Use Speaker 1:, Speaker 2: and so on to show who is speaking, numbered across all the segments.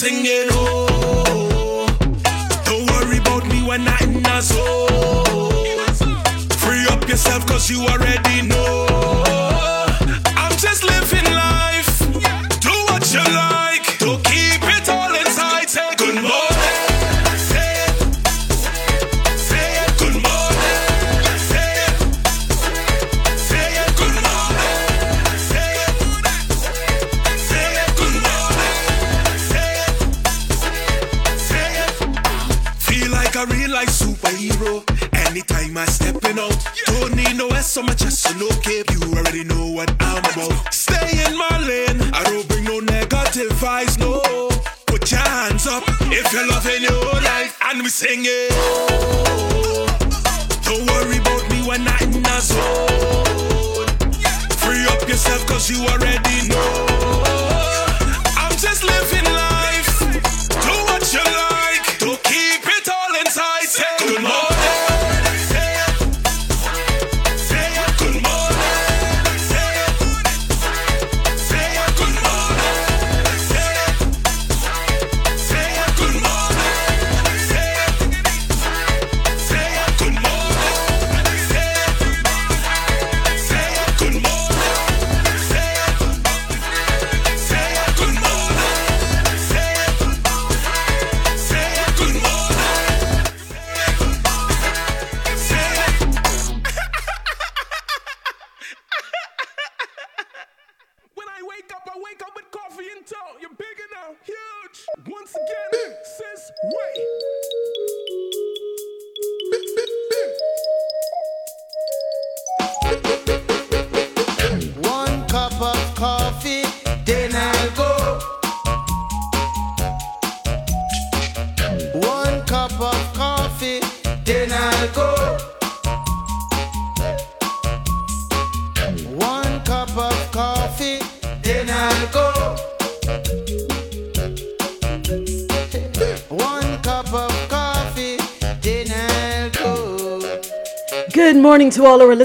Speaker 1: singing, oh, don't worry about me when I'm in a zone. Free up yourself, cause you already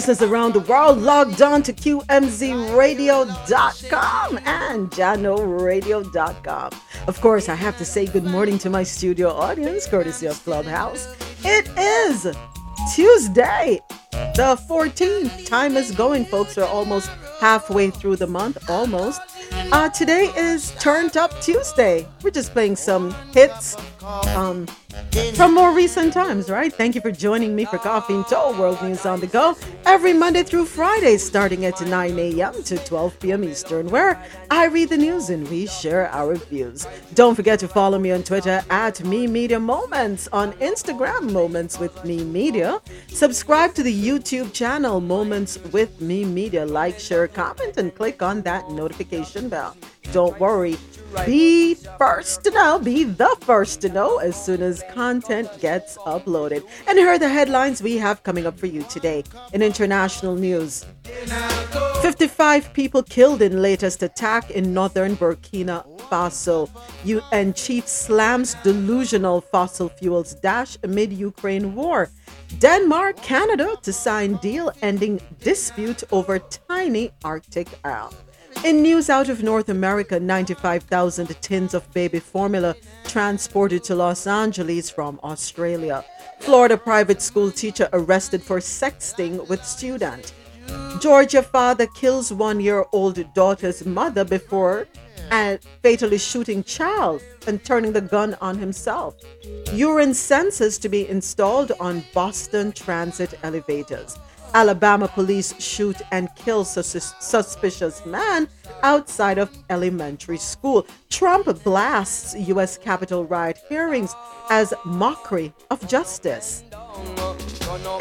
Speaker 2: listeners around the world. Logged on to QMZRadio.com and JahknoRadio.com. Of course, I have to say good morning to my studio audience, courtesy of Clubhouse. It is Tuesday, the 14th. Time is going, folks. We're almost halfway through the month, almost. Uh, today is Turned Up Tuesday. We're just playing some hits um, from more recent times, right? Thank you for joining me for Coffee In Toe World News on the Go every Monday through Friday, starting at 9 a.m. to 12 p.m. Eastern, where I read the news and we share our views. Don't forget to follow me on Twitter at Mi Media Moments, on Instagram Moments with Mi Media. Subscribe to the YouTube channel Moments with Mi Media. Like, share, comment, and click on that notification bell. Don't worry. Be first to know, be the first to know as soon as content gets uploaded. And here are the headlines we have coming up for you today in international news. 55 people killed in latest attack in northern Burkina Faso. UN chief slams delusional fossil fuels dash amid Ukraine war. Denmark, Canada to sign deal ending dispute over tiny Arctic isle. In news out of North America, 95,000 tins of baby formula transported to Los Angeles from Australia. Florida private school teacher arrested for sexting with student. Georgia father kills one-year-old daughter's mother before and fatally shooting child and turning the gun on himself. Urine sensors to be installed on Boston transit elevators. Alabama police shoot and kill sus- suspicious man outside of elementary school. Trump blasts U.S. Capitol riot hearings as mockery of justice.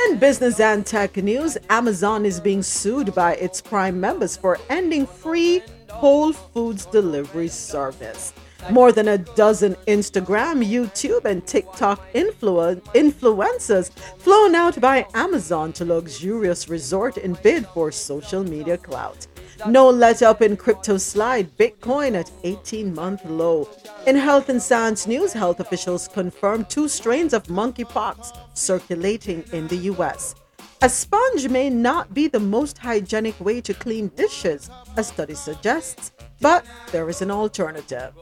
Speaker 2: In business and tech news, Amazon is being sued by its Prime members for ending free Whole Foods delivery service. More than a dozen Instagram, YouTube, and TikTok influ- influencers flown out by Amazon to luxurious resort in bid for social media clout. No let up in crypto slide. Bitcoin at 18 month low. In health and science news, health officials confirm two strains of monkeypox circulating in the U.S. A sponge may not be the most hygienic way to clean dishes, a study suggests, but there is an alternative.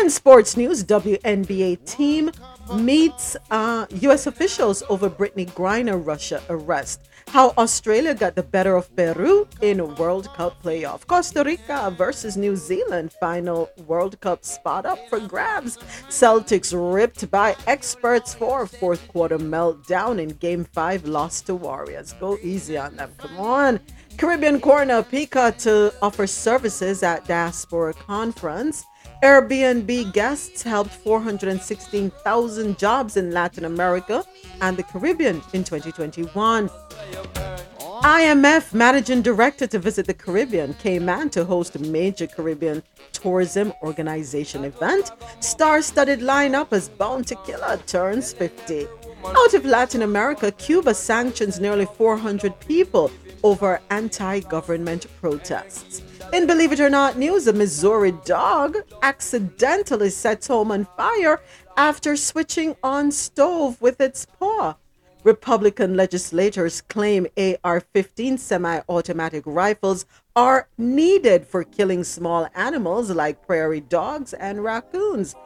Speaker 2: In sports news, WNBA team meets uh, U.S. officials over Brittney Griner Russia arrest. How Australia got the better of Peru in World Cup playoff. Costa Rica versus New Zealand final World Cup spot up for grabs. Celtics ripped by experts for fourth quarter meltdown in Game Five, lost to Warriors. Go easy on them. Come on. Caribbean Corner PICA to offer services at Diaspora Conference. Airbnb guests helped 416,000 jobs in Latin America and the Caribbean in 2021. IMF managing director to visit the Caribbean, Cayman to host a major Caribbean tourism organization event. Star studded lineup as Bounty Killer turns 50. Out of Latin America, Cuba sanctions nearly 400 people over anti government protests. In Believe It or Not news, a Missouri dog accidentally sets home on fire after switching on stove with its paw. Republican legislators claim AR 15 semi automatic rifles are needed for killing small animals like prairie dogs and raccoons.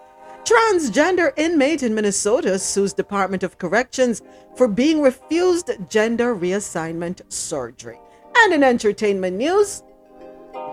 Speaker 2: Transgender inmate in Minnesota sues Department of Corrections for being refused gender reassignment surgery. And in entertainment news,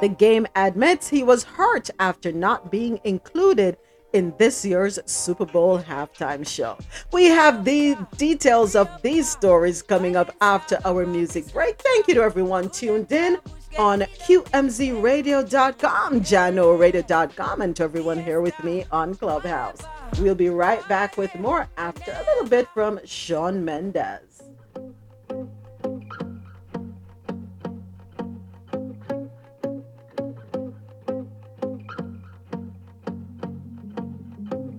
Speaker 2: the game admits he was hurt after not being included in this year's Super Bowl halftime show. We have the details of these stories coming up after our music break. Thank you to everyone tuned in on QMZRadio.com, JahknoRadio.com, and to everyone here with me on Clubhouse. We'll be right back with more after a little bit from Shawn Mendes.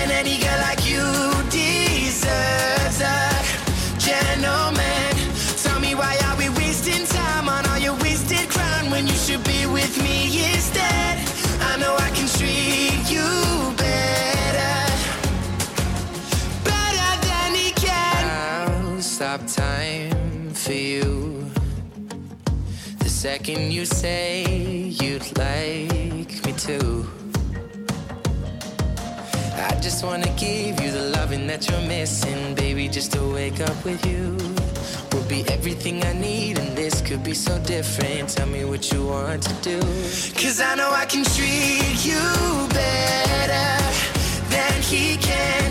Speaker 3: and any girl like you deserves a gentleman. Tell me why are we wasting time on all your wasted crown when you should be with me instead? I know I can treat you better, better than he can. I'll stop time for you. The second you say you'd like me to. Just wanna give you the loving that you're missing, baby. Just to wake up with you will be everything I need, and this could be so different. Tell me what you want to do. Cause I know I can treat you better than he can,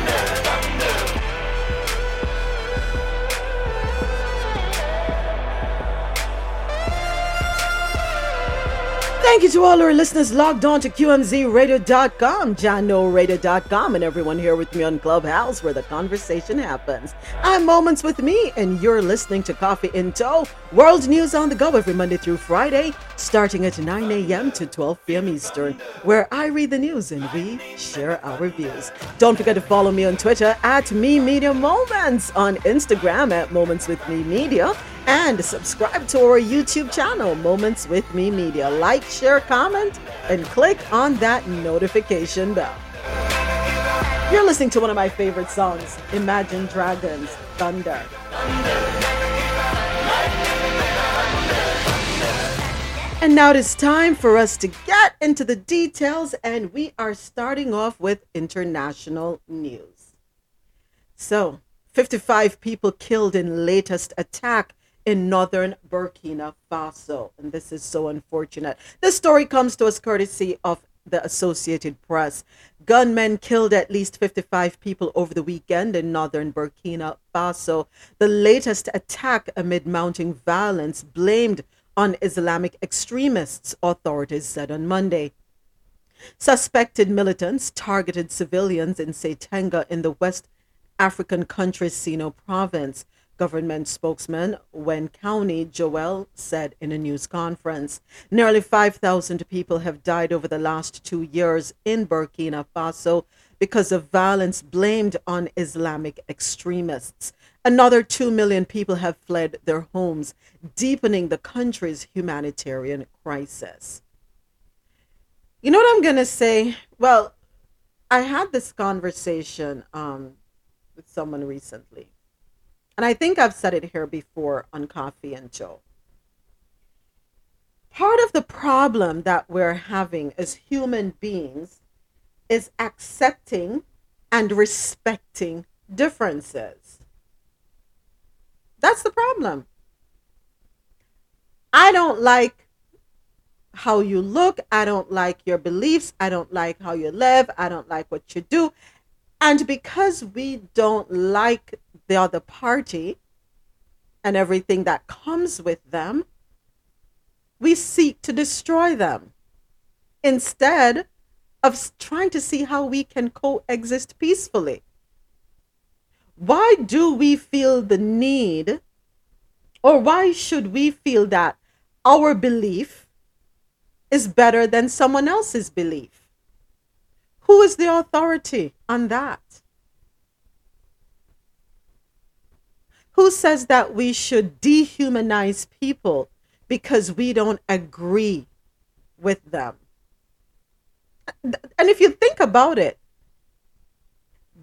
Speaker 2: Thank you to all our listeners logged on to QMZRadio.com, JahknoRadio.com, and everyone here with me on Clubhouse where the conversation happens. I'm Moments with Me, and you're listening to Coffee in Toe, world news on the go every Monday through Friday, starting at 9 a.m. to 12 p.m. Eastern, where I read the news and we share our views. Don't forget to follow me on Twitter at Mi Media Moments, on Instagram at Moments with Mi Media, and subscribe to our YouTube channel, Moments with Mi Media. Like, share, comment, and click on that notification bell. You're listening to one of my favorite songs, Imagine Dragons Thunder. And now it is time for us to get into the details, and we are starting off with international news. So, 55 people killed in latest attack in northern Burkina Faso. And this is so unfortunate. This story comes to us courtesy of the Associated Press. Gunmen killed at least 55 people over the weekend in northern Burkina Faso. The latest attack amid mounting violence blamed on Islamic extremists, authorities said on Monday. Suspected militants targeted civilians in Seytenga in the West African country Seno province. Government spokesman Wendkouni Joël said in a news conference. Nearly 5,000 people have died over the last two years in Burkina Faso because of violence blamed on Islamic extremists. Another 2 million people have fled their homes, deepening the country's humanitarian crisis. You know what I'm going to say? Well, I had this conversation um, with someone recently and I think I've said it here before on Coffee and Joe. Part of the problem that we're having as human beings is accepting and respecting differences. That's the problem. I don't like how you look. I don't like your beliefs. I don't like how you live. I don't like what you do. And because we don't like the other party and everything that comes with them, we seek to destroy them instead of trying to see how we can coexist peacefully. Why do we feel the need, or why should we feel that our belief is better than someone else's belief? Who is the authority on that? Who says that we should dehumanize people because we don't agree with them? And if you think about it,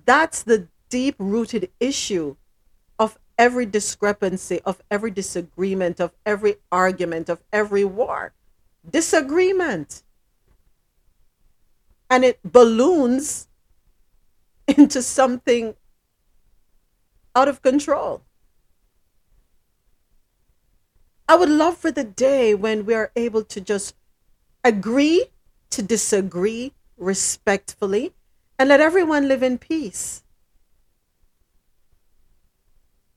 Speaker 2: that's the deep rooted issue of every discrepancy, of every disagreement, of every argument, of every war. Disagreement. And it balloons into something out of control. I would love for the day when we are able to just agree to disagree respectfully and let everyone live in peace.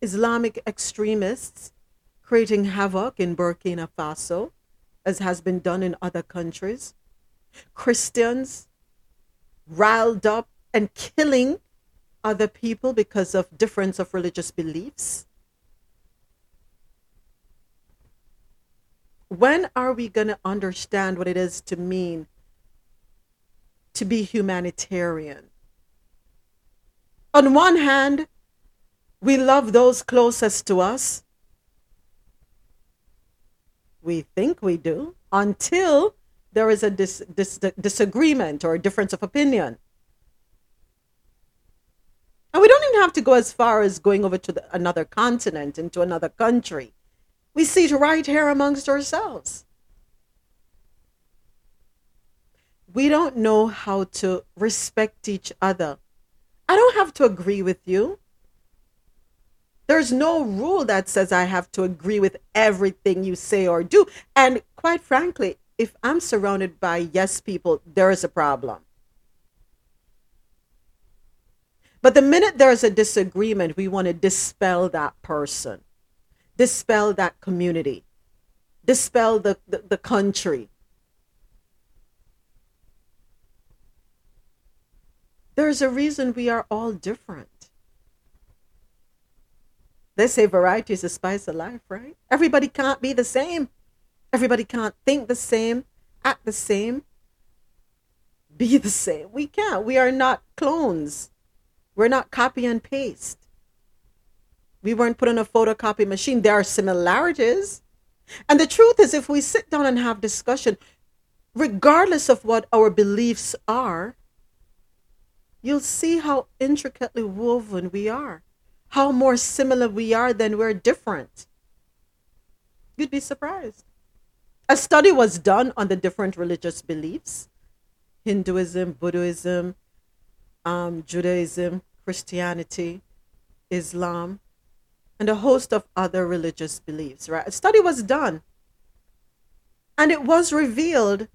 Speaker 2: Islamic extremists creating havoc in Burkina Faso, as has been done in other countries. Christians riled up and killing other people because of difference of religious beliefs. When are we going to understand what it is to mean to be humanitarian? On one hand, We love those closest to us. We think we do until there is a dis- dis- disagreement or a difference of opinion. And we don't even have to go as far as going over to the, another continent, into another country. We see it right here amongst ourselves. We don't know how to respect each other. I don't have to agree with you. There's no rule that says I have to agree with everything you say or do. And quite frankly, if I'm surrounded by yes people, there is a problem. But the minute there's a disagreement, we want to dispel that person, dispel that community, dispel the, the, the country. There's a reason we are all different. They say variety is the spice of life, right? Everybody can't be the same. Everybody can't think the same, act the same, be the same. We can't. We are not clones. We're not copy and paste. We weren't put on a photocopy machine. There are similarities. And the truth is, if we sit down and have discussion, regardless of what our beliefs are, you'll see how intricately woven we are, how more similar we are than we're different. You'd be surprised. A study was done on the different religious beliefs Hinduism, Buddhism, um, Judaism, Christianity, Islam, and a host of other religious beliefs. Right? A study was done, and it was revealed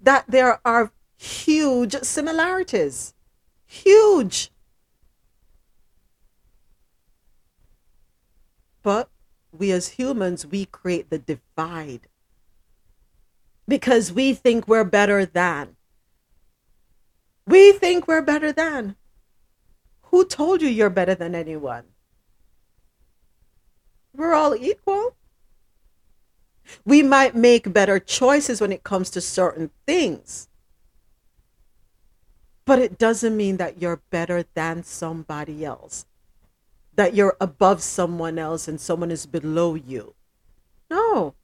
Speaker 2: that there are huge similarities. Huge. But we as humans, we create the divide because we think we're better than. We think we're better than. Who told you you're better than anyone? We're all equal. We might make better choices when it comes to certain things. But it doesn't mean that you're better than somebody else, that you're above someone else and someone is below you. No.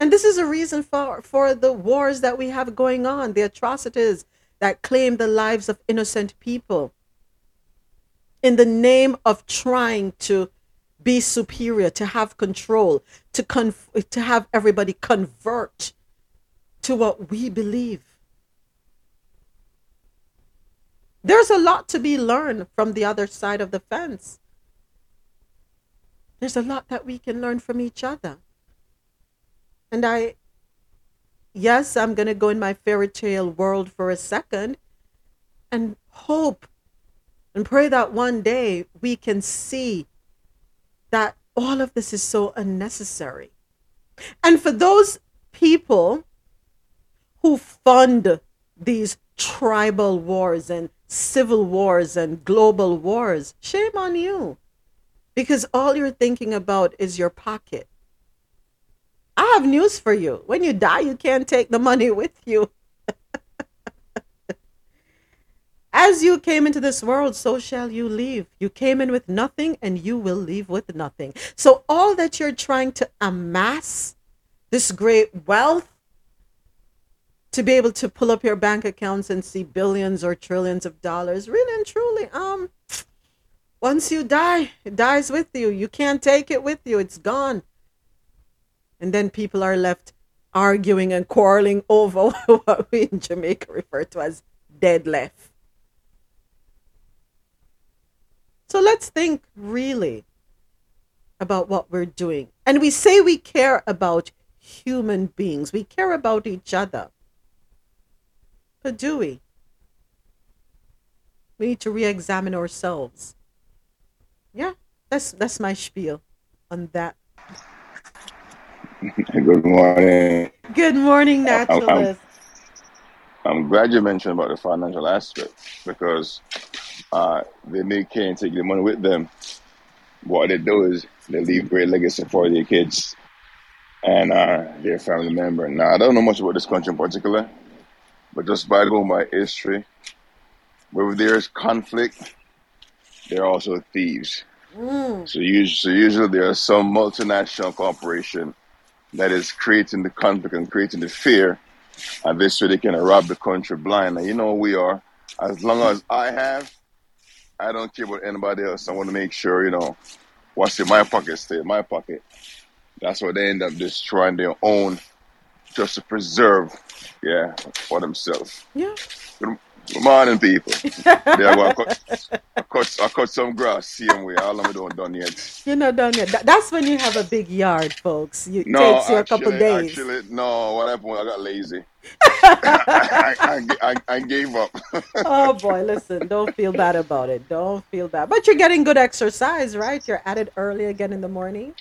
Speaker 2: And this is a reason for, for the wars that we have going on, the atrocities that claim the lives of innocent people in the name of trying to be superior, to have control, to conf- to have everybody convert to what we believe. There's a lot to be learned from the other side of the fence. There's a lot that we can learn from each other. And I, yes, I'm going to go in my fairy tale world for a second and hope and pray that one day we can see that all of this is so unnecessary. And for those people who fund these tribal wars and civil wars and global wars, shame on you. Because all you're thinking about is your pocket. I have news for you. When you die, you can't take the money with you. As you came into this world, so shall you leave. You came in with nothing and you will leave with nothing. So, all that you're trying to amass, this great wealth, to be able to pull up your bank accounts and see billions or trillions of dollars, really and truly, um, once you die, it dies with you. You can't take it with you, it's gone. And then people are left arguing and quarreling over what we in Jamaica refer to as dead left. So let's think really about what we're doing. And we say we care about human beings, we care about each other. But do we? We need to re examine ourselves. Yeah, that's that's my spiel on that.
Speaker 4: Good morning.
Speaker 2: Good morning, naturalist.
Speaker 4: I'm glad you mentioned about the financial aspect because uh, they may can't take the money with them. What they do is they leave great legacy for their kids and uh, their family member. Now, I don't know much about this country in particular, but just by going by history, where there's conflict, there are also thieves. So usually, so usually there is some multinational corporation that is creating the conflict and creating the fear, and this way they can rob the country blind. And you know we are. As long as I have, I don't care about anybody else. I want to make sure you know what's in my pocket stay in my pocket. That's why they end up destroying their own just to preserve, yeah, for themselves.
Speaker 2: Yeah.
Speaker 4: Good, good morning, people. yeah, well, I cut, I cut, I cut some grass same way. All of them don't done yet.
Speaker 2: You're not done yet. That's when you have a big yard, folks. You, it
Speaker 4: No,
Speaker 2: takes you a couple days.
Speaker 4: actually, no. What happened? I got lazy. I, I, I, I gave up.
Speaker 2: oh boy, listen, don't feel bad about it. Don't feel bad. But you're getting good exercise, right? You're at it early again in the morning.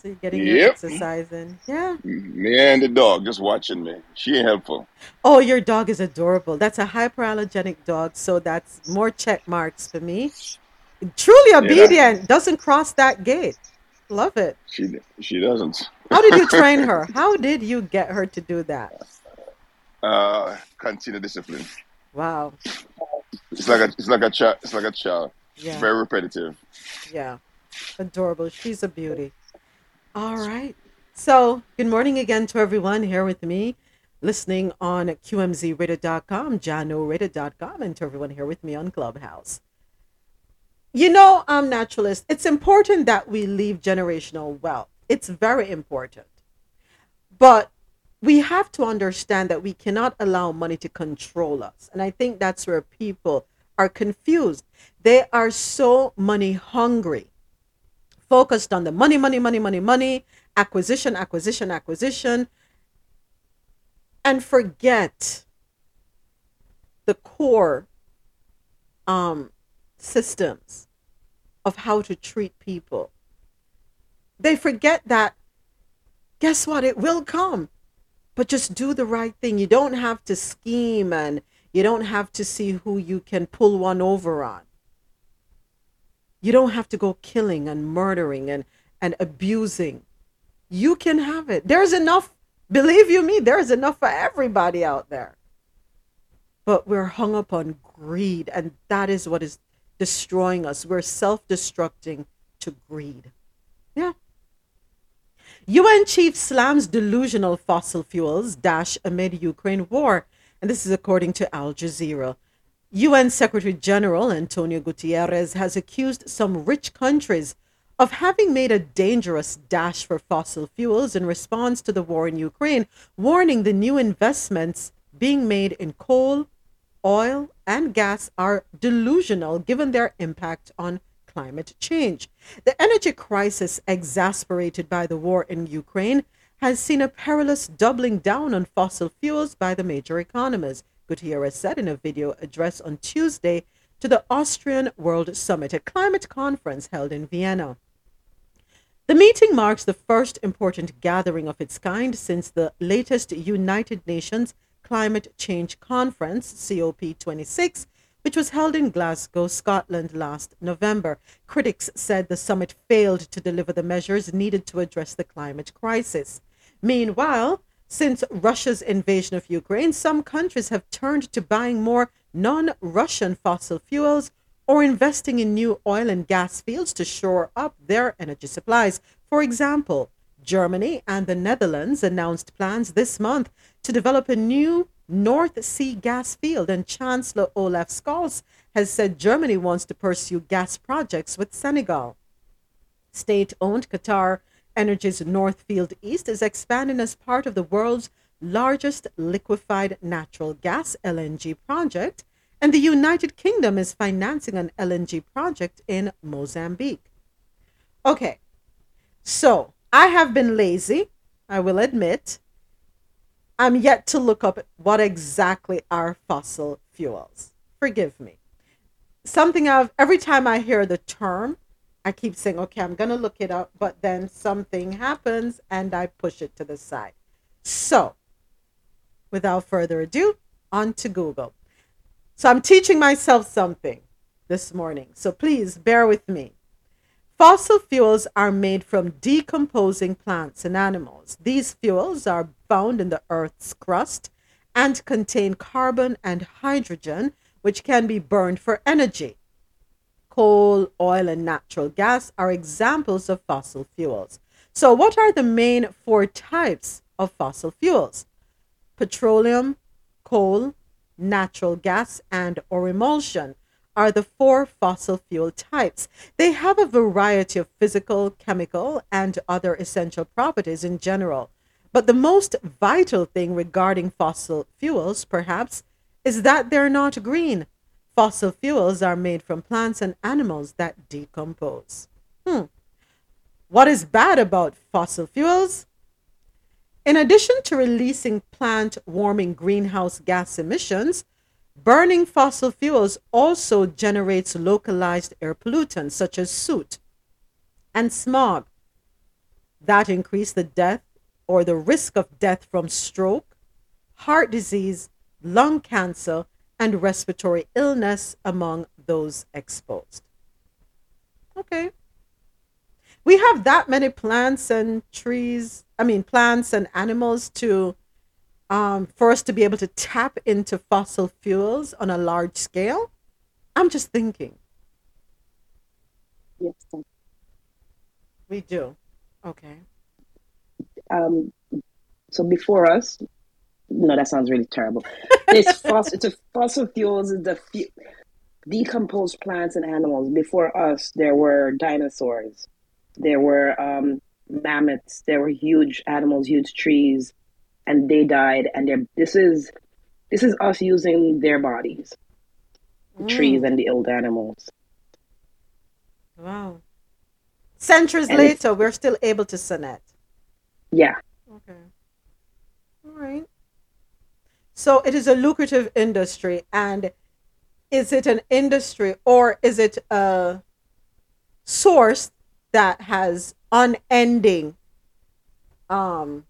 Speaker 2: So you're getting your
Speaker 4: Yep.
Speaker 2: exercise in. Yeah.
Speaker 4: Me and the dog just watching me. She ain't helpful.
Speaker 2: Oh, your dog is adorable. That's a hyperallergenic dog, so that's more check marks for me. Truly
Speaker 4: Yeah,
Speaker 2: obedient, doesn't cross that gate. Love it.
Speaker 4: she she doesn't.
Speaker 2: How did you train her? How did you get her to do that?
Speaker 4: Uh, continue discipline.
Speaker 2: Wow.
Speaker 4: It's like a it's like a child. It's like a child.
Speaker 2: Yeah.
Speaker 4: Very repetitive.
Speaker 2: Yeah. Adorable. She's a beauty. All right. So, good morning again to everyone here with me, listening on QMZRadio.com, JahknoRadio.com, and to everyone here with me on Clubhouse. You know, I'm um, naturalist, it's important that we leave generational wealth. It's very important. But we have to understand that we cannot allow money to control us. And I think that's where people are confused. They are so money hungry, focused on the money, money, money, money, money, acquisition, acquisition, acquisition, and forget the core um, systems of how to treat people. They forget that, guess what? It will come but just do the right thing. You don't have to scheme and you don't have to see who you can pull one over on. You don't have to go killing and murdering and, and abusing. You can have it. There's enough, believe you me, there's enough for everybody out there. But we're hung up on greed, and that is what is destroying us. We're self destructing to greed. Yeah. UN chief slams delusional fossil fuels dash amid Ukraine war. And this is according to Al Jazeera. UN Secretary General Antonio Guterres has accused some rich countries of having made a dangerous dash for fossil fuels in response to the war in Ukraine, warning the new investments being made in coal, oil, and gas are delusional given their impact on climate change. The energy crisis, exasperated by the war in Ukraine, has seen a perilous doubling down on fossil fuels by the major economies, Guterres said in a video address on Tuesday to the Austrian World Summit, a climate conference held in Vienna. The meeting marks the first important gathering of its kind since the latest United Nations Climate Change Conference, COP26, which was held in Glasgow, Scotland last November. Critics said the summit failed to deliver the measures needed to address the climate crisis. Meanwhile, since Russia's invasion of Ukraine, some countries have turned to buying more non Russian fossil fuels or investing in new oil and gas fields to shore up their energy supplies. For example, Germany and the Netherlands announced plans this month to develop a new North Sea gas field, and Chancellor Olaf Scholz has said Germany wants to pursue gas projects with Senegal. State owned Qatar Energy's North Field East is expanding as part of the world's largest liquefied natural gas LNG project, and the United Kingdom is financing an LNG project in Mozambique. Okay, so I have been lazy, I will admit. I'm yet to look up what exactly are fossil fuels. Forgive me. Something I've, every time I hear the term, I keep saying, okay, I'm going to look it up, but then something happens and I push it to the side. So, without further ado, on to Google. So, I'm teaching myself something this morning. So, please bear with me. Fossil fuels are made from decomposing plants and animals. These fuels are found in the Earth's crust and contain carbon and hydrogen, which can be burned for energy. Coal, oil, and natural gas are examples of fossil fuels. So, what are the main four types of fossil fuels? Petroleum, coal, natural gas, and Orimulsion are the four fossil fuel types. They have a variety of physical, chemical, and other essential properties in general. But the most vital thing regarding fossil fuels, perhaps, is that they're not green. Fossil fuels are made from plants and animals that decompose. Hmm. What is bad about fossil fuels? In addition to releasing plant warming greenhouse gas emissions, Burning fossil fuels also generates localized air pollutants such as soot and smog that increase the death or the risk of death from stroke, heart disease, lung cancer, and respiratory illness among those exposed. Okay. We have that many plants and trees, I mean, plants and animals to um, for us to be able to tap into fossil fuels on a large scale? I'm just thinking.
Speaker 5: Yes.
Speaker 2: We do. Okay.
Speaker 5: Um, so before us, no, that sounds really terrible. This fossil, it's a fossil fuels is the fu- decomposed plants and animals. Before us, there were dinosaurs, there were um, mammoths, there were huge animals, huge trees, and they died. And they're, this is this is us using their bodies, the trees and the old animals.
Speaker 2: Wow. Centuries
Speaker 5: And
Speaker 2: later, we're still able to sonnet.
Speaker 5: Yeah,
Speaker 2: Okay. All right. So it is a lucrative industry, and is it an industry or is it a source that has unending? Um.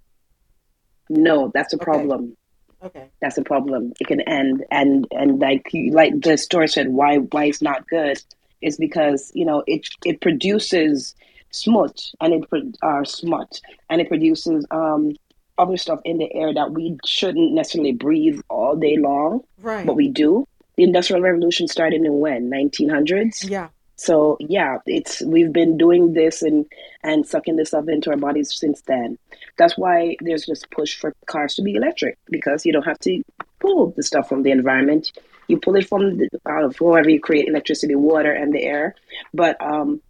Speaker 5: no, that's a
Speaker 2: Okay.
Speaker 5: problem.
Speaker 2: Okay.
Speaker 5: That's a problem. It can end, and and like like the story said, why why it's not good is because you know it it produces smut and it uh, smut and it produces um other stuff in the air that we shouldn't necessarily breathe all day long,
Speaker 2: Right.
Speaker 5: but we do. The Industrial Revolution started in when 1900s.
Speaker 2: yeah.
Speaker 5: So yeah, it's we've been doing this and and sucking this stuff into our bodies since then. That's why there's this push for cars to be electric because you don't have to pull the stuff from the environment. You pull it from the, out of wherever you create electricity, water, and the air. But um,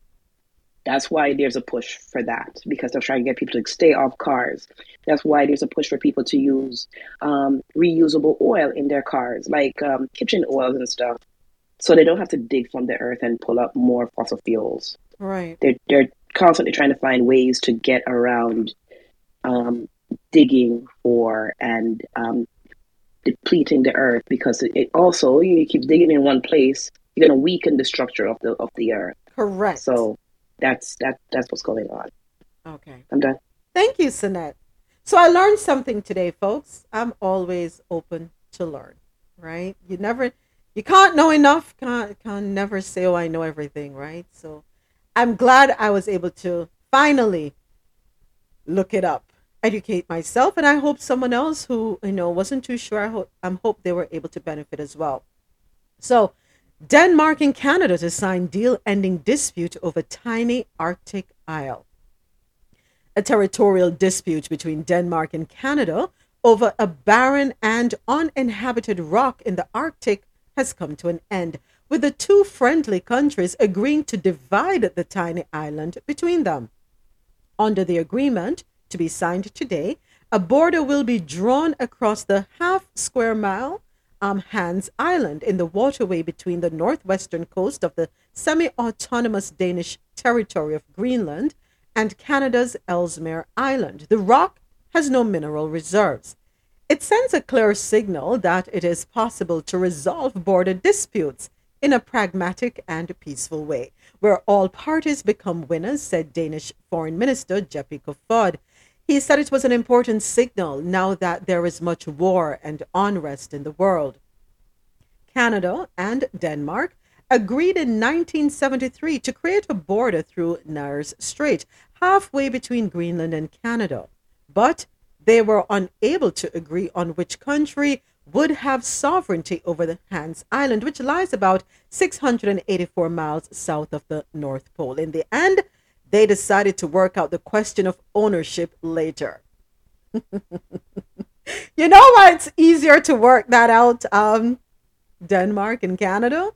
Speaker 5: that's why there's a push for that because they're trying to get people to stay off cars. That's why there's a push for people to use um, reusable oil in their cars, like um, kitchen oils and stuff so they don't have to dig from the earth and pull up more fossil fuels.
Speaker 2: Right.
Speaker 5: They're they're constantly trying to find ways to get around um, digging for and um, depleting the earth because it, it also you keep digging in one place, you're going to weaken the structure of the of the earth.
Speaker 2: Correct.
Speaker 5: So that's that that's what's going on.
Speaker 2: Okay.
Speaker 5: I'm done.
Speaker 2: Thank you, Sinette. So I learned something today, folks. I'm always open to learn, right? You never, you can't know enough. Can't, can never say, oh, I know everything, right? So I'm glad I was able to finally look it up, educate myself, and I hope someone else who you know wasn't too sure. I hope I'm hope they were able to benefit as well. So Denmark and Canada to sign deal-ending dispute over tiny Arctic isle a territorial dispute between Denmark and Canada over a barren and uninhabited rock in the Arctic has come to an end, with the two friendly countries agreeing to divide the tiny island between them. Under the agreement, to be signed today, a border will be drawn across the half square mile um, Hans Island in the waterway between the northwestern coast of the semi autonomous Danish territory of Greenland and Canada's Ellesmere Island. The rock has no mineral reserves. It sends a clear signal that it is possible to resolve border disputes in a pragmatic and peaceful way, where all parties become winners, said Danish Foreign Minister Jeppe Kofod. He said it was an important signal now that there is much war and unrest in the world. Canada and Denmark agreed in 1973 to create a border through Nares Strait, halfway between Greenland and Canada. But they were unable to agree on which country would have sovereignty over the Hans Island, which lies about 684 miles south of the North Pole. In the end, they decided to work out the question of ownership later. you know why it's easier to work that out? Um, Denmark and Canada?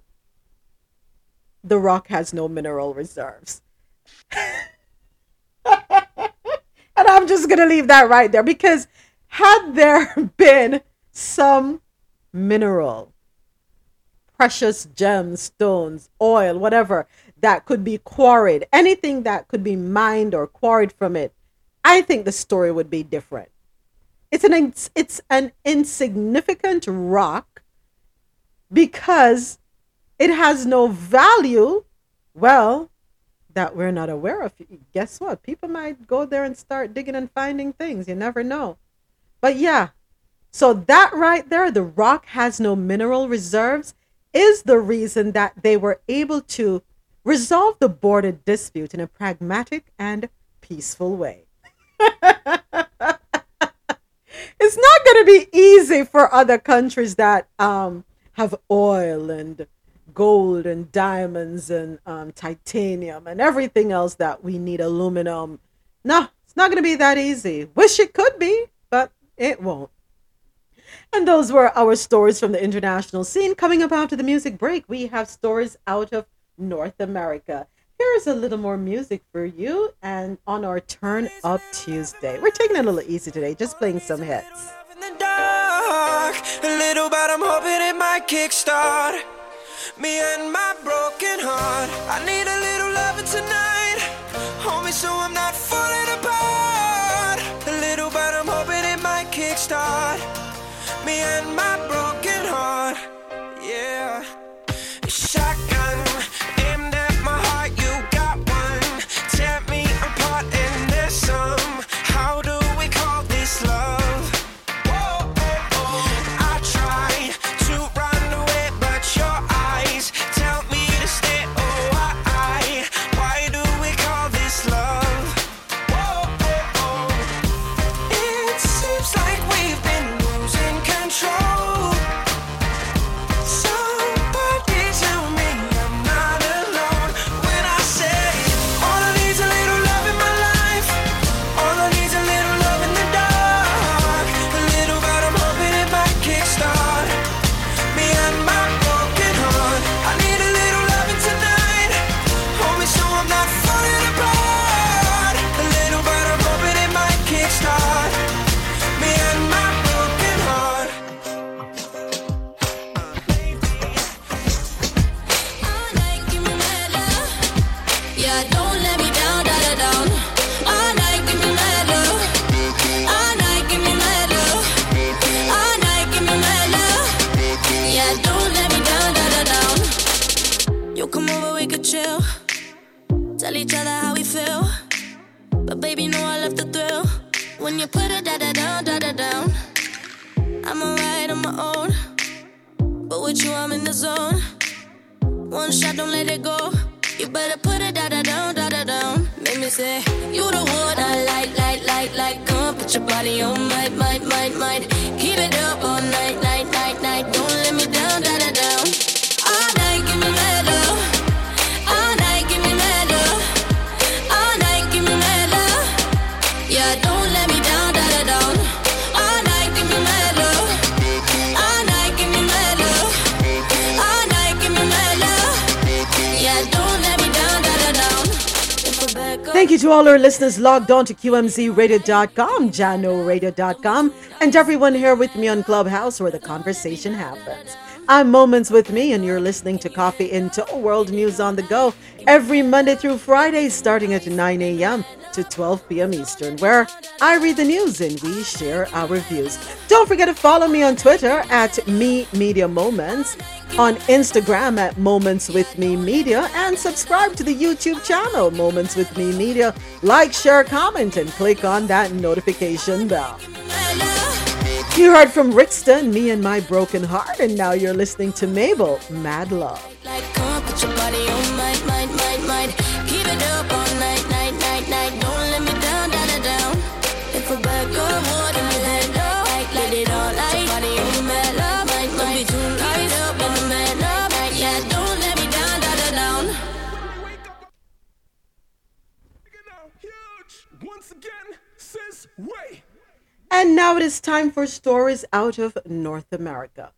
Speaker 2: The rock has no mineral reserves. and I'm just to leave that right there because had there been some mineral, precious gems, stones, oil, whatever that could be quarried, anything that could be mined or quarried from it, I think the story would be different. It's an it's an insignificant rock because it has no value. Well, that we're not aware of. Guess what? People might go there and start digging and finding things. You never know. But yeah, so that right there, the rock has no mineral reserves, is the reason that they were able to resolve the border dispute in a pragmatic and peaceful way. it's not going to be easy for other countries that um, have oil and gold and diamonds and um, titanium and everything else that we need, aluminum. No, it's not going to be that easy. Wish it could be, but it won't. And those were our stories from the international scene. Coming up after the music break, we have stories out of North America. Here's a little more music for you and on our Turn Up Tuesday. We're taking it a little easy today, just playing some hits.
Speaker 6: Me and my broken heart. I need a little loving tonight, homie, so I'm not falling apart. A little, but I'm hoping it might kickstart me and my broken heart. Yeah,
Speaker 7: chill. Tell each other how we feel. But baby, know I love the thrill. When you put it da da down, da da down. I'm alright on my own. But with you, I'm in the zone. One shot, don't let it go. You better put it da da down, da da down. Make me say, You the one I like, like, like, like. Come put your body on, might, might, might, might. Keep it up all night, night, night, night. Don't
Speaker 2: you to all our listeners logged on to QMZRadio.com, JahknoRadio.com, and everyone here with me on Clubhouse where the conversation happens. I'm Moments with Mi, and you're listening to Coffee In Toe World News on the Go every Monday through Friday, starting at 9 a.m. to 12 p.m. Eastern, where I read the news and we share our views. Don't forget to follow me on Twitter at Mi Media Moments, on Instagram at Moments with Mi Media, and subscribe to the YouTube channel Moments with Mi Media. Like, share, comment, and click on that notification bell. You heard from Rixton, Me and My Broken Heart, and now you're listening to Mabel, Mad Love.
Speaker 7: Like,
Speaker 2: And now it is time for stories out of North America.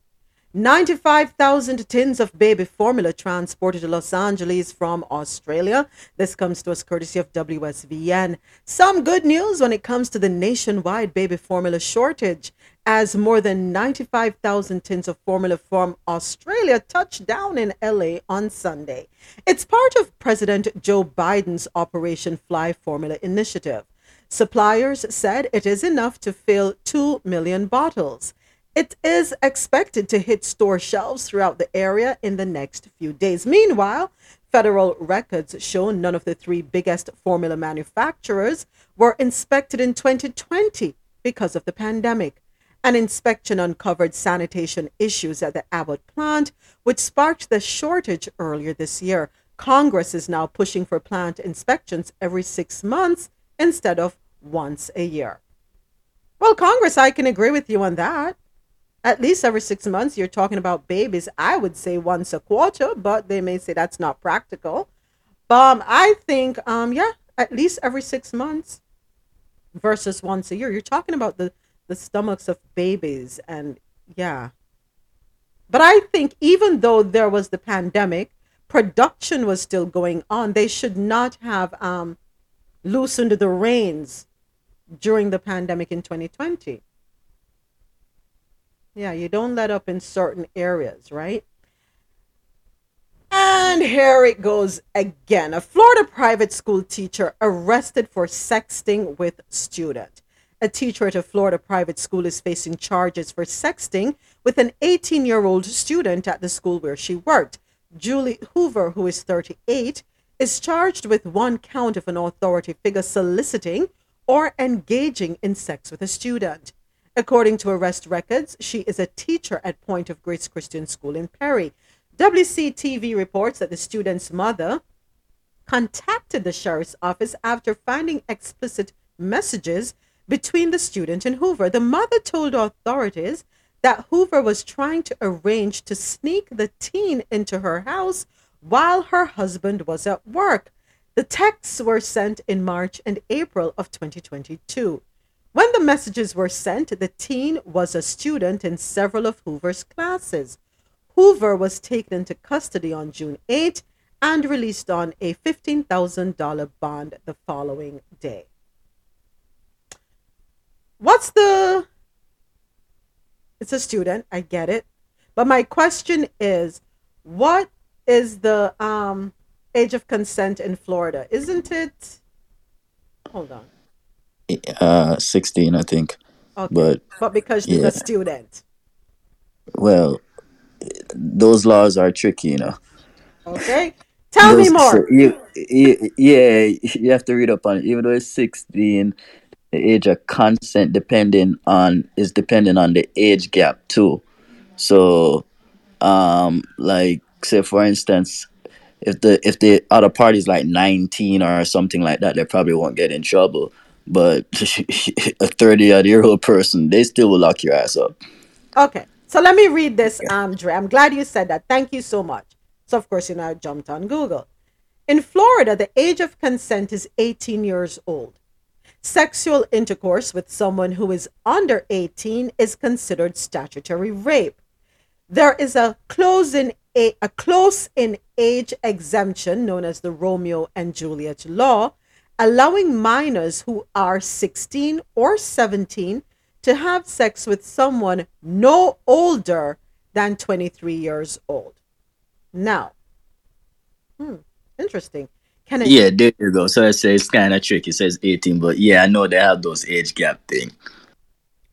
Speaker 2: 95,000 tins of baby formula transported to Los Angeles from Australia. This comes to us courtesy of WSVN. Some good news when it comes to the nationwide baby formula shortage, as more than 95,000 tins of formula from Australia touched down in LA on Sunday. It's part of President Joe Biden's Operation Fly Formula initiative. Suppliers said it is enough to fill 2 million bottles. It is expected to hit store shelves throughout the area in the next few days. Meanwhile, federal records show none of the three biggest formula manufacturers were inspected in 2020 because of the pandemic. An inspection uncovered sanitation issues at the Abbott plant, which sparked the shortage earlier this year. Congress is now pushing for plant inspections every six months instead of once a year. Well, Congress, I can agree with you on that. At least every six months you're talking about babies. I would say once a quarter but they may say that's not practical. Um i think um yeah at least every six months versus once a year. You're talking about the the stomachs of babies and yeah. But i think even though there was the pandemic production was still going on. They should not have um loosened the reins during the pandemic in 2020 yeah, you don't let up in certain areas, right? And here it goes again. A Florida private school teacher arrested for sexting with student. A teacher at a Florida private school is facing charges for sexting with an 18 year old student at the school where she worked. Julie Hoover, who is 38, is charged with one count of an authority figure soliciting or engaging in sex with a student. According to arrest records, she is a teacher at Point of Grace Christian School in Perry. WCTV reports that the student's mother contacted the sheriff's office after finding explicit messages between the student and Hoover. The mother told authorities that Hoover was trying to arrange to sneak the teen into her house while her husband was at work. The texts were sent in March and April of 2022. When the messages were sent, the teen was a student in several of Hoover's classes. Hoover was taken into custody on June 8 and released on a $15,000 bond the following day. What's the. It's a student, I get it. But my question is what is the um, age of consent in Florida? Isn't it. Hold on
Speaker 8: uh 16 i think
Speaker 2: Okay.
Speaker 8: but
Speaker 2: But because she's
Speaker 8: yeah
Speaker 2: a student.
Speaker 8: well those laws are tricky you know
Speaker 2: Okay. Tell me
Speaker 8: those so
Speaker 2: more.
Speaker 8: you, you yeah you have to read up on it even though it's 16 the age of consent depending on is depending on the age gap too so um like say for instance if the if the other party is like 19 or something like that they probably won't get in trouble but a 30 odd year old person they still will lock your ass up
Speaker 2: Okay. So let me read this, um, Dre. I'm glad you said that. Thank you so much. So, of course, you know, I jumped on Google. In Florida, the age of consent is 18 years old. Sexual intercourse with someone who is under 18 is considered statutory rape. There is a close in a, a close in age exemption known as the Romeo and Juliet law, allowing minors who are 16 or 17 to have sex with someone no older than 23 years old. Now, hmm, interesting. Can it
Speaker 8: yeah there you go so i say it's kind of tricky it says 18 but yeah i know they have those age gap thing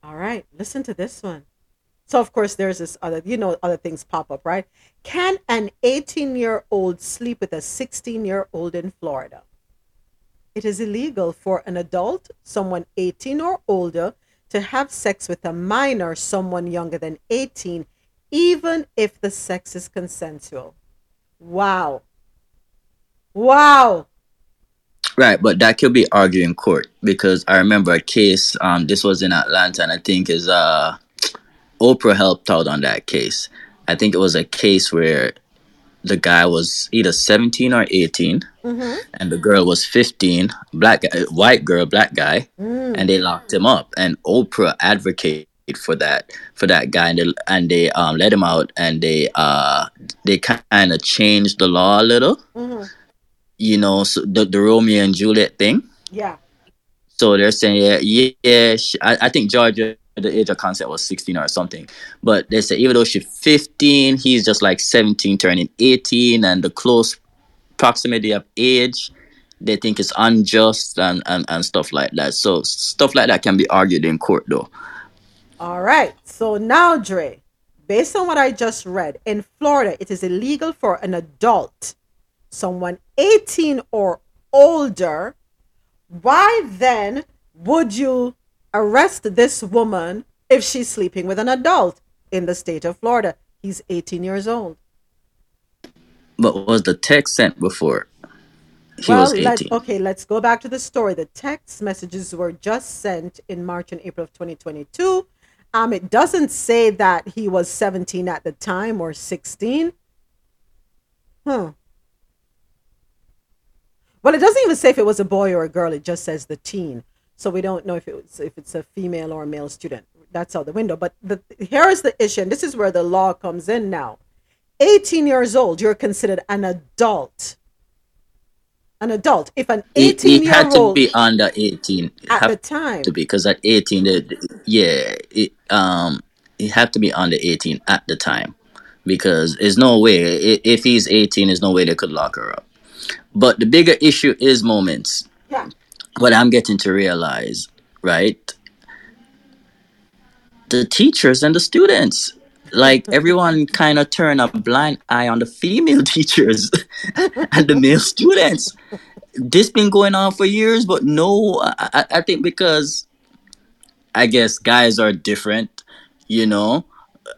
Speaker 2: All right, listen to this one. So, of course, there's this other, you know, other things pop up, right? Can an 18 year old sleep with a 16 year old in Florida? It is illegal for an adult, someone 18 or older, to have sex with a minor, someone younger than 18, even if the sex is consensual. Wow. Wow.
Speaker 8: Right, but that could be argued in court because I remember a case. Um, this was in Atlanta, and I think is uh, Oprah helped out on that case. I think it was a case where the guy was either 17 or 18
Speaker 2: Mm-hmm.
Speaker 8: and the girl was 15 black guy, white girl black guy
Speaker 2: Mm.
Speaker 8: and they locked him up and oprah advocated for that for that guy and they, and they um let him out and they uh they kind of changed the law a little
Speaker 2: Mhm.
Speaker 8: you know so the, the romeo and juliet thing
Speaker 2: Yeah.
Speaker 8: so they're saying yeah yeah, I, I think georgia the age of consent was 16 or something but they say even though she's 15 he's just like 17 turning 18 and the close proximity of age they think it's unjust and, and, and stuff like that so stuff like that can be argued in court though
Speaker 2: All right. So now, Dre, based on what I just read, in Florida, it is illegal for an adult, someone 18 or older. Why then would you arrest this woman if she's sleeping with an adult in the state of Florida? He's 18 years old.
Speaker 8: but was the text sent before he
Speaker 2: well,
Speaker 8: was
Speaker 2: let-
Speaker 8: 18
Speaker 2: okay, let's go back to the story. The text messages were just sent in March and April of 2022. Um, it doesn't say that he was 17 at the time or 16. Huh. Well, it doesn't even say if it was a boy or a girl. It just says the teen. So we don't know if it was if it's a female or a male student. That's out the window. But the here is the issue, and this is where the law comes in now. 18 years old, you're considered an adult. An adult. If an
Speaker 8: he,
Speaker 2: 18
Speaker 8: he
Speaker 2: year
Speaker 8: had to be under 18 It
Speaker 2: at the time,
Speaker 8: to be because at 18 the, the- yeah it, um he had to be under 18 at the time because there's no way if he's 18 there's no way they could lock her up but the bigger issue is moments
Speaker 2: yeah,
Speaker 8: what i'm getting to realize right? The teachers and the students. Like everyone kind of turn a blind eye on the female teachers and the male students. This been going on for years but no I, I think because i guess guys are different you know?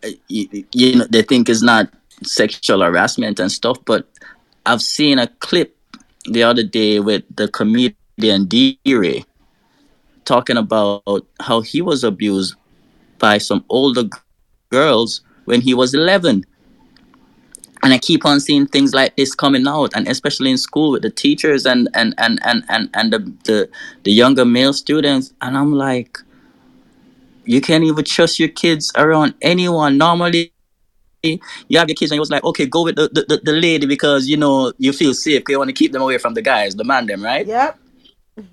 Speaker 8: Uh, you, you know they think it's not sexual harassment and stuff but i've seen a clip the other day with the comedian d-ray talking about how he was abused by some older girls when he was 11 and i keep on seeing things like this coming out and especially in school with the teachers and and and and and, and the, the the younger male students. And i'm like you can't even trust your kids around anyone. Normally you have your kids and you was like okay go with the, the, the, the lady because you know you feel safe. You want to keep them away from the guys the man them right?
Speaker 2: Yep.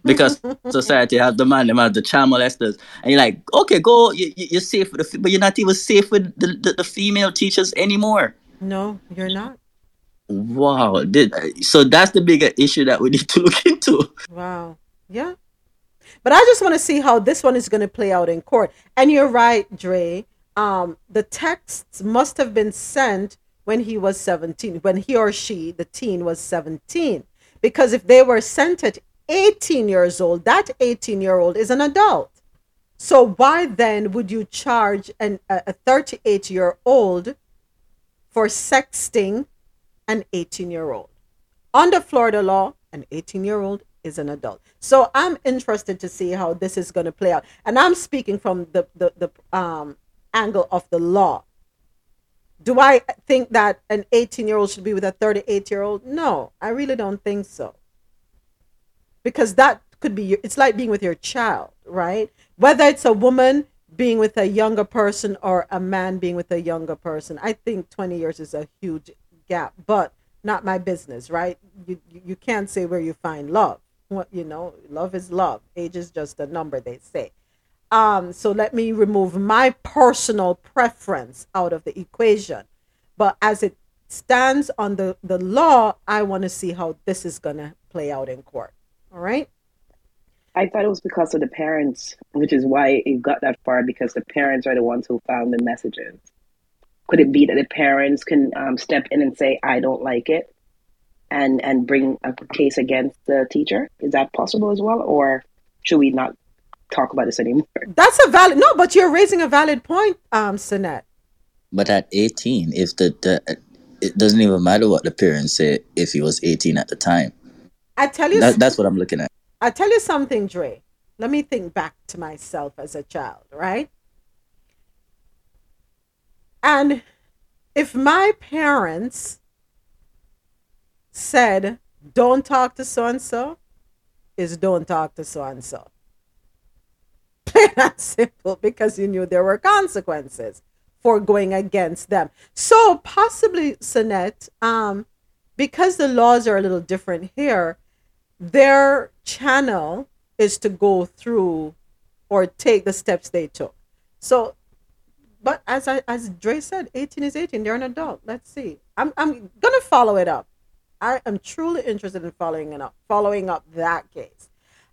Speaker 8: Because society has the man them as the child molesters and you're like okay go you, you- you're safe with the, but you're not even safe with the, the, the female teachers anymore
Speaker 2: No, you're not.
Speaker 8: wow Did, so that's the bigger issue that we need to look into
Speaker 2: Wow. Yeah. But I just want to see how this one is going to play out in court. And you're right, Dre. Um, the texts must have been sent when he was 17, when he or she, the teen, was 17. Because if they were sent at 18 years old, that 18 year old is an adult. So why then would you charge an, a 38 year old for sexting an 18 year old? Under Florida law, an 18 year old is an adult. So I'm interested to see how this is going to play out. And I'm speaking from the, the, the um, angle of the law. Do I think that an 18 year old should be with a 38 year old? No, I really don't think so. Because that could be, it's like being with your child, right? Whether it's a woman being with a younger person or a man being with a younger person, I think 20 years is a huge gap, but not my business, right? You, you can't say where you find love. What you know, love is love. Age is just a number, they say. Um, so let me remove my personal preference out of the equation. But as it stands on the, the law, I want to see how this is gonna play out in court. All right.
Speaker 5: I thought it was because of the parents, which is why it got that far because the parents are the ones who found the messages. Could it be that the parents can um, step in and say, "I don't like it," and and bring a case against the teacher? Is that possible as well, or should we not talk about this anymore?
Speaker 2: That's a valid no, but you're raising a valid point, um, Sinette.
Speaker 8: but at 18 if the, the it doesn't even matter what the parents say if he was 18 at the time
Speaker 2: I tell you
Speaker 8: that, that's what i'm looking at
Speaker 2: I tell you something, Dre. Let me think back to myself as a child, right? And if my parents said, don't talk to so and so, is don't talk to so and so. Plain and simple, because you knew there were consequences for going against them. So possibly, Sonette, um, because the laws are a little different here, their channel is to go through or take the steps they took. So, but as I, as Dre said, 18 is 18. They're an adult. Let's see. I'm I'm gonna follow it up. I am truly interested in following it up, following up that case.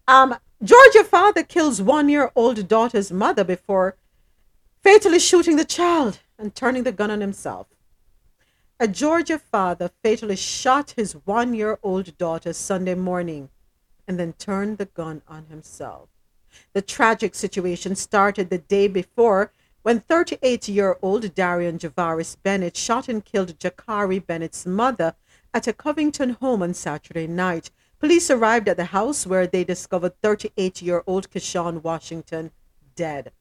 Speaker 2: Um, Georgia father kills one-year-old daughter's mother before fatally shooting the child and turning the gun on himself. A Georgia father fatally shot his one-year-old daughter Sunday morning and then turned the gun on himself. The tragic situation started the day before when 38 year old Darian Javaris Bennett shot and killed Jakari Bennett's mother at a Covington home on Saturday night. Police arrived at the house where they discovered 38 year old Keshawn Washington dead.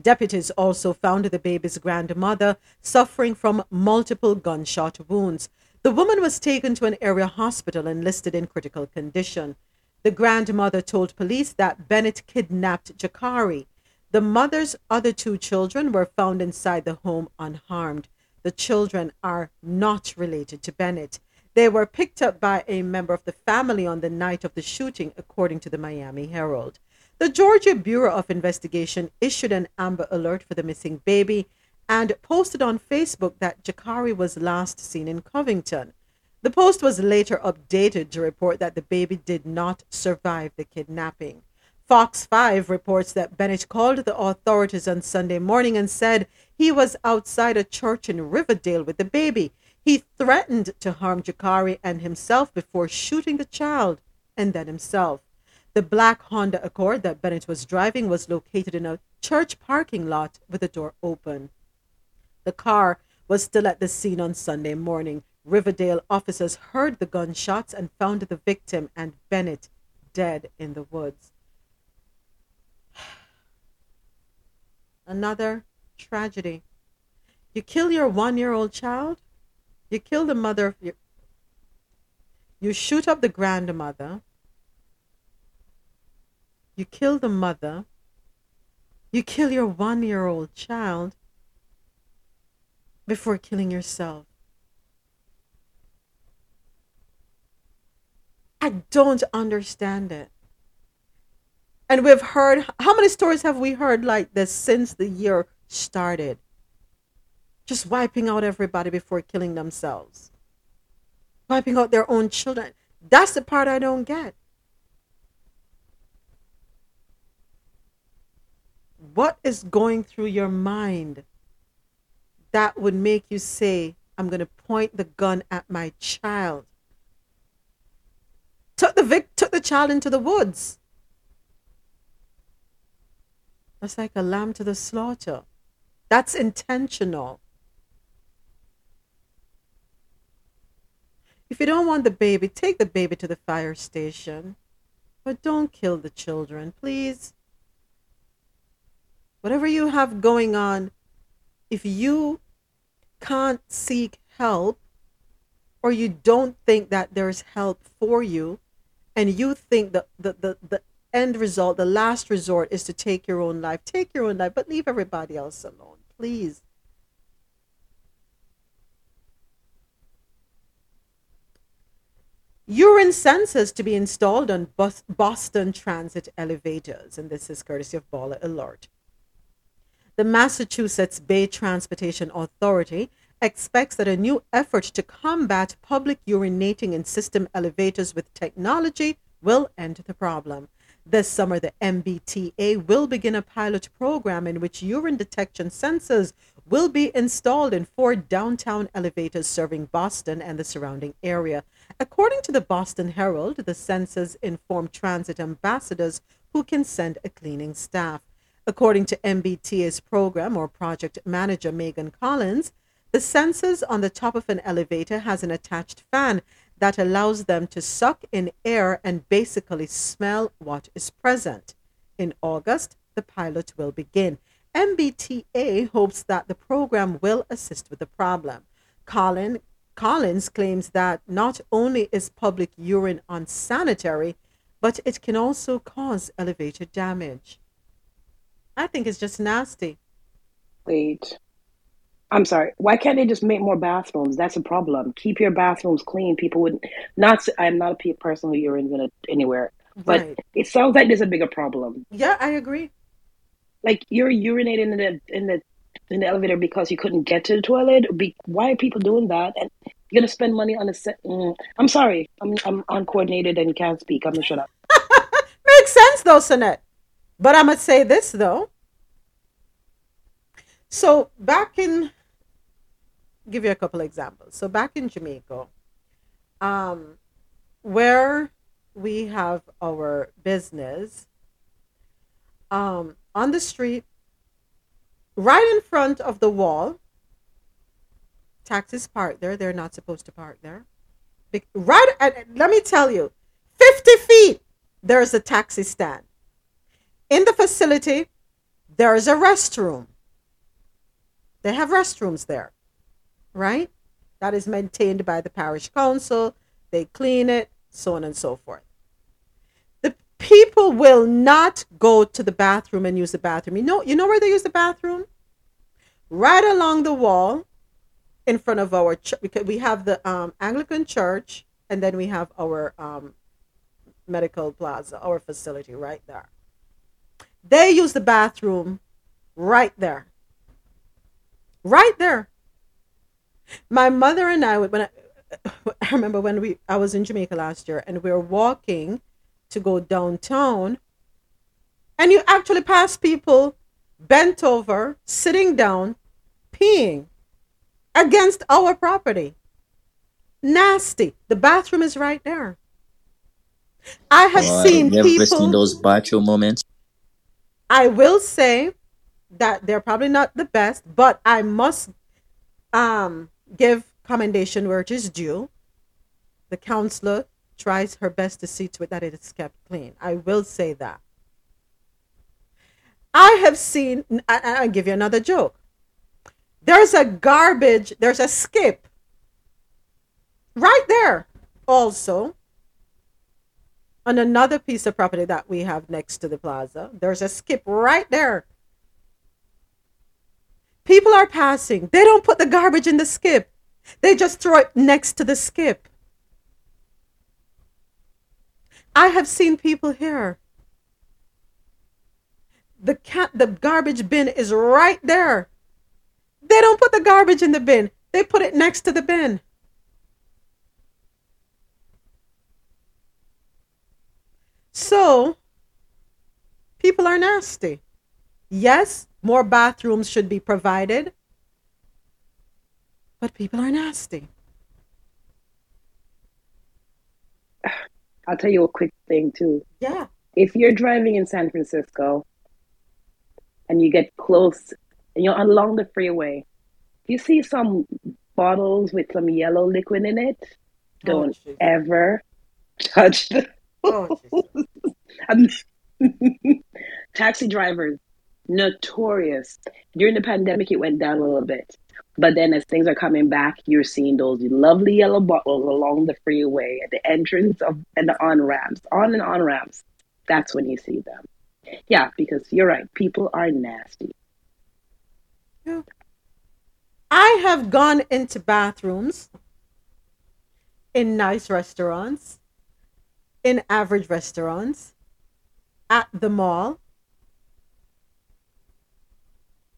Speaker 2: Deputies also found the baby's grandmother suffering from multiple gunshot wounds. The woman was taken to an area hospital and listed in critical condition. The grandmother told police that Bennett kidnapped Jakari. The mother's other two children were found inside the home unharmed. The children are not related to Bennett. They were picked up by a member of the family on the night of the shooting, according to the Miami Herald. The Georgia Bureau of Investigation issued an Amber Alert for the missing baby and posted on Facebook that Jakari was last seen in Covington. The post was later updated to report that the baby did not survive the kidnapping. Fox 5 reports that Bennett called the authorities on Sunday morning and said he was outside a church in Riverdale with the baby. He threatened to harm Jakari and himself before shooting the child and then himself. The black Honda Accord that Bennett was driving was located in a church parking lot with the door open. The car was still at the scene on Sunday morning. Riverdale officers heard the gunshots and found the victim and Bennett dead in the woods. Another tragedy. You kill your one year old child, you kill the mother of your. You shoot up the grandmother, you kill the mother, you kill your one year old child before killing yourself. I don't understand it. And we've heard how many stories have we heard like this since the year started? Just wiping out everybody before killing themselves, wiping out their own children. That's the part I don't get. What is going through your mind that would make you say, I'm going to point the gun at my child? Took the vic- took the child into the woods. That's like a lamb to the slaughter. That's intentional. If you don't want the baby, take the baby to the fire station. But don't kill the children, please. Whatever you have going on, if you can't seek help or you don't think that there's help for you and you think that the, the, the end result, the last resort is to take your own life, take your own life, but leave everybody else alone, please. Urine sensors to be installed on Boston Transit elevators, and this is courtesy of Baller Alert. The Massachusetts Bay Transportation Authority expects that a new effort to combat public urinating in system elevators with technology will end the problem. This summer, the MBTA will begin a pilot program in which urine detection sensors will be installed in four downtown elevators serving Boston and the surrounding area. According to the Boston Herald, the sensors inform transit ambassadors who can send a cleaning staff. According to MBTA's program or project manager Megan Collins, the sensors on the top of an elevator has an attached fan that allows them to suck in air and basically smell what is present. In August, the pilot will begin. MBTA hopes that the program will assist with the problem. Colin Collins claims that not only is public urine unsanitary, but it can also cause elevator damage. I think it's just nasty.
Speaker 5: Wait. I'm sorry. Why can't they just make more bathrooms? That's a problem. Keep your bathrooms clean. People would not. I'm not a person who urines in it anywhere, but
Speaker 2: Right.
Speaker 5: it sounds like there's a bigger problem.
Speaker 2: Yeah, I agree.
Speaker 5: Like you're urinating in the in the in the elevator because you couldn't get to the toilet. Be, why are people doing that? And you're gonna spend money on a set. Mm, I'm sorry. I'm I'm uncoordinated and can't speak. I'm gonna shut up.
Speaker 2: Makes sense though, Sonette. But I'm gonna say this though. So back in give you a couple examples. So back in Jamaica, um, where we have our business, um, on the street, right in front of the wall, taxis park there. They're not supposed to park there. Right at, let me tell you, 50 feet, there's a taxi stand. In the facility, there is a restroom. They have restrooms there, right? That is maintained by the parish council. They clean it, so on and so forth. The people will not go to the bathroom and use the bathroom. You know, you know where they use the bathroom? Right along the wall in front of our church because we have the um, Anglican church and then we have our um, medical plaza, our facility right there. They use the bathroom right there. Right there. My mother and I, when I, I remember when we I was in Jamaica last year and we were walking to go downtown, and you actually pass people bent over, sitting down, peeing against our property. Nasty. The bathroom is right there. I have
Speaker 8: Wow,
Speaker 2: seen
Speaker 8: you ever
Speaker 2: people.
Speaker 8: seen those bathroom moments?
Speaker 2: I will say that they're probably not the best, but I must um give commendation where it is due. The counselor tries her best to see to it that it is kept clean. I will say that. I have seen, and I'll give you another joke. There's a garbage, there's a skip right there also on another piece of property that we have next to the plaza. There's a skip right there. People are passing. They don't put the garbage in the skip. They just throw it next to the skip. I have seen people here. The cat the garbage bin is right there. They don't put the garbage in the bin. They put it next to the bin. So, people are nasty. Yes, more bathrooms should be provided, but people are nasty.
Speaker 5: I'll tell you a quick thing too.
Speaker 2: Yeah.
Speaker 5: If you're driving in San Francisco and you get close and you're along the freeway, you see some bottles with some yellow liquid in it. Oh, don't ever touch them. Oh, Taxi drivers, notorious. During the pandemic, it went down a little bit. But then as things are coming back, you're seeing those lovely yellow bottles along the freeway at the entrance of and the on ramps, on and on ramps. That's when you see them. Yeah, because you're right. People are nasty.
Speaker 2: I have gone into bathrooms in nice restaurants, in average restaurants, at the mall,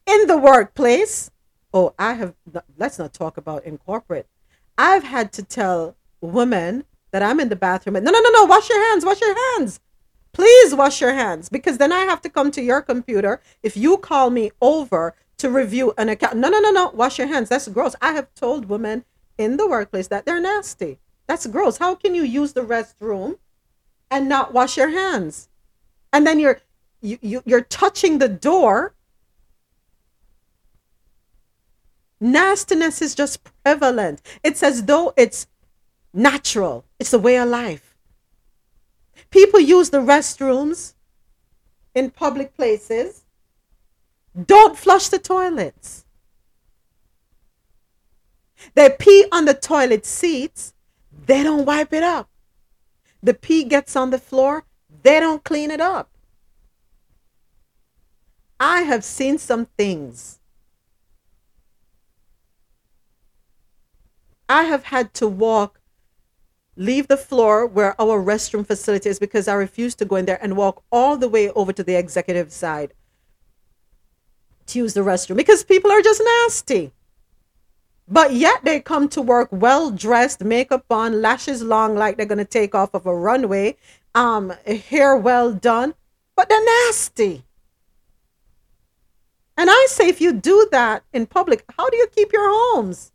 Speaker 2: in the workplace. Oh, I have, let's not talk about in corporate. I've had to tell women that I'm in the bathroom and no, no, no, no, wash your hands, wash your hands. Please wash your hands because then I have to come to your computer. If you call me over to review an account, no, no, no, no, wash your hands. That's gross. I have told women in the workplace that they're nasty. That's gross. How can you use the restroom and not wash your hands? And then you're you, you you're touching the door. Nastiness is just prevalent. It's as though it's natural. It's a way of life. People use the restrooms in public places. Don't flush the toilets. They pee on the toilet seats, they don't wipe it up. The pee gets on the floor, they don't clean it up. I have seen some things. I have had to walk, leave the floor where our restroom facility is because I refuse to go in there and walk all the way over to the executive side to use the restroom because people are just nasty. But yet they come to work well dressed, makeup on, lashes long like they're going to take off of a runway, um, hair well done, but they're nasty. And I say, if you do that in public, how do you keep your homes?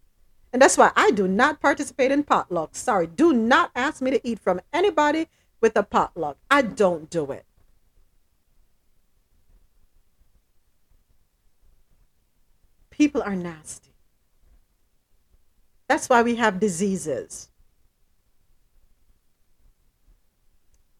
Speaker 2: And that's why I do not participate in potlucks. Sorry, do not ask me to eat from anybody with a potluck. I don't do it. People are nasty. That's why we have diseases.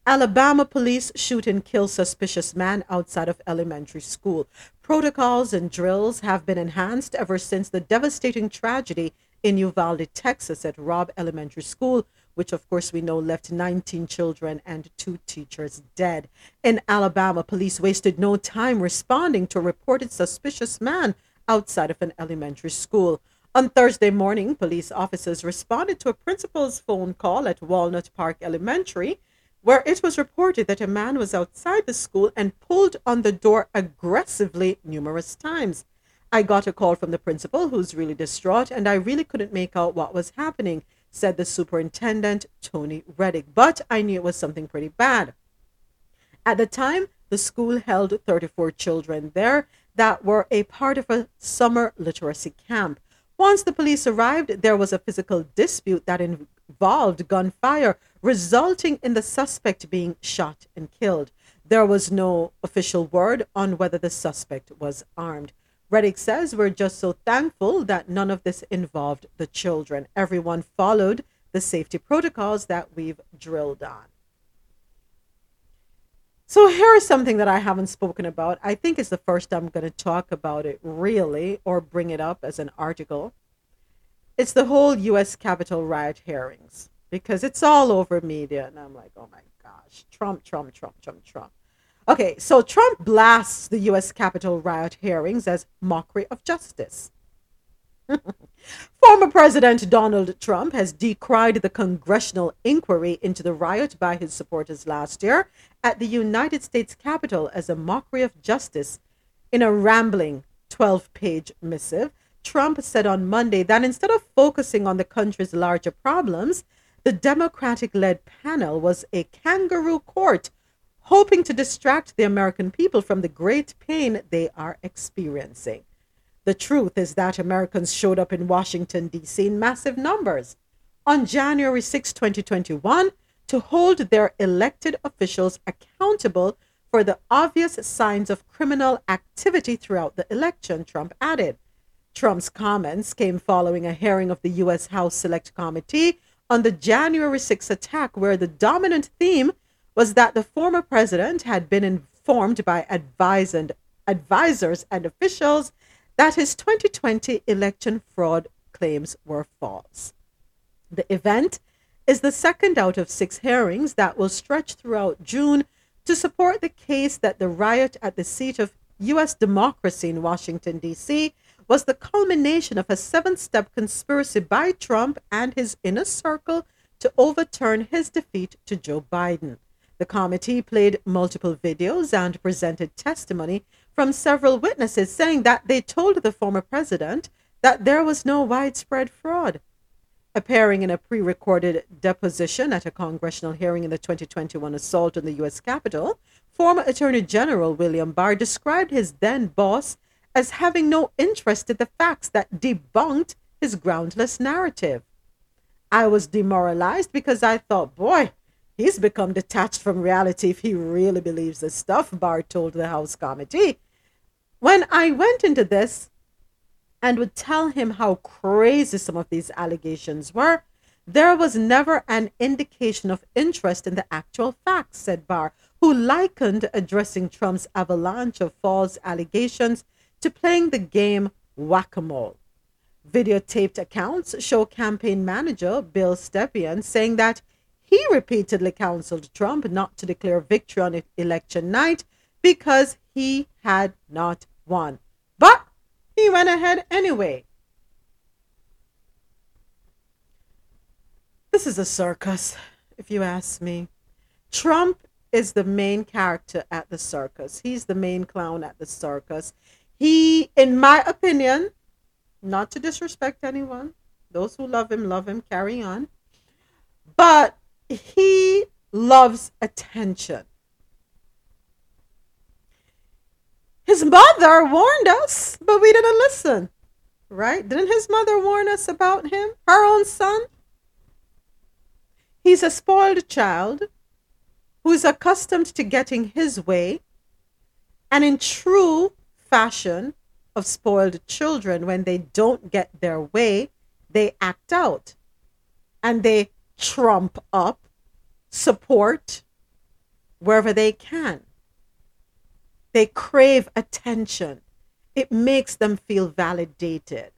Speaker 2: Alabama police shoot and kill suspicious man outside of elementary school. Protocols and drills have been enhanced ever since the devastating tragedy in Uvalde, Texas at Robb Elementary School, which of course we know left 19 children and two teachers dead. In Alabama, police wasted no time responding to a reported suspicious man outside of an elementary school. On Thursday morning, police officers responded to a principal's phone call at Walnut Park Elementary, where it was reported that a man was outside the school and pulled on the door aggressively numerous times. I got a call from the principal, who's really distraught, and I really couldn't make out what was happening, said the superintendent, Tony Reddick. But I knew it was something pretty bad. At the time, the school held 34 children there that were a part of a summer literacy camp. Once the police arrived, there was a physical dispute that involved gunfire, resulting in the suspect being shot and killed. There was no official word on whether the suspect was armed. Reddick says, We're just so thankful that none of this involved the children. Everyone followed the safety protocols that we've drilled on. So here is something that I haven't spoken about. I think it's the first time I'm going to talk about it really or bring it up as an article. It's the whole US Capitol riot hearings because it's all over media and I'm like, "Oh my gosh, Trump, Trump, Trump, Trump, Trump." Okay, so Trump blasts the US Capitol riot hearings as mockery of justice. Former President Donald Trump has decried the congressional inquiry into the riot by his supporters last year at the United States Capitol as a mockery of justice. In a rambling 12 page missive, Trump said on Monday that instead of focusing on the country's larger problems, the Democratic led panel was a kangaroo court hoping to distract the American people from the great pain they are experiencing. The truth is that Americans showed up in Washington, D.C. in massive numbers on January 6, 2021, to hold their elected officials accountable for the obvious signs of criminal activity throughout the election, Trump added. Trump's comments came following a hearing of the U.S. House Select Committee on the January 6 attack, where the dominant theme was that the former president had been informed by advisors and officials that his 2020 election fraud claims were false. The event is the second out of six hearings that will stretch throughout June to support the case that the riot at the seat of U.S. democracy in Washington, D.C., was the culmination of a seven step conspiracy by Trump and his inner circle to overturn his defeat to Joe Biden. The committee played multiple videos and presented testimony from several witnesses saying that they told the former president that there was no widespread fraud. Appearing in a pre recorded deposition at a congressional hearing in the 2021 assault on the U.S. Capitol, former Attorney General William Barr described his then boss as having no interest in the facts that debunked his groundless narrative. I was demoralized because I thought, boy, he's become detached from reality if he really believes this stuff, Barr told the House committee. When I went into this and would tell him how crazy some of these allegations were, there was never an indication of interest in the actual facts, said Barr, who likened addressing Trump's avalanche of false allegations to playing the game whack a mole. Videotaped accounts show campaign manager Bill Stepien saying that he repeatedly counseled Trump not to declare victory on election night because he had not won. But he went ahead anyway. This is a circus, if you ask me. Trump is the main character at the circus. He's the main clown at the circus. He, in my opinion, not to disrespect anyone, those who love him, love him, carry on. But he loves attention. His mother warned us, but we didn't listen. Right? Didn't his mother warn us about him? Her own son? He's a spoiled child who's accustomed to getting his way. And in true fashion of spoiled children, when they don't get their way, they act out and they trump up support wherever they can. They crave attention. It makes them feel validated.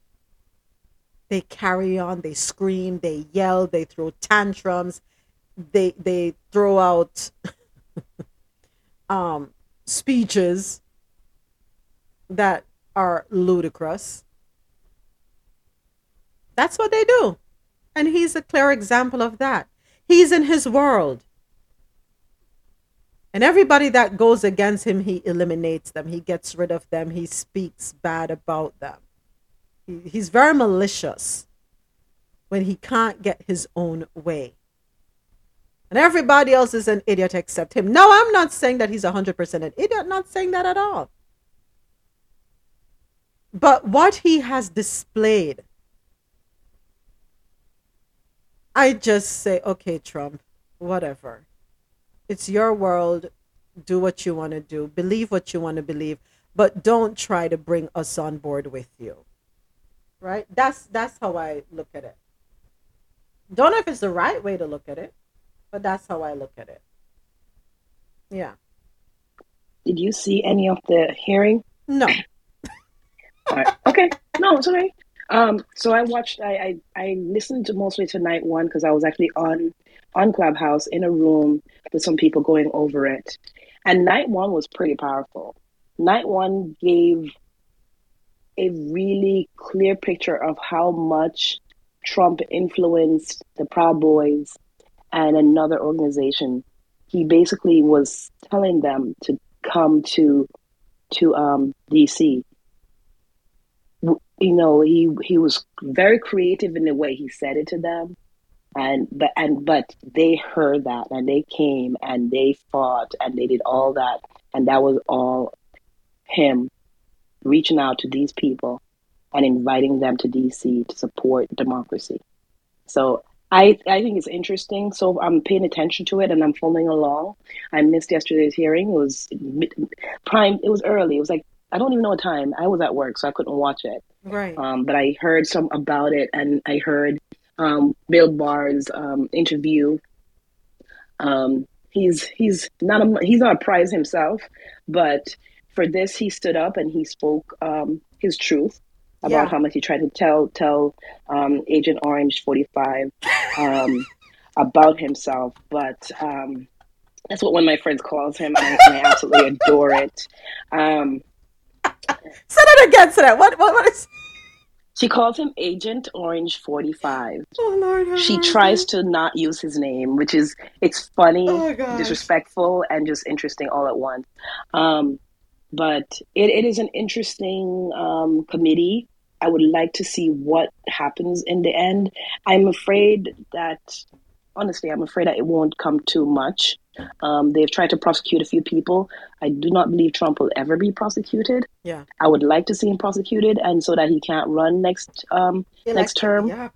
Speaker 2: They carry on, they scream, they yell, they throw tantrums, they they throw out um speeches that are ludicrous. That's what they do. And he's a clear example of that. He's in his world. And everybody that goes against him, he eliminates them. He gets rid of them. He speaks bad about them. He, he's very malicious when he can't get his own way. And everybody else is an idiot except him. No, I'm not saying that he's 100% an idiot. Not saying that at all. But what he has displayed, I just say, okay, Trump, whatever. It's your world. Do what you want to do. Believe what you want to believe, but don't try to bring us on board with you. Right? That's that's how I look at it. Don't know if it's the right way to look at it, but that's how I look at it. Yeah.
Speaker 5: Did you see any of the hearing?
Speaker 2: No.
Speaker 5: Right. Okay. No, it's okay. Um, so I watched. I I, I listened to mostly to night one because I was actually on on Clubhouse in a room with some people going over it, and night one was pretty powerful. Night one gave a really clear picture of how much Trump influenced the Proud Boys and another organization. He basically was telling them to come to to um, DC you know he he was very creative in the way he said it to them and but and but they heard that and they came and they fought and they did all that and that was all him reaching out to these people and inviting them to DC to support democracy so I, I think it's interesting. So I'm paying attention to it and I'm following along. I missed yesterday's hearing. It was prime. It was early. It was like I don't even know what time. I was at work, so I couldn't watch it.
Speaker 2: Right.
Speaker 5: Um, but I heard some about it, and I heard um, Bill Barr's um, interview. Um, he's he's not a he's not a prize himself, but for this he stood up and he spoke um, his truth about
Speaker 2: Yeah.
Speaker 5: how much he tried to tell tell um, Agent Orange forty five um, about himself. But um, that's what one of my friends calls him, and I, and I absolutely adore it. Um,
Speaker 2: Say that again. Say that. What? What? What is?
Speaker 5: She calls him Agent Orange 45.
Speaker 2: Oh Lord.
Speaker 5: She tries to not use his name, which is it's funny,
Speaker 2: Oh,
Speaker 5: disrespectful, and just interesting all at once. Um, but it, it is an interesting um, committee. I would like to see what happens in the end. I'm afraid that, honestly, I'm afraid that it won't come too much. Um, they've tried to prosecute a few people. I do not believe Trump will ever be prosecuted.
Speaker 2: Yeah.
Speaker 5: I would like to see him prosecuted, and so that he can't run next um, next term.
Speaker 2: Yeah.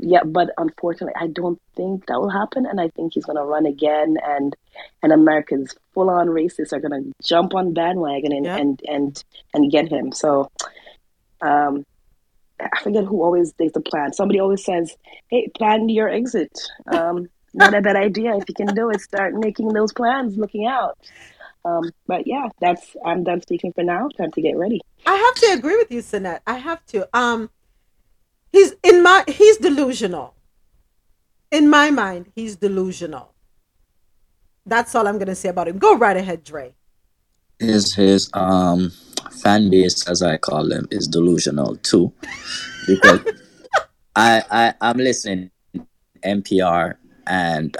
Speaker 5: Yeah, but unfortunately, I don't think that will happen, and I think he's going to run again, and and Americans full on racists are going to jump on bandwagon and,
Speaker 2: Yep.
Speaker 5: and and and get him. So, um, I forget who always does the plan. Somebody always says, "Hey, plan your exit." Um, not a bad idea. If you can do it, start making those plans, looking out. Um, but yeah, that's I'm done speaking for now. Time to get ready.
Speaker 2: I have to agree with you, Sinette. I have to. Um, He's in my he's delusional. In my mind, he's delusional. That's all I'm gonna say about him. Go right ahead, Dre.
Speaker 8: His his um fan base, as I call them, is delusional too, because I I I'm listening NPR and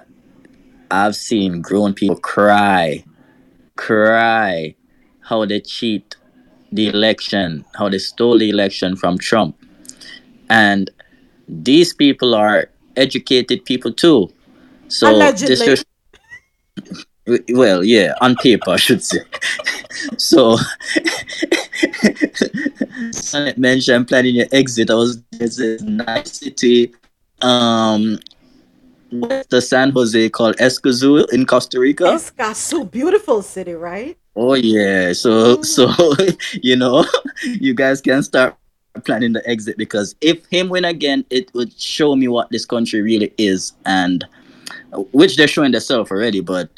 Speaker 8: I've seen grown people cry, cry how they cheat the election, how they stole the election from Trump. And these people are educated people too. So
Speaker 2: Allegedly.
Speaker 8: this just well, yeah, on paper, I should say. so, Sonnet mentioned planning your exit. I was this is nice city, um, what's the San Jose called Escazú in Costa Rica.
Speaker 2: Escazú, beautiful city, right?
Speaker 8: Oh yeah, so so you know, you guys can start planning the exit because if him win again, it would show me what this country really is, and uh, which they're showing themselves already. But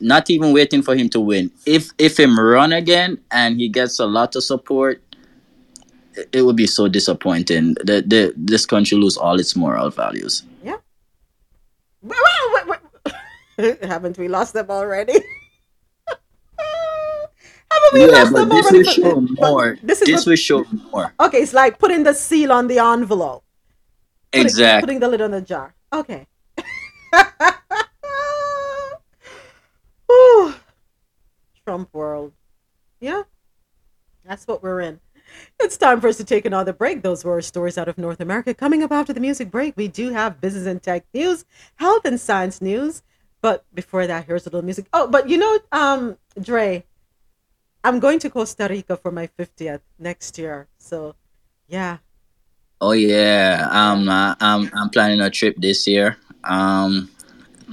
Speaker 8: not even waiting for him to win. If if him run again and he gets a lot of support, it- it would be so disappointing. that this country lose all its moral values.
Speaker 2: Yeah. Wait, wait, wait, wait. Haven't we lost them already? Haven't we
Speaker 8: Yeah,
Speaker 2: lost them
Speaker 8: this
Speaker 2: already?
Speaker 8: will show more.
Speaker 2: This is
Speaker 8: This
Speaker 2: what-
Speaker 8: will show more.
Speaker 2: Okay, it's like putting the seal on the envelope.
Speaker 8: Exactly.
Speaker 2: Putting the lid on the jar. Okay. Trump world. Yeah. That's what we're in. It's time for us to take another break. Those were our stories out of North America. Coming up after the music break, we do have business and tech news, health and science news. But before that, here's a little music. Oh, but you know, um, Dre, I'm going to Costa Rica for my 50th next year. So, yeah,
Speaker 8: Oh yeah, um, uh, I'm I'm planning a trip this year. Um,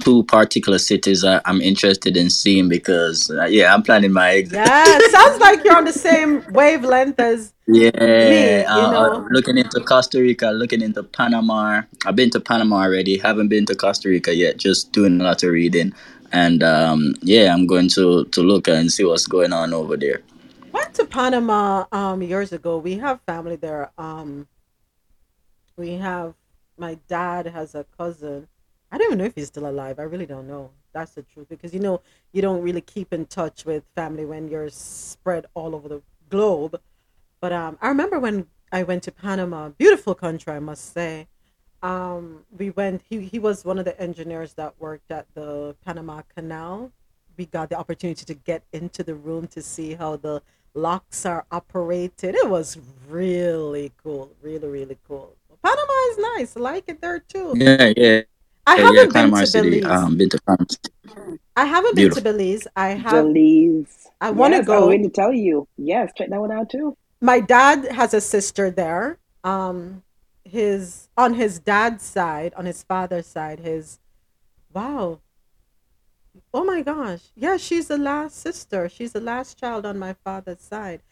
Speaker 8: two particular cities I, I'm interested in seeing because uh, yeah, I'm planning my exit.
Speaker 2: Yeah, sounds like you're on the same wavelength as
Speaker 8: Yeah,
Speaker 2: Me, you
Speaker 8: uh, uh,
Speaker 2: know.
Speaker 8: looking into Costa Rica, looking into Panama. I've been to Panama already. Haven't been to Costa Rica yet. Just doing a lot of reading, and um, yeah, I'm going to to look and see what's going on over there.
Speaker 2: went to Panama um years ago. We have family there. Um we have my dad has a cousin. I don't even know if he's still alive. I really don't know. That's the truth because you know you don't really keep in touch with family when you're spread all over the globe. But um I remember when I went to Panama, beautiful country I must say. Um we went he he was one of the engineers that worked at the Panama Canal we got the opportunity to get into the room to see how the locks are operated. It was really cool, really really cool. Panama is nice. I like it there too.
Speaker 8: Yeah, yeah.
Speaker 2: I
Speaker 8: yeah,
Speaker 2: haven't
Speaker 8: yeah,
Speaker 2: been to
Speaker 8: City.
Speaker 2: Belize.
Speaker 8: Um, been to Panama
Speaker 2: I haven't
Speaker 8: Beautiful.
Speaker 2: been to Belize. I have.
Speaker 5: Belize.
Speaker 2: I want to
Speaker 5: Yes, I
Speaker 2: go.
Speaker 5: was waiting to tell you. Yes, check that one out too.
Speaker 2: My dad has a sister there. Um, his on his dad's side, on his father's side, his wow. Oh my gosh. Yeah, she's the last sister. She's the last child on my father's side.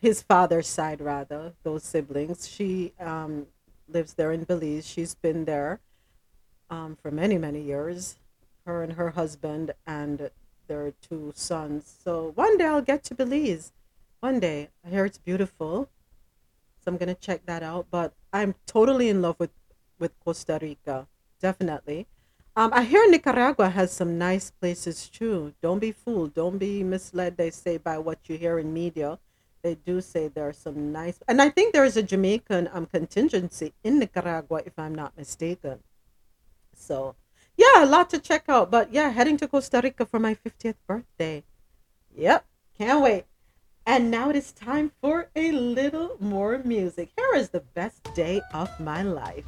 Speaker 2: His father's side rather, those siblings. She um lives there in Belize. She's been there um for many, many years. Her and her husband and their two sons. So one day I'll get to Belize. One day. I hear it's beautiful. So I'm gonna check that out. But I'm totally in love with with Costa Rica. Definitely. Um, I hear Nicaragua has some nice places too. Don't be fooled. Don't be misled. They say by what you hear in media. They do say there are some nice, and I think there is a Jamaican um contingency in Nicaragua, if I'm not mistaken. So, yeah, a lot to check out. But yeah, heading to Costa Rica for my 50th birthday. Yep, can't wait. And now it is time for a little more music. Here is the best day of my life.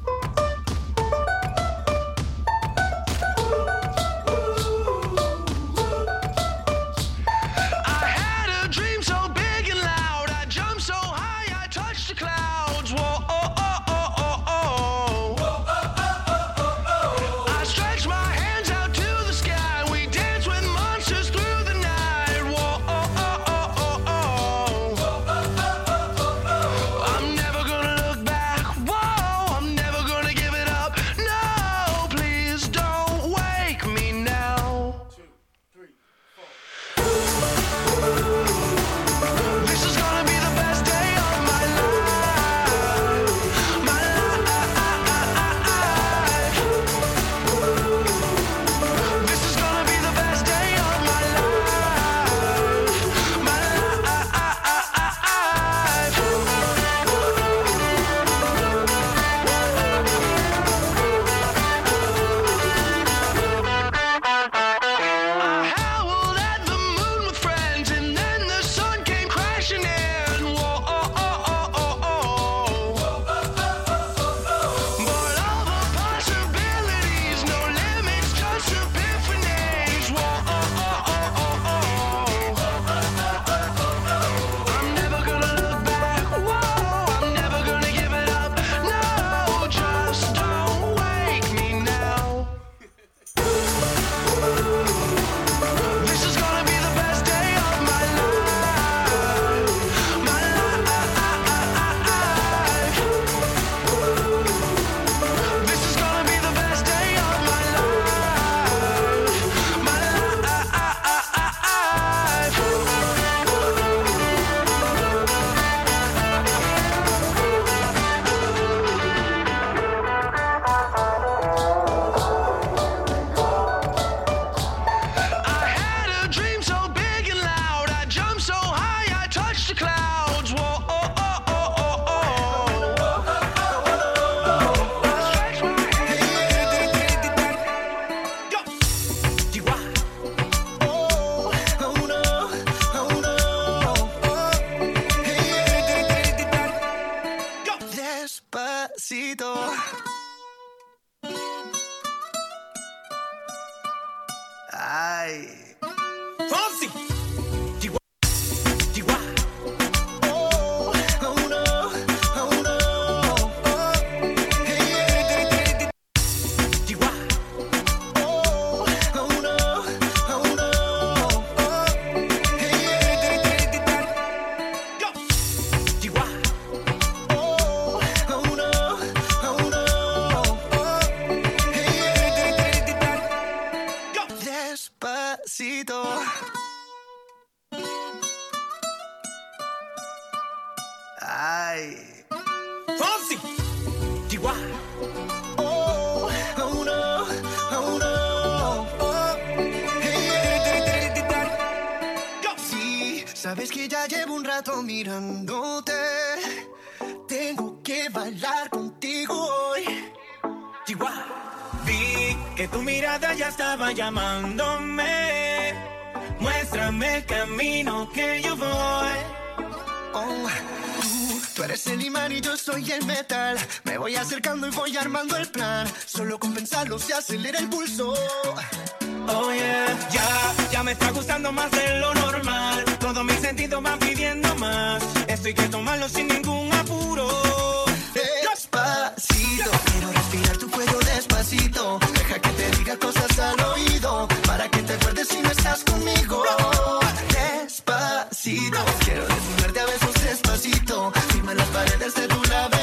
Speaker 9: desde tu
Speaker 2: nave.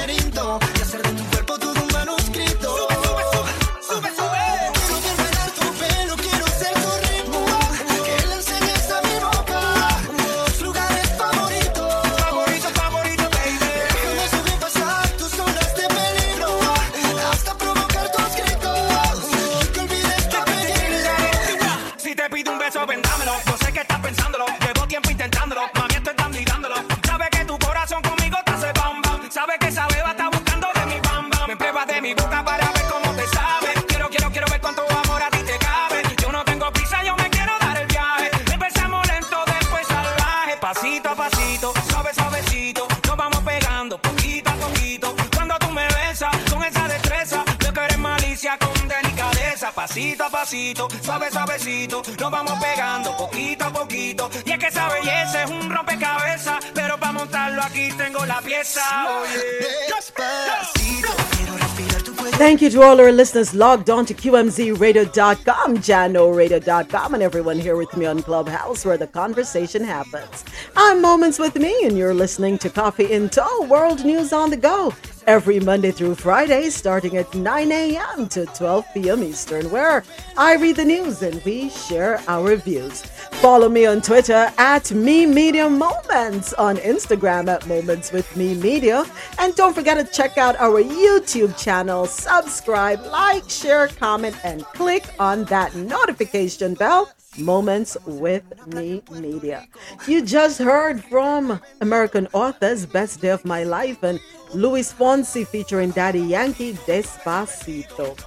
Speaker 2: You to all our listeners logged on to QMZRadio.com, JahknoRadio.com, and everyone here with me on Clubhouse where the conversation happens. I'm Moments with Mi, and you're listening to Coffee in Toe, World News on the Go, every Monday through Friday, starting at 9 a.m. to 12 p.m. Eastern, where I read the news and we share our views. Follow me on Twitter at Mi Media Moments, on Instagram at Moments with Mi Media, and don't forget to check out our YouTube channel. Subscribe, like, share, comment, and click on that notification bell. Moments with Mi Media. You just heard from American Authors Best Day of My Life and Luis Fonsi featuring Daddy Yankee Despacito.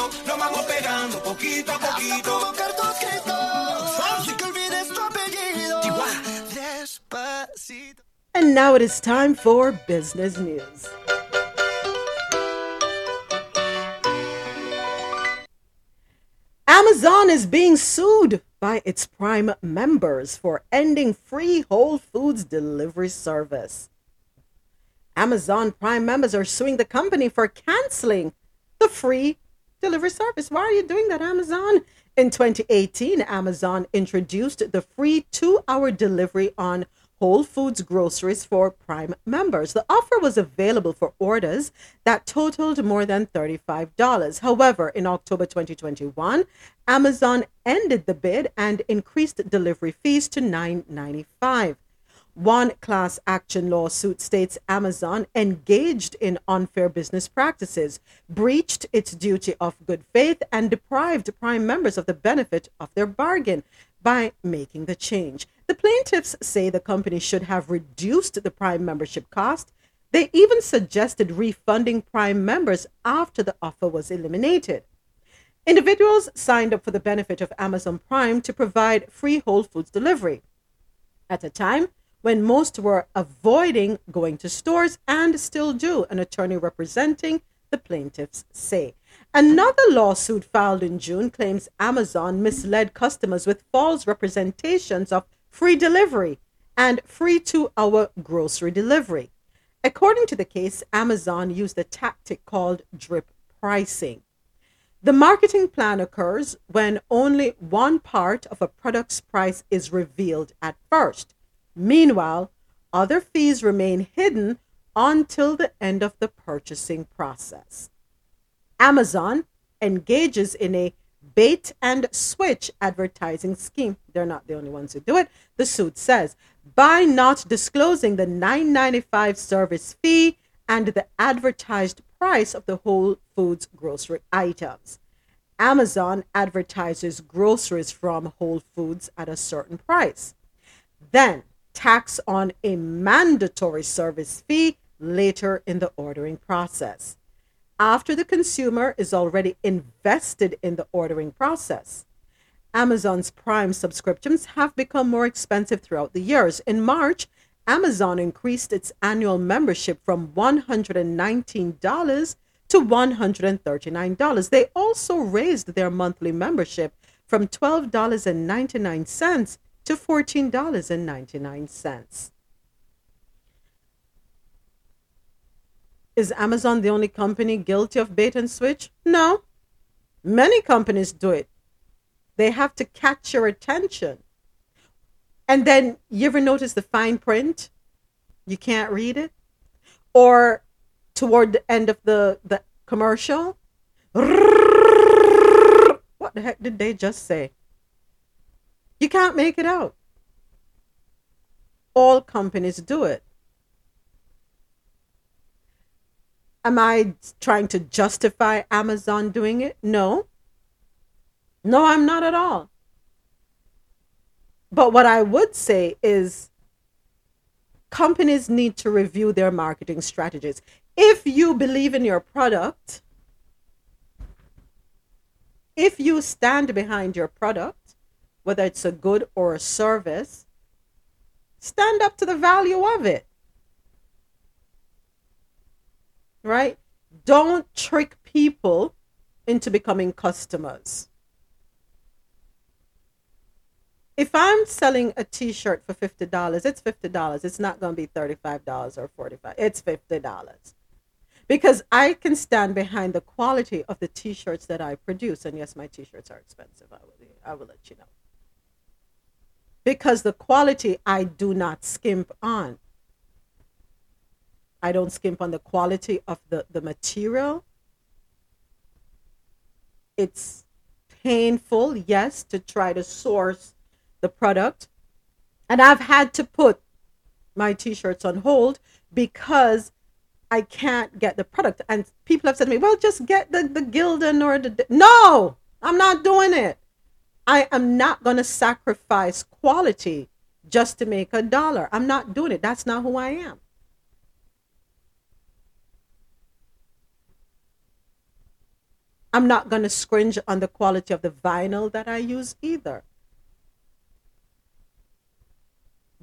Speaker 9: Suavecito. Nos vamos pegando poquito a
Speaker 6: Hasta
Speaker 9: poquito.
Speaker 6: provocar tus gritos y que olvides tu apellido. Despacito.
Speaker 2: And now it is time for business news. Amazon is being sued by its Prime members for ending free Whole Foods delivery service. Amazon Prime members are suing the company for canceling the free delivery service. Why are you doing that, Amazon? In 2018, Amazon introduced the free two hour delivery on Whole Foods groceries for Prime members. The offer was available for orders that totaled more than $35. However, in October 2021, Amazon ended the bid and increased delivery fees to $9.95. One class action lawsuit states Amazon engaged in unfair business practices, breached its duty of good faith, and deprived Prime members of the benefit of their bargain by making the change. The plaintiffs say the company should have reduced the Prime membership cost. They even suggested refunding Prime members after the offer was eliminated. Individuals signed up for the benefit of Amazon Prime to provide free Whole Foods delivery at a time when most were avoiding going to stores and still do, an attorney representing the plaintiffs say. Another lawsuit filed in June claims Amazon misled customers with false representations of free delivery and free two hour grocery delivery. According to the case, Amazon used a tactic called drip pricing. The marketing plan occurs when only one part of a product's price is revealed at first. Meanwhile, other fees remain hidden until the end of the purchasing process. Amazon engages in a bait and switch advertising scheme. They're not the only ones who do it. The suit says by not disclosing the $9.95 service fee and the advertised price of the Whole Foods grocery items. Amazon advertises groceries from Whole Foods at a certain price. Then tax on a mandatory service fee later in the ordering process after the consumer is already invested in the ordering process. Amazon's Prime subscriptions have become more expensive throughout the years. In March, Amazon increased its annual membership from $119 to $139. They also raised their monthly membership from $12.99 to $14.99. Is Amazon the only company guilty of bait and switch? No. Many companies do it. They have to catch your attention. And then you ever notice the fine print? You can't read it? Or toward the end of the, the commercial? What the heck did they just say? You can't make it out. All companies do it. Am I trying to justify Amazon doing it? No. No, I'm not at all. But what I would say is companies need to review their marketing strategies. If you believe in your product, if you stand behind your product, whether it's a good or a service, stand up to the value of it. right? Don't trick people into becoming customers. If I'm selling a t-shirt for $50, it's $50. It's not going to be $35 or 45. It's $50. Because I can stand behind the quality of the t-shirts that I produce and yes, my t-shirts are expensive. I will I will let you know. Because the quality I do not skimp on. I don't skimp on the quality of the, the material. It's painful, yes, to try to source the product. And I've had to put my t shirts on hold because I can't get the product. And people have said to me, well, just get the, the Gildan or the. No, I'm not doing it. I am not going to sacrifice quality just to make a dollar. I'm not doing it. That's not who I am. I'm not going to scringe on the quality of the vinyl that I use either.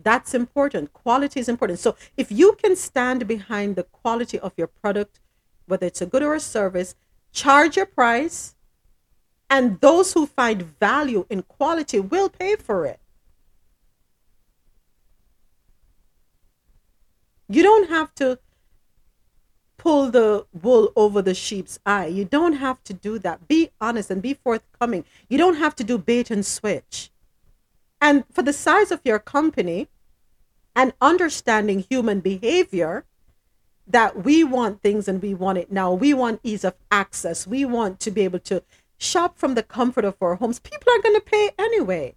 Speaker 2: That's important. Quality is important. So if you can stand behind the quality of your product, whether it's a good or a service, charge your price, and those who find value in quality will pay for it. You don't have to pull the wool over the sheep's eye. You don't have to do that. Be honest and be forthcoming. You don't have to do bait and switch. And for the size of your company and understanding human behavior, that we want things and we want it now. We want ease of access. We want to be able to shop from the comfort of our homes. People are going to pay anyway.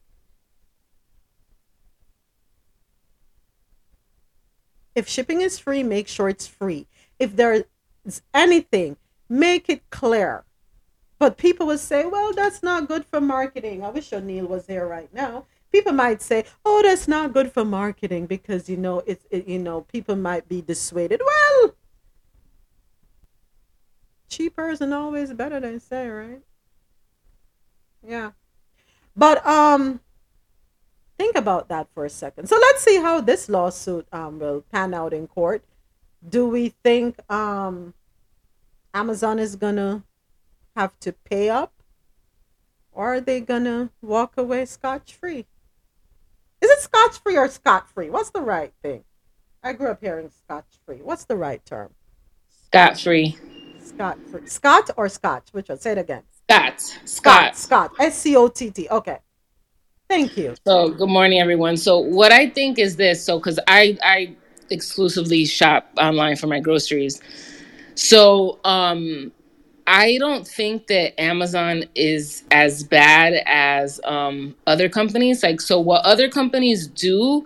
Speaker 2: If shipping is free, make sure it's free if there's anything, make it clear. But people will say, well, that's not good for marketing. I wish O'Neill was here right now. People might say, oh, that's not good for marketing because, you know, it, you know, people might be dissuaded. Well, cheaper isn't always better, they say, right? Yeah. But um think about that for a second. So let's see how this lawsuit um will pan out in court. Do we think um Amazon is gonna have to pay up or are they gonna walk away scotch free? Is it scotch free or scot free? What's the right thing? I grew up hearing scotch free. What's the right term?
Speaker 10: Scot free.
Speaker 2: Scot free. Scott or scotch? Which one? Say it again.
Speaker 10: Scott.
Speaker 2: Scott.
Speaker 10: Scott.
Speaker 2: S C O T T. Okay. Thank you.
Speaker 10: So good morning, everyone. So what I think is this. So because I I exclusively shop online for my groceries. So um I don't think that Amazon is as bad as um, other companies. Like, so what other companies do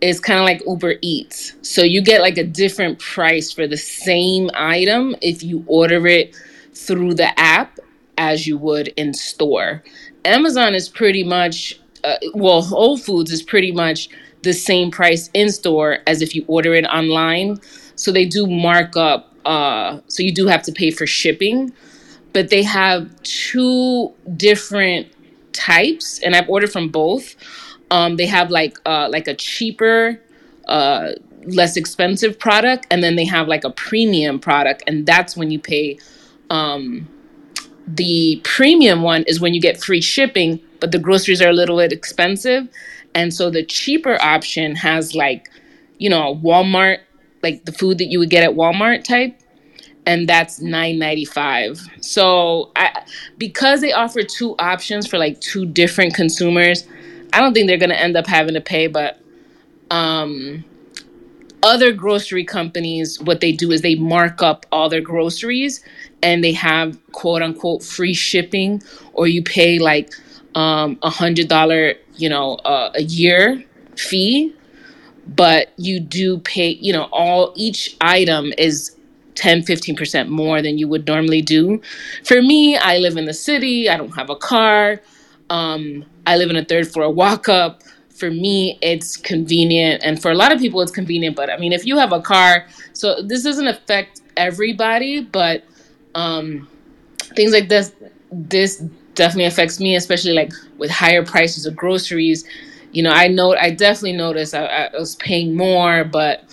Speaker 10: is kind of like Uber Eats. So you get like a different price for the same item if you order it through the app as you would in store. Amazon is pretty much, uh, well, Whole Foods is pretty much the same price in store as if you order it online. So they do mark up. Uh, so you do have to pay for shipping but they have two different types and i've ordered from both um, they have like uh, like a cheaper uh, less expensive product and then they have like a premium product and that's when you pay um, the premium one is when you get free shipping but the groceries are a little bit expensive. And so the cheaper option has like you know walmart like the food that you would get at walmart type and that's 9.95 so I, because they offer two options for like two different consumers i don't think they're going to end up having to pay but um other grocery companies what they do is they mark up all their groceries and they have quote unquote free shipping or you pay like um a hundred dollar you know uh, a year fee but you do pay you know all each item is 10 15% more than you would normally do. For me i live in the city i don't have a car um, i live in a third floor walk up for me it's convenient and for a lot of people it's convenient but i mean if you have a car so this doesn't affect everybody but um, things like this this definitely affects me especially like with higher prices of groceries you know i know i definitely noticed I, I was paying more but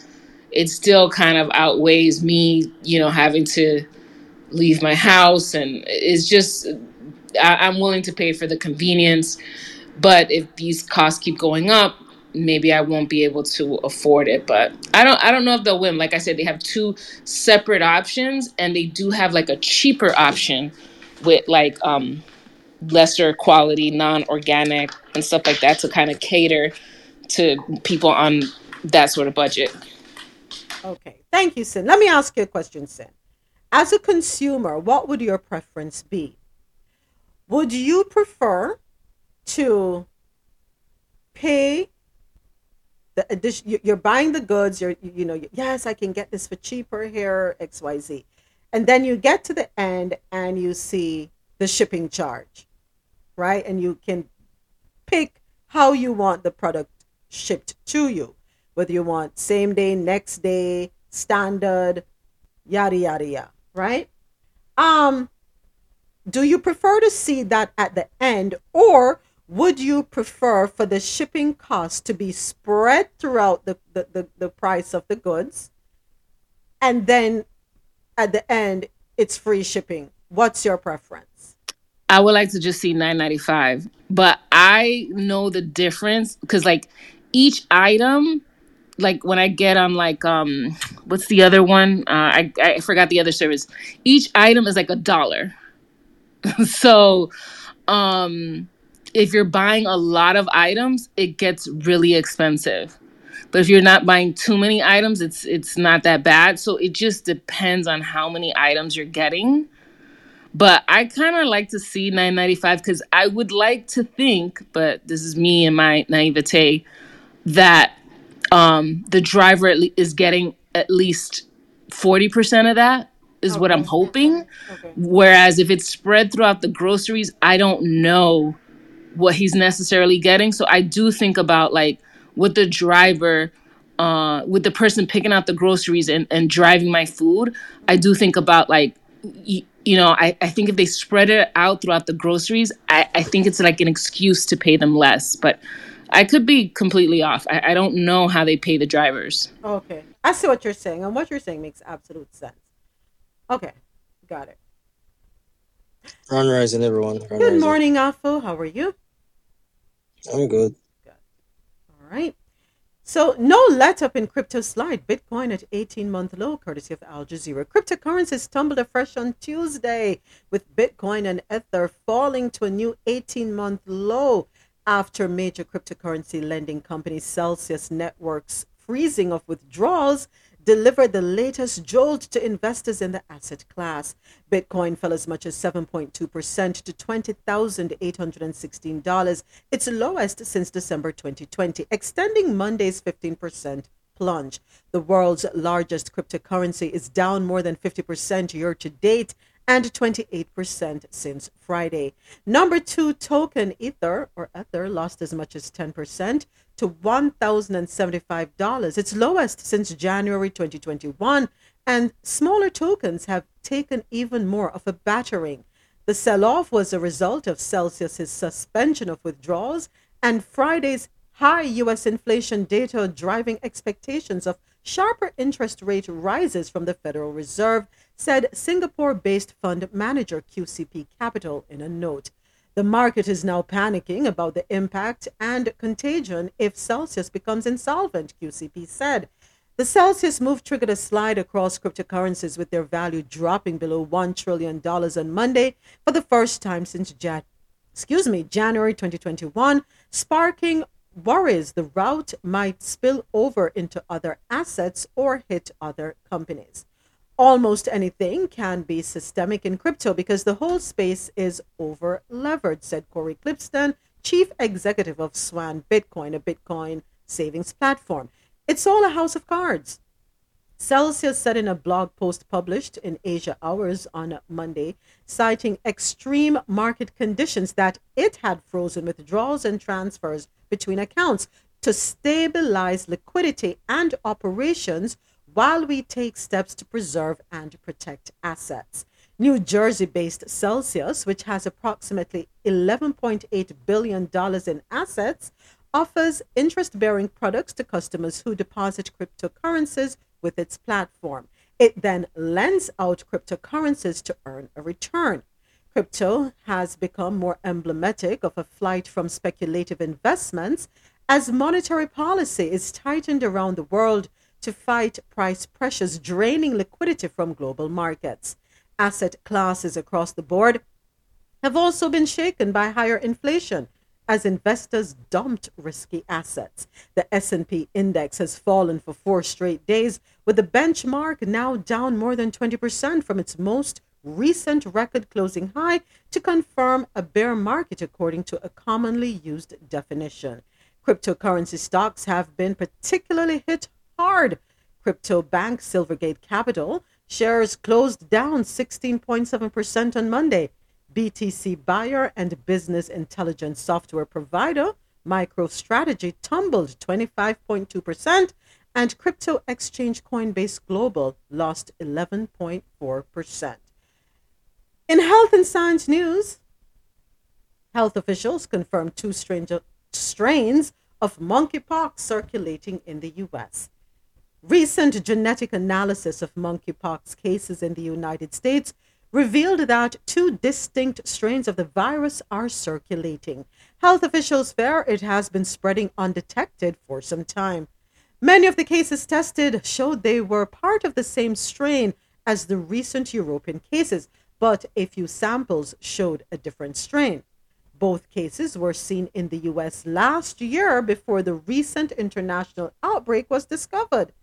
Speaker 10: it still kind of outweighs me, you know, having to leave my house. And it's just, I, I'm willing to pay for the convenience. But if these costs keep going up, maybe I won't be able to afford it. But I don't, I don't know if they'll win. Like I said, they have two separate options, and they do have like a cheaper option with like um, lesser quality, non-organic, and stuff like that to kind of cater to people on that sort of budget.
Speaker 2: Okay. Thank you, Sin. Let me ask you a question, Sin. As a consumer, what would your preference be? Would you prefer to pay the addition? you- You're buying the goods. You're, you know, yes, I can get this for cheaper here, X, Y, Z, and then you get to the end and you see the shipping charge, right? And you can pick how you want the product shipped to you, whether you want same day, next day, standard, yada yada yada, right? Um, do you prefer to see that at the end, or would you prefer for the shipping cost to be spread throughout the, the, the, the price of the goods, and then at the end it's free shipping? What's your preference?
Speaker 10: I would like to just see 995, but I know the difference because like each item, like when I get on like um what's the other one? Uh, I I forgot the other service. Each item is like a dollar. so um if you're buying a lot of items, it gets really expensive. But if you're not buying too many items, it's it's not that bad. So it just depends on how many items you're getting. But I kind of like to see 995 because I would like to think, but this is me and my naivete, that um, the driver at le- is getting at least 40% of that is what I'm hoping. Whereas if it's spread throughout the groceries, I don't know what he's necessarily getting. So I do think about like with the driver, uh, with the person picking out the groceries and, and driving my food, I do think about like, y- you know, I, I think if they spread it out throughout the groceries, I, I think it's like an excuse to pay them less. But I could be completely off. I, I don't know how they pay the drivers.
Speaker 2: Okay. I see what you're saying, and what you're saying makes absolute sense. Okay. Got it.
Speaker 11: Run rising, everyone. Run
Speaker 2: Good
Speaker 11: rising.
Speaker 2: morning, Afu. How are you?
Speaker 11: I'm good.
Speaker 2: All right. So, no let up in crypto slide. Bitcoin at 18 month low, courtesy of Al Jazeera. Cryptocurrencies tumbled afresh on Tuesday, with Bitcoin and Ether falling to a new 18 month low after major cryptocurrency lending company Celsius Networks freezing of withdrawals delivered the latest jolt to investors in the asset class. Bitcoin fell as much as 7.2% to $20,816, its lowest since December 2020, extending Monday's 15% plunge. The world's largest cryptocurrency is down more than 50% year to date and 28% since Friday. Number two token, Ether or Ether, lost as much as 10% to $1,075, its lowest since January 2021, and smaller tokens have taken even more of a battering. The sell off was a result of Celsius's suspension of withdrawals and Friday's high U.S. inflation data driving expectations of sharper interest rate rises from the Federal Reserve, said Singapore based fund manager QCP Capital in a note. The market is now panicking about the impact and contagion if Celsius becomes insolvent, QCP said. The Celsius move triggered a slide across cryptocurrencies with their value dropping below $1 trillion on Monday for the first time since Jan- excuse me, January 2021, sparking worries the route might spill over into other assets or hit other companies. Almost anything can be systemic in crypto because the whole space is over levered, said Cory Klippsten, chief executive of Swan Bitcoin, a Bitcoin savings platform. It's all a house of cards. Celsius said in a blog post published in Asia Hours on Monday, citing extreme market conditions, that it had frozen withdrawals and transfers between accounts to stabilize liquidity and operations while we take steps to preserve and protect assets. New Jersey based Celsius, which has approximately $11.8 billion in assets, offers interest bearing products to customers who deposit cryptocurrencies with its platform. It then lends out cryptocurrencies to earn a return. Crypto has become more emblematic of a flight from speculative investments as monetary policy is tightened around the world to fight price pressures draining liquidity from global markets. Asset classes across the board have also been shaken by higher inflation as investors dumped risky assets. The S&P index has fallen for 4 straight days with the benchmark now down more than 20% from its most recent record closing high to confirm a bear market according to a commonly used definition. Cryptocurrency stocks have been particularly hit hard. Crypto bank Silvergate Capital shares closed down 16.7% on Monday. BTC buyer and business intelligence software provider MicroStrategy tumbled 25.2%, and crypto exchange Coinbase Global lost 11.4%. In health and science news, health officials confirmed two strange, strains of monkeypox circulating in the U.S. Recent genetic analysis of monkeypox cases in the United States revealed that two distinct strains of the virus are circulating. Health officials fear it has been spreading undetected for some time. Many of the cases tested showed they were part of the same strain as the recent European cases, but a few samples showed a different strain. Both cases were seen in the US last year before the recent international outbreak was discovered.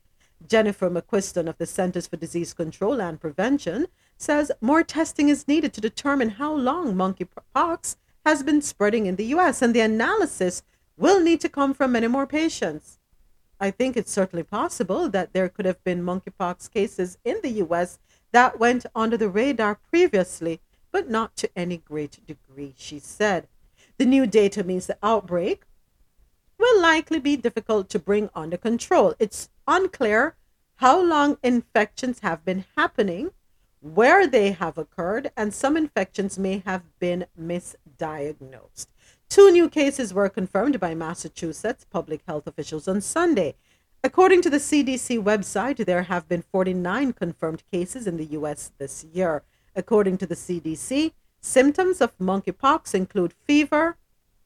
Speaker 2: Jennifer McQuiston of the Centers for Disease Control and Prevention says more testing is needed to determine how long monkeypox has been spreading in the US, and the analysis will need to come from many more patients. I think it's certainly possible that there could have been monkeypox cases in the US that went under the radar previously, but not to any great degree, she said. The new data means the outbreak will likely be difficult to bring under control. It's unclear how long infections have been happening, where they have occurred, and some infections may have been misdiagnosed. Two new cases were confirmed by Massachusetts public health officials on Sunday. According to the CDC website, there have been 49 confirmed cases in the U.S. this year. According to the CDC, symptoms of monkeypox include fever,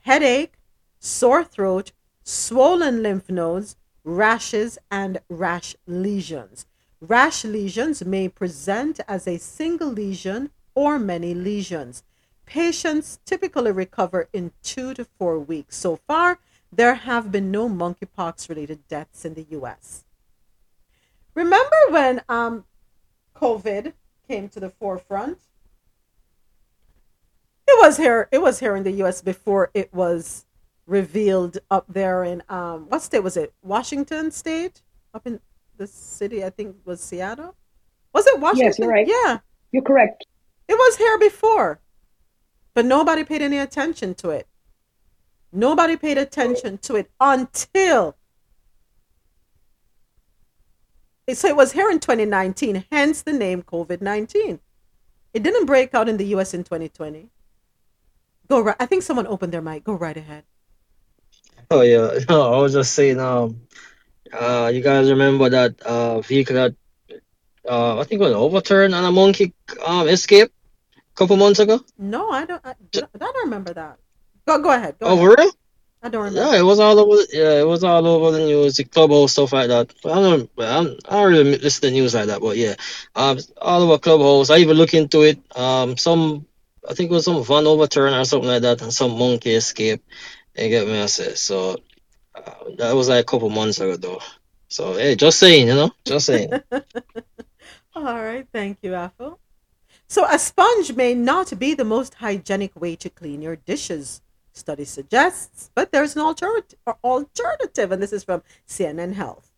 Speaker 2: headache, sore throat, swollen lymph nodes, rashes, and rash lesions. Rash lesions may present as a single lesion or many lesions. Patients typically recover in two to four weeks. So far, there have been no monkeypox related deaths in the US. Remember when um, COVID came to the forefront? It was here. It was here in the U.S. before it was revealed up there in um, what state was it? Washington State, up in the city. I think was Seattle. Was it Washington?
Speaker 5: Yes, you're right.
Speaker 2: Yeah,
Speaker 5: You're correct.
Speaker 2: it was here before, but nobody paid any attention to it. Nobody paid attention to it until so it was here in 2019, hence the name COVID 19. It didn't break out in the US in 2020. Go right. I think someone opened their mic. Go right ahead.
Speaker 11: Oh yeah, no, I was just saying. Um, uh, you guys remember that uh vehicle that uh I think it was overturned and a monkey um escaped a couple months ago?
Speaker 2: No, I don't. I, I don't remember that. Go go ahead. Go
Speaker 11: Oh,
Speaker 2: ahead.
Speaker 11: real?
Speaker 2: I don't remember.
Speaker 11: Yeah, it was all over. Yeah, it was all over the news, the clubhouse stuff like that. But I don't, I'm, I don't really listen to news like that. But yeah, um, all over clubhouse. I even look into it. Um, some, I think it was some van overturn or something like that, and some monkey escape. You get me? I said so. Uh, that was like a couple months ago, though. So hey, just saying, you know, just saying.
Speaker 2: All right. Thank you, Apple. So, a sponge may not be the most hygienic way to clean your dishes, study suggests, but there's an alternative, alternative, and this is from CNN Health.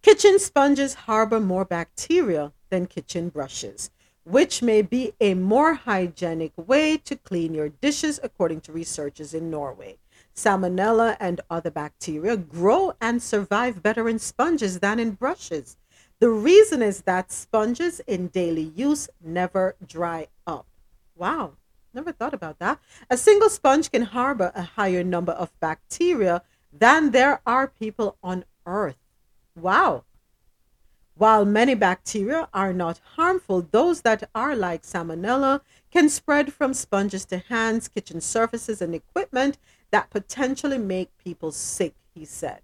Speaker 2: Kitchen sponges harbor more bacteria than kitchen brushes, which may be a more hygienic way to clean your dishes, according to researchers in Norway. Salmonella and other bacteria grow and survive better in sponges than in brushes. The reason is that sponges in daily use never dry up. Wow, never thought about that. A single sponge can harbor a higher number of bacteria than there are people on Earth. Wow. While many bacteria are not harmful, those that are like salmonella can spread from sponges to hands, kitchen surfaces, and equipment that potentially make people sick, he said.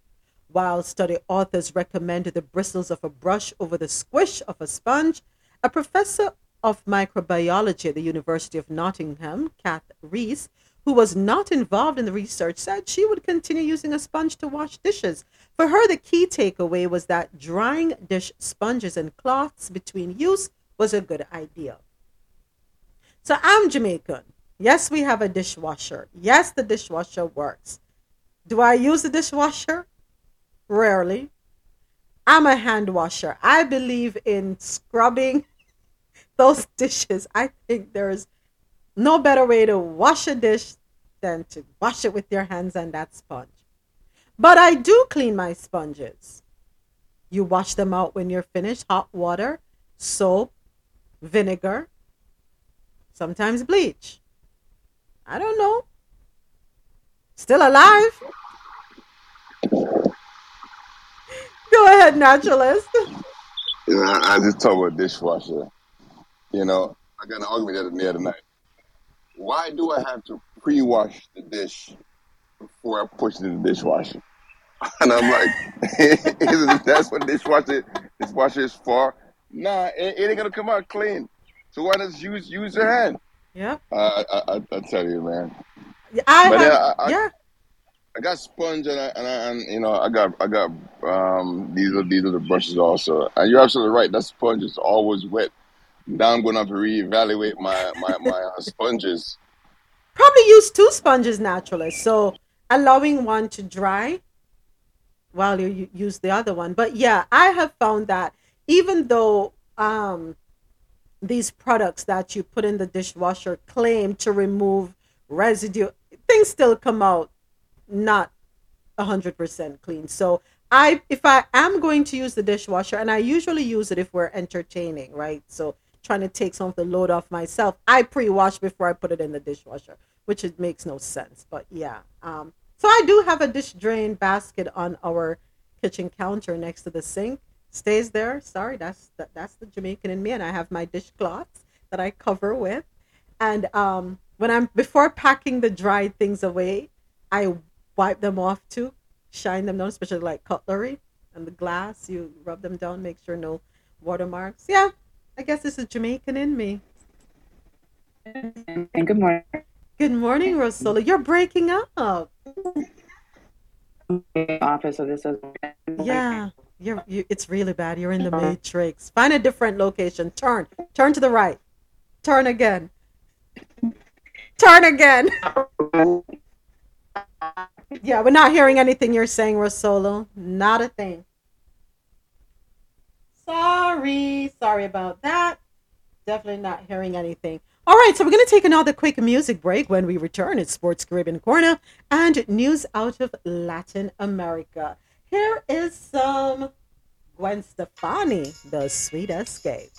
Speaker 2: While study authors recommended the bristles of a brush over the squish of a sponge, a professor of microbiology at the University of Nottingham, Kath Rees, who was not involved in the research, said she would continue using a sponge to wash dishes. For her, the key takeaway was that drying dish sponges and cloths between use was a good idea. So I'm Jamaican. Yes, we have a dishwasher. Yes, the dishwasher works. Do I use the dishwasher? Rarely. I'm a hand washer. I believe in scrubbing those dishes. I think there's no better way to wash a dish than to wash it with your hands and that sponge. But I do clean my sponges. You wash them out when you're finished, hot water, soap, vinegar, sometimes bleach. I don't know. Still alive? Go ahead, naturalist.
Speaker 4: You know, I, just talk about dishwasher. You know, I got an argument the other night. Why do I have to pre-wash the dish before I push it in the dishwasher? And I'm like, that's what dishwasher dishwasher is for? Nah, it, it ain't gonna come out clean. So why not use use your hand?
Speaker 2: Yeah.
Speaker 4: Uh, I, I I tell you, man.
Speaker 2: I
Speaker 4: But
Speaker 2: have,
Speaker 4: yeah, I, I,
Speaker 2: yeah.
Speaker 4: I got sponge and I, and I and you know I got I got um these are these are the brushes also. And you're absolutely right. That sponge is always wet. Now I'm gonna have to reevaluate my my my uh, sponges.
Speaker 2: Probably use two sponges naturalist. So allowing one to dry while you use the other one. But yeah, I have found that even though um these products that you put in the dishwasher claim to remove residue, things still come out not 100% clean. So I if I am going to use the dishwasher and I usually use it if we're entertaining, right? So
Speaker 9: trying to take some of the load off myself. I pre-wash before I put it in the dishwasher, which it makes no sense. But yeah, um, so I do have a dish drain basket on our kitchen counter next to the sink. Stays there. Sorry, that's that, that's the Jamaican in me, and I have my dishcloths that I cover with. And um, when I'm before packing the dried things away, I wipe them off too, shine them down, especially like cutlery and the glass. You rub them down, make sure no watermarks. Yeah, I guess this is Jamaican in me.
Speaker 12: And good morning.
Speaker 9: Good morning, Rosola. You're breaking up.
Speaker 12: Office, so this is.
Speaker 9: Yeah, you're. You, it's really bad. You're in the matrix. Find a different location. Turn. Turn to the right. Turn again. Turn again. yeah, we're not hearing anything you're saying, Rosolo. Not a thing. Sorry, sorry about that. Definitely not hearing anything. All right, so we're going to take another quick music break. When we return, it's Sports Caribbean Corner and news out of Latin America. Here is some Gwen Stefani, The Sweet Escape.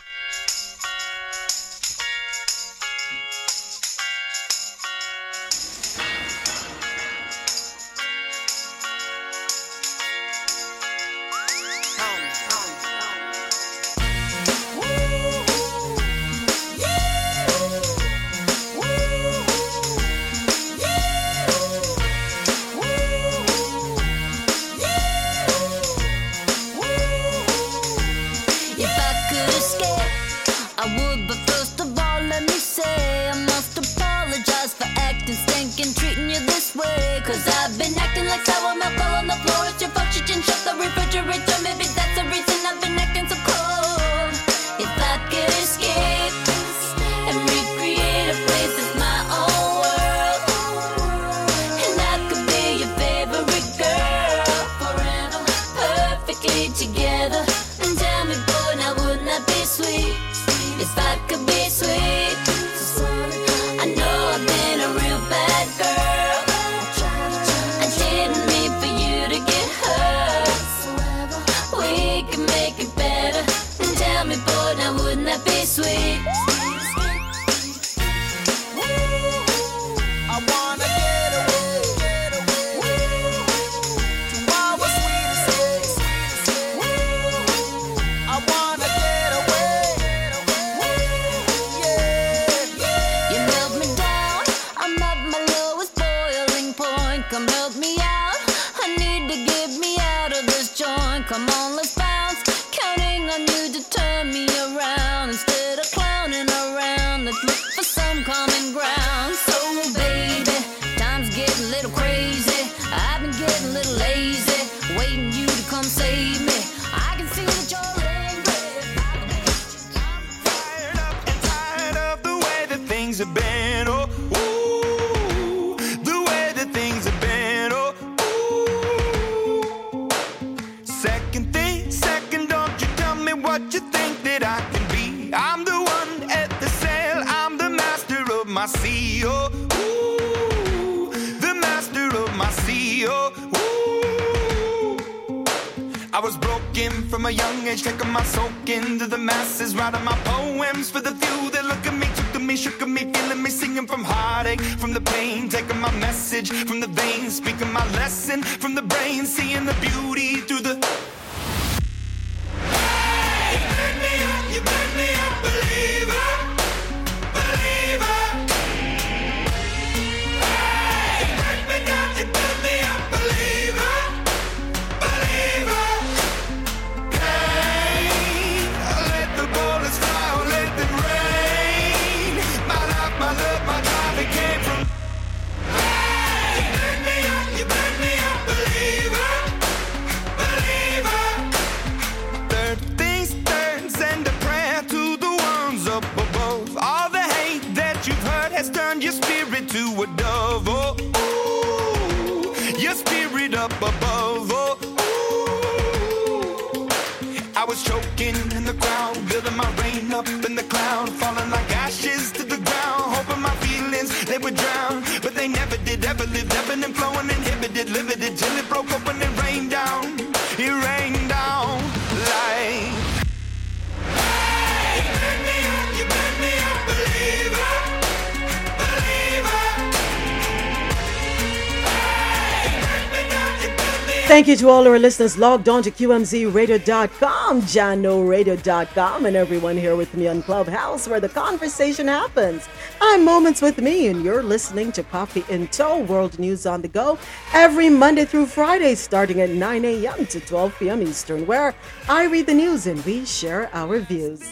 Speaker 2: Thank you to all our listeners logged on to QMZRadio.com, JahknoRadio.com, and everyone here with me on Clubhouse where the conversation happens. I'm Moments with Mi, and you're listening to Coffee in Toe, World News on the Go, every Monday through Friday, starting at 9 a.m. to 12 p.m. Eastern, where I read the news and we share our views.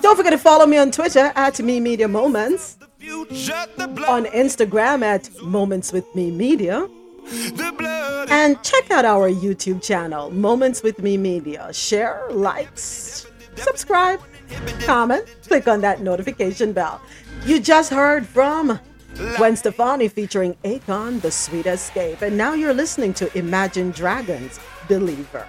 Speaker 2: Don't forget to follow me on Twitter at Mi Media Moments, on Instagram at Moments with Mi Media. And check out our YouTube channel, Moments with Mi Media. Share, likes, subscribe, comment, click on that notification bell. You just heard from Gwen Stefani featuring Akon, The Sweet Escape. And now you're listening to Imagine Dragons, Believer.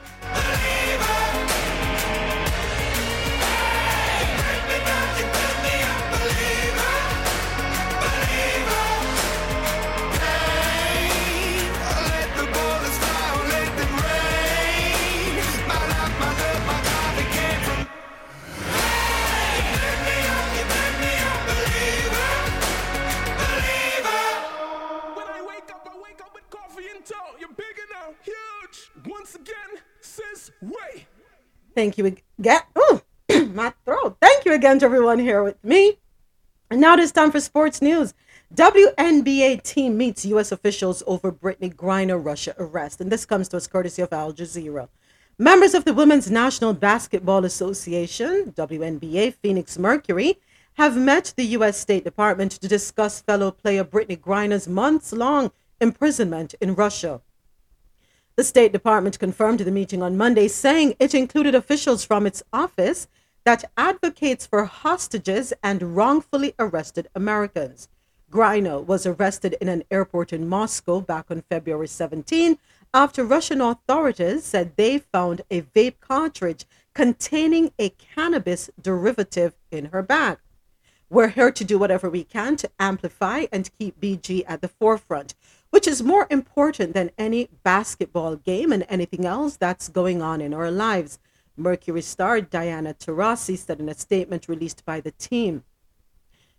Speaker 2: Thank you again. Oh, my throat. Thank you again to everyone here with me. And now it is time for sports news. WNBA team meets U.S. officials over Brittney Griner Russia arrest. And this comes to us courtesy of Al Jazeera. Members of the Women's National Basketball Association, WNBA Phoenix Mercury, have met the U.S. State Department to discuss fellow player Brittney Griner's months long imprisonment in Russia. The State Department confirmed the meeting on Monday, saying it included officials from its office that advocates for hostages and wrongfully arrested Americans. Griner was arrested in an airport in Moscow back on February 17 after Russian authorities said they found a vape cartridge containing a cannabis derivative in her bag. We're here to do whatever we can to amplify and keep BG at the forefront which is more important than any basketball game and anything else that's going on in our lives. Mercury star Diana Taurasi said in a statement released by the team.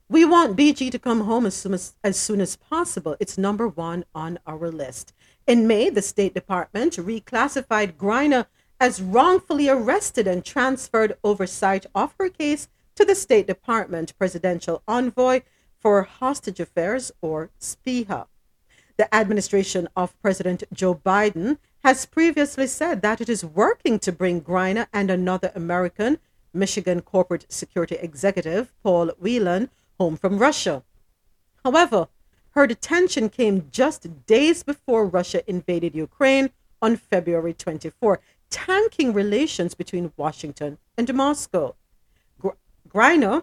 Speaker 2: We want BG to come home as soon as, as soon as possible. It's number one on our list. In May, the State Department reclassified Griner as wrongfully arrested and transferred oversight of her case to the State Department Presidential Envoy for Hostage Affairs, or SPEHA. The administration of President Joe Biden has previously said that it is working to bring Griner and another American, Michigan corporate security executive, Paul Whelan, home from Russia. However, her detention came just days before Russia invaded Ukraine on February 24, tanking relations between Washington and Moscow. Gr- Griner,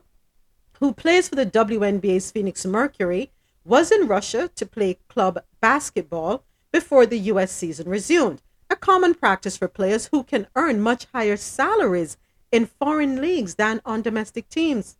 Speaker 2: who plays for the WNBA's Phoenix Mercury, was in Russia to play club basketball before the U.S. season resumed, a common practice for players who can earn much higher salaries in foreign leagues than on domestic teams.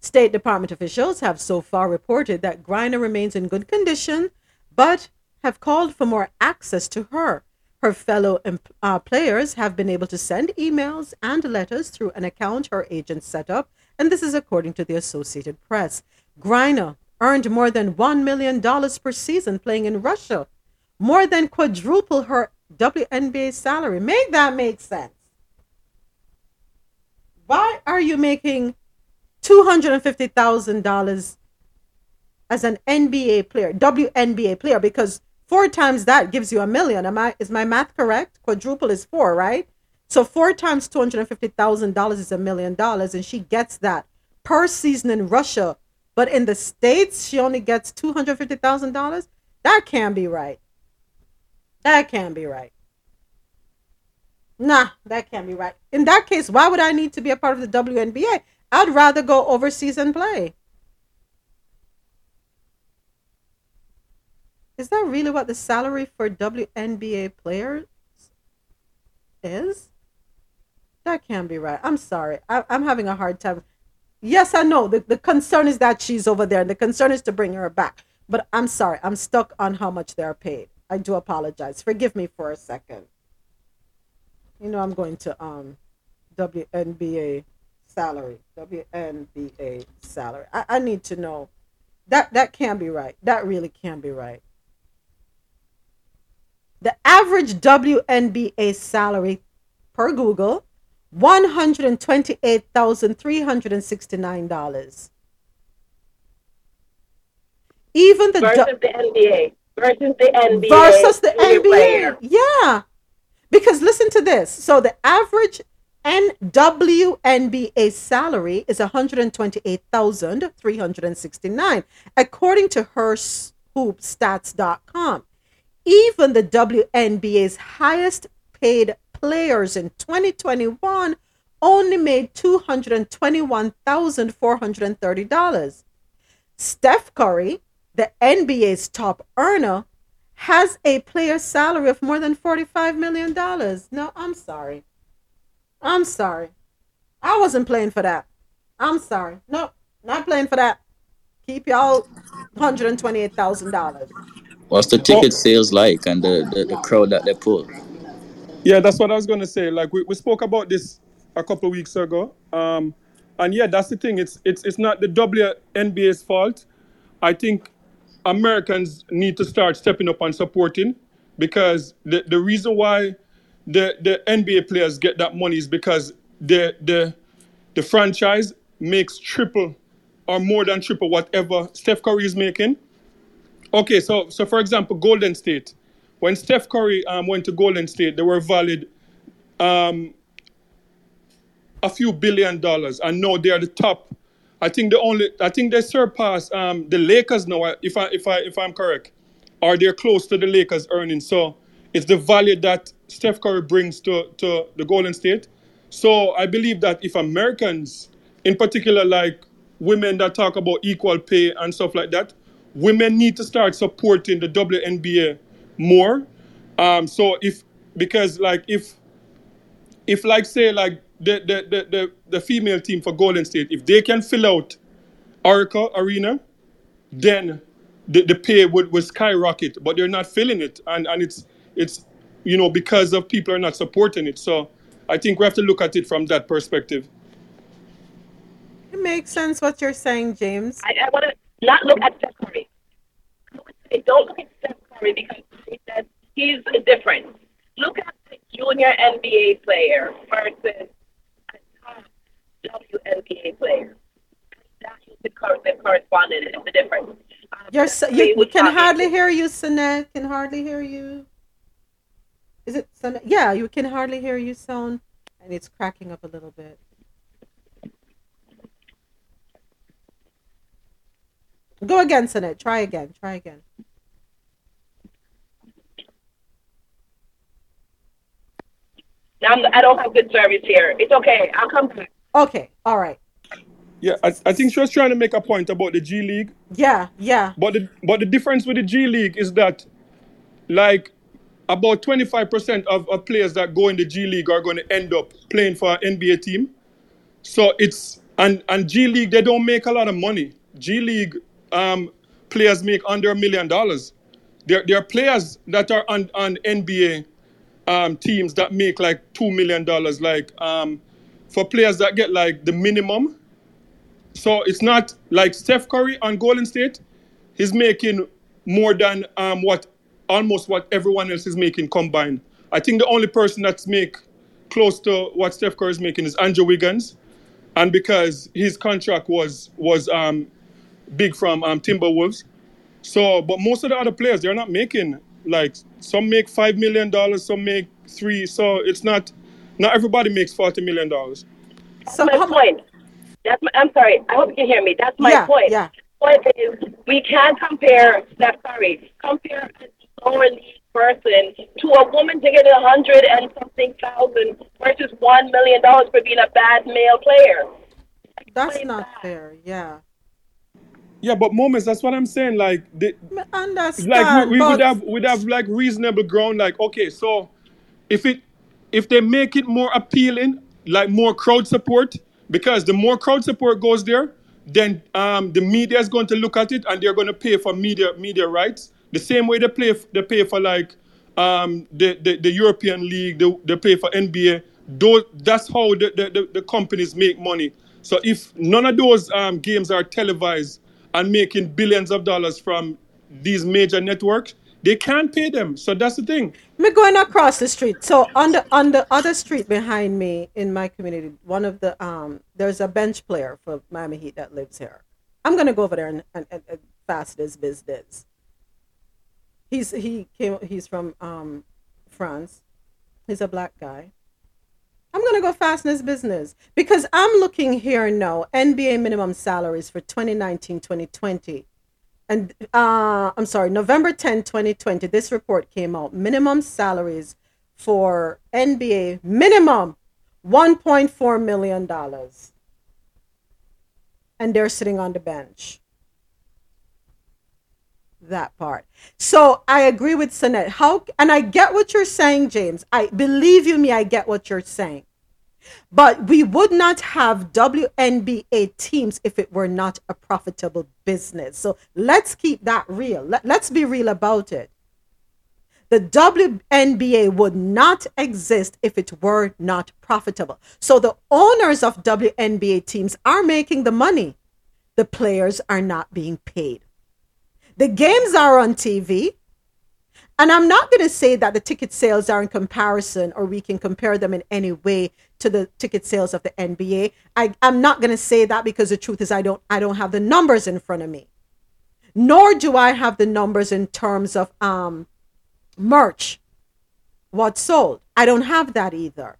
Speaker 2: State Department officials have so far reported that Griner remains in good condition, but have called for more access to her. Her fellow uh, players have been able to send emails and letters through an account her agent set up, and this is according to the Associated Press. Griner earned more than $1 million per season playing in Russia, more than quadruple her WNBA salary. Make that make sense. Why are you making $250,000 as an NBA player, WNBA player? Because four times that gives you a million. Am I is my math correct? Quadruple is four, right? So four times two hundred and fifty thousand dollars is a million dollars, and she gets that per season in Russia but in the States, she only gets $250,000. That can't be right. That can't be right. Nah, that can't be right. In that case, why would I need to be a part of the WNBA? I'd rather go overseas and play. Is that really what the salary for WNBA players is? That can't be right. I'm sorry. I, am having a hard time. Yes, I know. The, the concern is that she's over there, and the concern is to bring her back. But I'm sorry, I'm stuck on how much they're paid. I do apologize. Forgive me for a second. You know, I'm going to um WNBA salary. WNBA salary. I, I need to know. That that can't be right. That really can't be right. The average WNBA salary per Google $128,369. Even the
Speaker 13: versus
Speaker 2: du-
Speaker 13: the NBA versus the NBA
Speaker 2: versus the NBA.
Speaker 13: player.
Speaker 2: Yeah. Because listen to this. So the average NWNBA salary is 128,369 according to herhoopstats.com. Even the WNBA's highest paid players in 2021 only made $221,430. Steph Curry, the NBA's top earner, has a player salary of more than $45 million. No, I'm sorry. I'm sorry. I wasn't playing for that. I'm sorry. No, not playing for that. Keep y'all $128,000.
Speaker 8: What's the ticket sales like and the, the, the crowd that they pull?
Speaker 14: Yeah, that's what I was gonna say. Like we, we spoke about this a couple weeks ago. Um, and yeah, that's the thing. It's it's it's not the WNBA's fault. I think Americans need to start stepping up and supporting because the, the reason why the, the NBA players get that money is because the the the franchise makes triple or more than triple whatever Steph Curry is making. Okay, so so for example, Golden State. When Steph Curry um, went to Golden State, they were valued um, a few billion dollars, and now they are the top. I think the only I think they surpass um, the Lakers now, if I if I if I'm correct, or they're close to the Lakers earnings. So it's the value that Steph Curry brings to to the Golden State. So I believe that if Americans, in particular, like women that talk about equal pay and stuff like that, women need to start supporting the WNBA more. Um, so if because like if if like say like the the, the the the female team for Golden State, if they can fill out Oracle Arena, then the, the pay would, would skyrocket. But they're not filling it, and and it's it's you know because of people are not supporting it. So I think we have to look at it from that perspective.
Speaker 2: It makes sense what you're saying, James.
Speaker 13: I, I want to not look at Steph Don't look at Steph Curry because said he's different. Look at the junior NBA player versus a top WNBA player. That is the, cor- the correspondent is the difference. Um,
Speaker 2: You're so, you can hardly hear you, Sanet. Can hardly hear you. Is it Sanet? Yeah, you can hardly hear you sound, and it's cracking up a little bit. Go again, Sanet. Try again. Try again.
Speaker 13: Now I'm, I don't have good service here. It's okay. I'll come back.
Speaker 2: Okay. All right.
Speaker 14: Yeah, I, I think she was trying to make a point about the G League.
Speaker 2: Yeah. Yeah.
Speaker 14: But the but the difference with the G League is that like about 25% of, of players that go in the G League are going to end up playing for an NBA team. So it's and and G League they don't make a lot of money. G League um, players make under a million dollars. There there are players that are on on NBA um, teams that make like two million dollars. Like um, for players that get like the minimum. So it's not like Steph Curry on Golden State. He's making more than um, what almost what everyone else is making combined. I think the only person that's make close to what Steph Curry is making is Andrew Wiggins, and because his contract was was um, big from um, Timberwolves. So, but most of the other players they're not making like some make five million dollars, some make three. So it's not not everybody makes forty million dollars.
Speaker 13: So my point. That's my, I'm sorry. I hope you can hear me. That's my
Speaker 2: Yeah,
Speaker 13: point.
Speaker 2: yeah.
Speaker 13: Point is, we can't compare Steph Curry, compare a lower league person to a woman taking a hundred and something thousand versus one million dollars for being a bad male player.
Speaker 2: That's not fair. Yeah.
Speaker 14: Yeah, but moments. That's what I'm saying. Like, they,
Speaker 2: Understand.
Speaker 14: like we, we would have would have like reasonable ground. Like, okay, so if it if they make it more appealing, like more crowd support, because the more crowd support goes there, then um, the media is going to look at it and they're going to pay for media media rights the same way they play they pay for like um, the, the the European League, they, they pay for NBA. Those, that's how the, the, the, the companies make money. So if none of those um, games are televised and making billions of dollars from these major networks, they can't pay them. So that's the thing.
Speaker 2: Me going across the street. So on the on the other street behind me in my community, one of the um there's a bench player for Miami Heat that lives here. I'm gonna go over there and, and, and, and fast his business. He's he came he's from um France. He's a black guy. I'm gonna go fast in his business because I'm looking here now NBA minimum salaries for 2019 2020 and uh, I'm sorry, November 10, 2020, this report came out. Minimum salaries for NBA minimum 1.4 million dollars, and they're sitting on the bench. That part. So I agree with Sonette. How and I get what you're saying, James. I believe you me, I get what you're saying. But we would not have WNBA teams if it were not a profitable business. So let's keep that real. Let, let's be real about it. The WNBA would not exist if it were not profitable. So the owners of WNBA teams are making the money. The players are not being paid. The games are on TV. And I'm not going to say that the ticket sales are in comparison or we can compare them in any way to the ticket sales of the NBA. I, I'm not going to say that because the truth is I don't I don't have the numbers in front of me. Nor do I have the numbers in terms of um merch what sold. I don't have that either.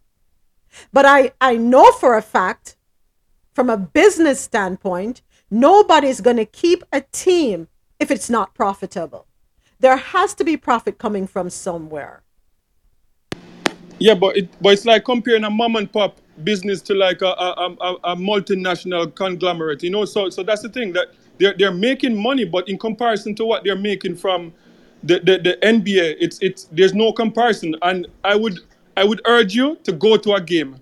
Speaker 2: But I I know for a fact from a business standpoint, nobody's going to keep a team if it's not profitable. There has to be profit coming from somewhere.
Speaker 14: Yeah, but it but it's like comparing a mom and pop business to like a, a, a, a multinational conglomerate. You know, so so that's the thing that they're they're making money, but in comparison to what they're making from the, the, the NBA, it's it's there's no comparison. And I would I would urge you to go to a game.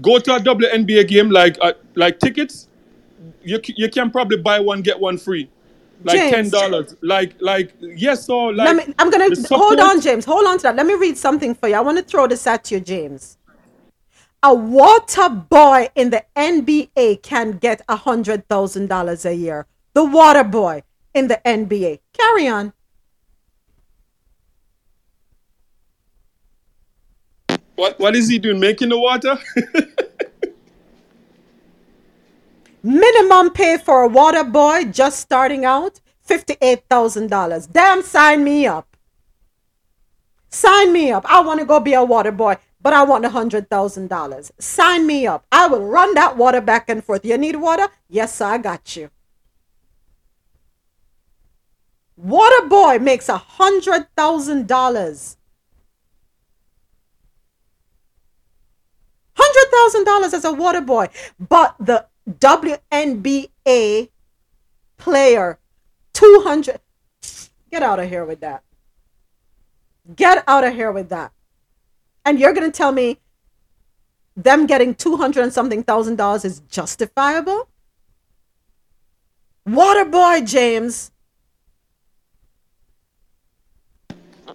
Speaker 14: Go to a WNBA game like uh, like tickets. You you can probably buy one get one free, like ten dollars. Like like yes, so
Speaker 2: let
Speaker 14: like
Speaker 2: me I'm to hold on. James. Hold on to that. Let me read something for you. I want to throw this at you, James. A water boy in the NBA can get a hundred thousand dollars a year. The water boy in the NBA. Carry on.
Speaker 14: What what is he doing? Making the water?
Speaker 2: Minimum pay for a water boy just starting out fifty-eight thousand dollars. Damn, sign me up. Sign me up. I want to go be a water boy, but I want a hundred thousand dollars. Sign me up. I will run that water back and forth. You need water? Yes, sir, I got you. Water boy makes a hundred thousand dollars. Hundred thousand dollars as a water boy, but the WNBA player two hundred. Get out of here with that. Get out of here with that. And you're gonna tell me them getting two hundred and something thousand dollars is justifiable? Water boy, James.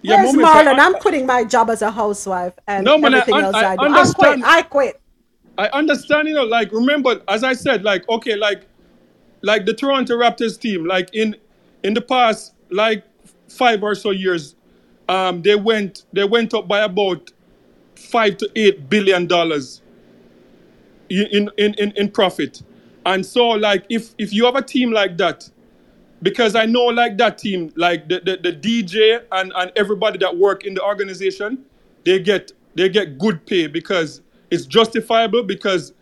Speaker 14: Yeah,
Speaker 2: Where's Marlon? I'm quitting my job as a housewife and
Speaker 14: No, man, I,
Speaker 2: everything
Speaker 14: un-
Speaker 2: else
Speaker 14: I
Speaker 2: I do. I quit. I quit.
Speaker 14: I understand, you know, like remember, as I said, like okay, like like the Toronto Raptors team, like in in the past, like five or so years, um, they went they went up by about five to eight billion dollars in in in, in profit. And so, like, if if you have a team like that, because I know like that team, like the, the, the DJ and, and everybody that work in the organization, they get they get good pay because it's justifiable because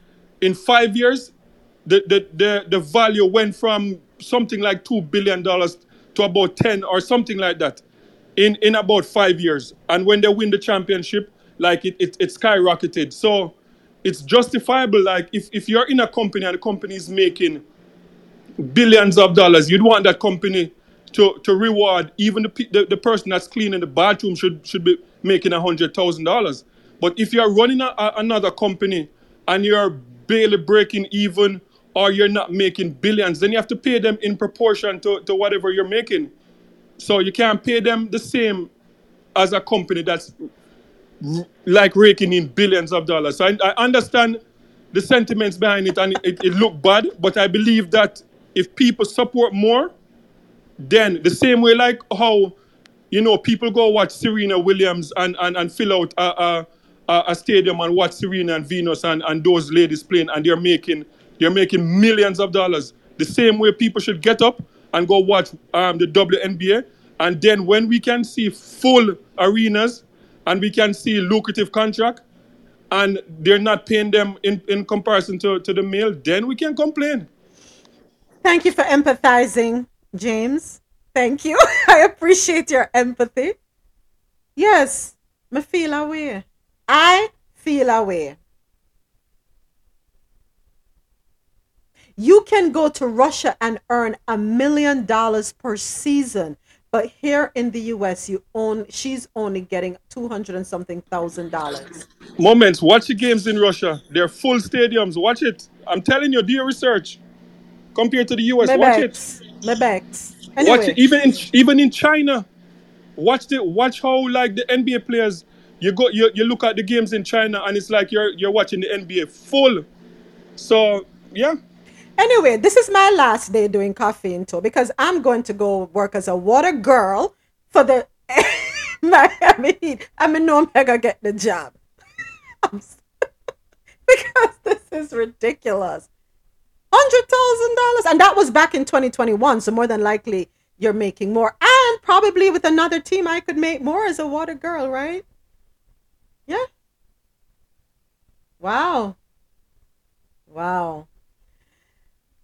Speaker 14: in five years the the, the, the value went from something like two billion dollars to about ten or something like that in in about five years. And when they win the championship, like it it, it skyrocketed. So it's justifiable. Like if, if you're in a company and the company is making billions of dollars. You'd want that company to, to reward even the, the the person that's cleaning the bathroom should should be making a hundred thousand dollars. But if you're running a, a- another company and you're barely breaking even or you're not making billions, then you have to pay them in proportion to, to whatever you're making. So you can't pay them the same as a company that's r- like raking in billions of dollars. So I, I understand the sentiments behind it and it, it looked bad, but I believe that if people support more, then the same way like how you know, people go watch Serena Williams and, and, and fill out a, a, a, a stadium and watch Serena and Venus and, and those ladies playing, and they're making they're making millions of dollars. The same way people should get up and go watch um, the WNBA, and then when we can see full arenas and we can see lucrative contract, and they're not paying them in, in comparison to, to the male, then we can complain.
Speaker 2: Thank you for empathizing, James. Thank you. I appreciate your empathy. Yes, feel away. I feel away. You can go to Russia and earn a million dollars per season, but here in the US, you own she's only getting two hundred and something thousand dollars.
Speaker 14: Moments, watch the games in Russia. They're full stadiums. Watch it. I'm telling you, do your research. Compared to the US, watch it.
Speaker 2: Mebex. Mebex.
Speaker 14: Watch it. Even in even in China, watch the watch how like the NBA players. You go you, you look at the games in China and it's like you're you're watching the NBA full. So yeah,
Speaker 2: Anyway, this is my last day doing Coffee in Toe because I'm going to go work as a water girl for the Miami Heat. I mean, no, I'm get the job because this is ridiculous. Hundred thousand dollars, and that was back in 2021. So more than likely, you're making more, and probably with another team, I could make more as a water girl, right? Yeah. Wow. Wow.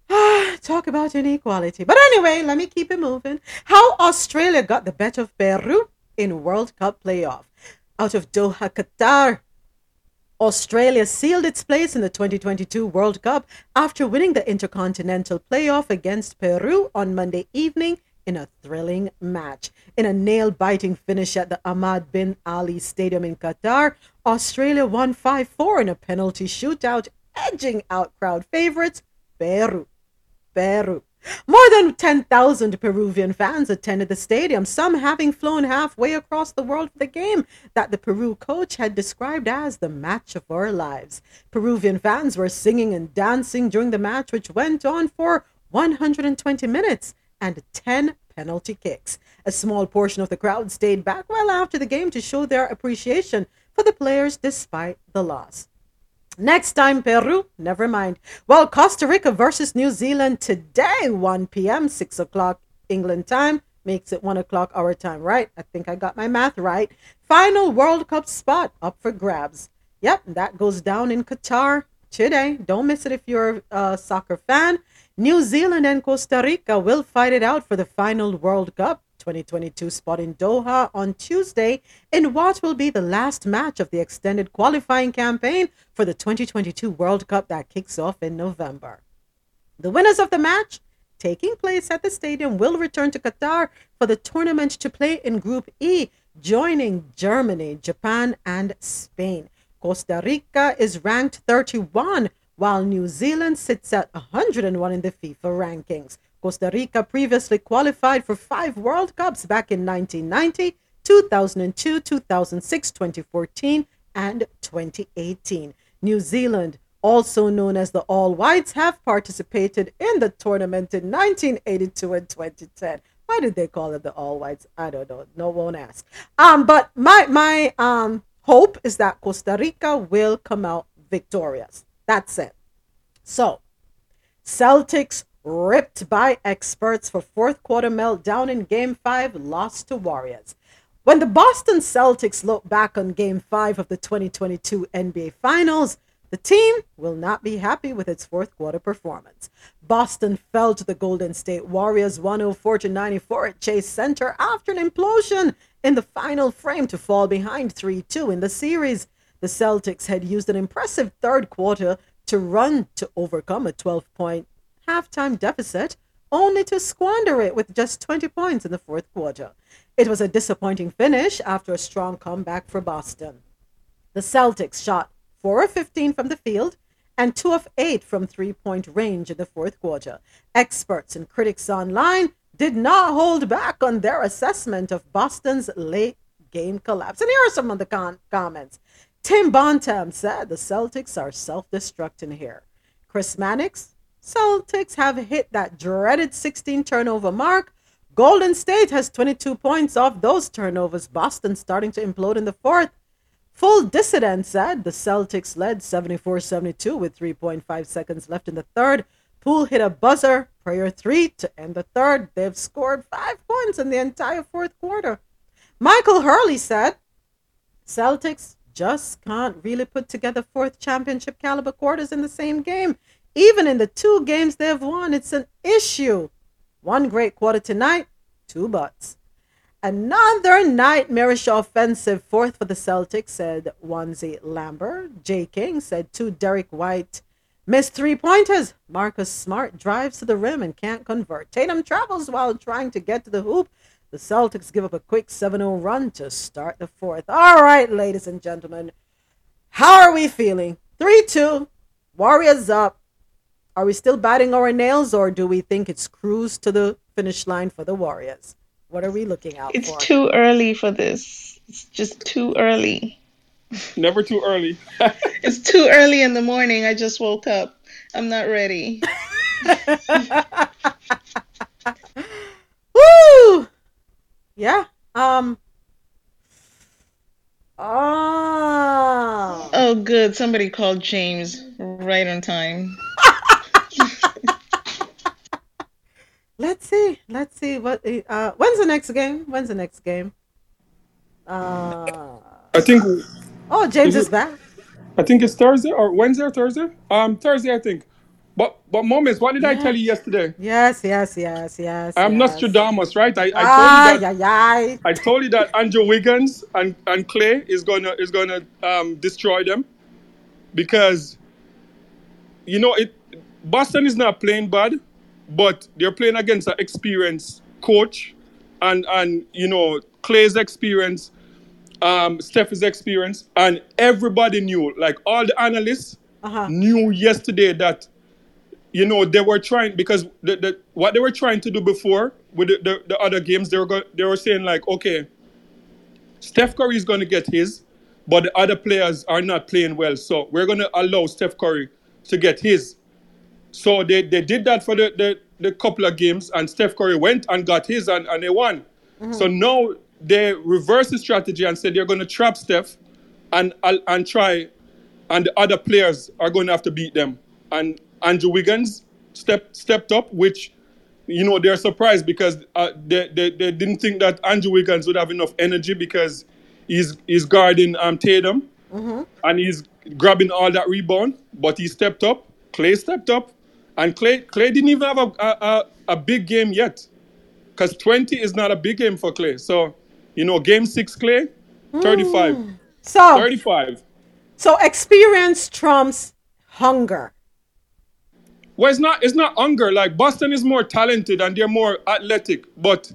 Speaker 2: Talk about inequality. But anyway, let me keep it moving. How Australia got the better of Peru in World Cup playoff. Out of Doha, Qatar. Australia sealed its place in the 2022 World Cup after winning the Intercontinental Playoff against Peru on Monday evening in a thrilling match. In a nail biting finish at the Ahmad bin Ali Stadium in Qatar, Australia won 5 4 in a penalty shootout, edging out crowd favorites Peru. Peru. More than 10,000 Peruvian fans attended the stadium, some having flown halfway across the world for the game that the Peru coach had described as the match of our lives. Peruvian fans were singing and dancing during the match, which went on for 120 minutes and 10 penalty kicks. A small portion of the crowd stayed back well after the game to show their appreciation for the players despite the loss. Next time, Peru, never mind. Well, Costa Rica versus New Zealand today, 1 p.m., 6 o'clock England time. Makes it 1 o'clock our time, right? I think I got my math right. Final World Cup spot up for grabs. Yep, that goes down in Qatar today. Don't miss it if you're a soccer fan. New Zealand and Costa Rica will fight it out for the final World Cup 2022 spot in Doha on Tuesday in what will be the last match of the extended qualifying campaign for the 2022 World Cup that kicks off in November. The winners of the match, taking place at the stadium, will return to Qatar for the tournament to play in Group E, joining Germany, Japan, and Spain. Costa Rica is ranked 31, while New Zealand sits at 101 in the FIFA rankings. Costa Rica previously qualified for five World Cups back in 1990, 2002, 2006, 2014, and 2018. New Zealand, also known as the All Whites, have participated in the tournament in 1982 and 2010. Why did they call it the All Whites? I don't know. No one asked. Um, but my my um hope is that Costa Rica will come out victorious. That's it. So, Celtics ripped by experts for fourth quarter meltdown in game five, lost to Warriors. When the Boston Celtics look back on game five of the 2022 NBA Finals, the team will not be happy with its fourth quarter performance. Boston fell to the Golden State Warriors 104 to 94 at Chase Center after an implosion in the final frame to fall behind 3 2 in the series. The Celtics had used an impressive third quarter to run to overcome a 12 point halftime deficit, only to squander it with just 20 points in the fourth quarter. It was a disappointing finish after a strong comeback for Boston. The Celtics shot 4 of 15 from the field and 2 of 8 from three point range in the fourth quarter. Experts and critics online did not hold back on their assessment of Boston's late game collapse. And here are some of the con- comments. Tim Bontemps said the Celtics are self destructing here. Chris Mannix, Celtics have hit that dreaded 16 turnover mark. Golden State has 22 points off those turnovers. Boston starting to implode in the fourth. Full dissident said the Celtics led 74 72 with 3.5 seconds left in the third. Poole hit a buzzer, prayer three to end the third. They've scored five points in the entire fourth quarter. Michael Hurley said Celtics just can't really put together fourth championship caliber quarters in the same game. Even in the two games they've won, it's an issue. One great quarter tonight, two butts. Another nightmarish offensive fourth for the Celtics, said Wanzi Lambert. Jay King said two Derrick White missed three pointers. Marcus Smart drives to the rim and can't convert. Tatum travels while trying to get to the hoop. The Celtics give up a quick 7 0 run to start the fourth. All right, ladies and gentlemen, how are we feeling? 3 2, Warriors up. Are we still biting our nails or do we think it's cruise to the finish line for the Warriors? What are we looking out
Speaker 15: It's
Speaker 2: for?
Speaker 15: too early for this. It's just too early.
Speaker 14: Never too early.
Speaker 15: It's too early in the morning. I just woke up. I'm not ready.
Speaker 2: Woo! Yeah. Um. Ah.
Speaker 15: Oh, good. Somebody called James right on time.
Speaker 2: Let's see. Let's see what. Uh, when's the next game? When's the next game? Uh.
Speaker 14: I think.
Speaker 2: Oh, James
Speaker 14: Is
Speaker 2: is back.
Speaker 14: I think it's Thursday or Wednesday or Thursday. Um, Thursday, I think. But but moments, what did I tell you yesterday?
Speaker 2: Yes, yes, yes, yes.
Speaker 14: I'm
Speaker 2: yes.
Speaker 14: Nostradamus, right? I, I
Speaker 2: Ah,
Speaker 14: told you that.
Speaker 2: yeah, yeah.
Speaker 14: I told you that Andrew Wiggins and, and Klay is gonna is gonna um, destroy them because you know it. Boston is not playing bad, but they're playing against an experienced coach, and and you know Klay's experience, um, Steph's experience, and everybody knew, like all the analysts
Speaker 2: Uh-huh.
Speaker 14: knew yesterday that you know they were trying because the, the what they were trying to do before with the, the, the other games they were go, they were saying like okay Steph Curry is going to get his but the other players are not playing well so we're going to allow Steph Curry to get his. So they, they did that for the, the, the couple of games and Steph Curry went and got his and, and they won. So now they reverse the strategy and said they're going to trap Steph and and try and the other players are going to have to beat them. And Andrew Wiggins stepped stepped up, which you know they're surprised because uh, they, they they didn't think that Andrew Wiggins would have enough energy because he's he's guarding um, Tatum
Speaker 2: Mm-hmm.
Speaker 14: and he's grabbing all that rebound, but he stepped up. Klay stepped up, and Klay Klay didn't even have a a, a, a big game yet, because 20 is not a big game for Klay. So you know, game six Klay, 35,
Speaker 2: So,
Speaker 14: 35.
Speaker 2: so experience trumps hunger.
Speaker 14: Well, it's not it's not hunger. Like Boston is more talented and they're more athletic, but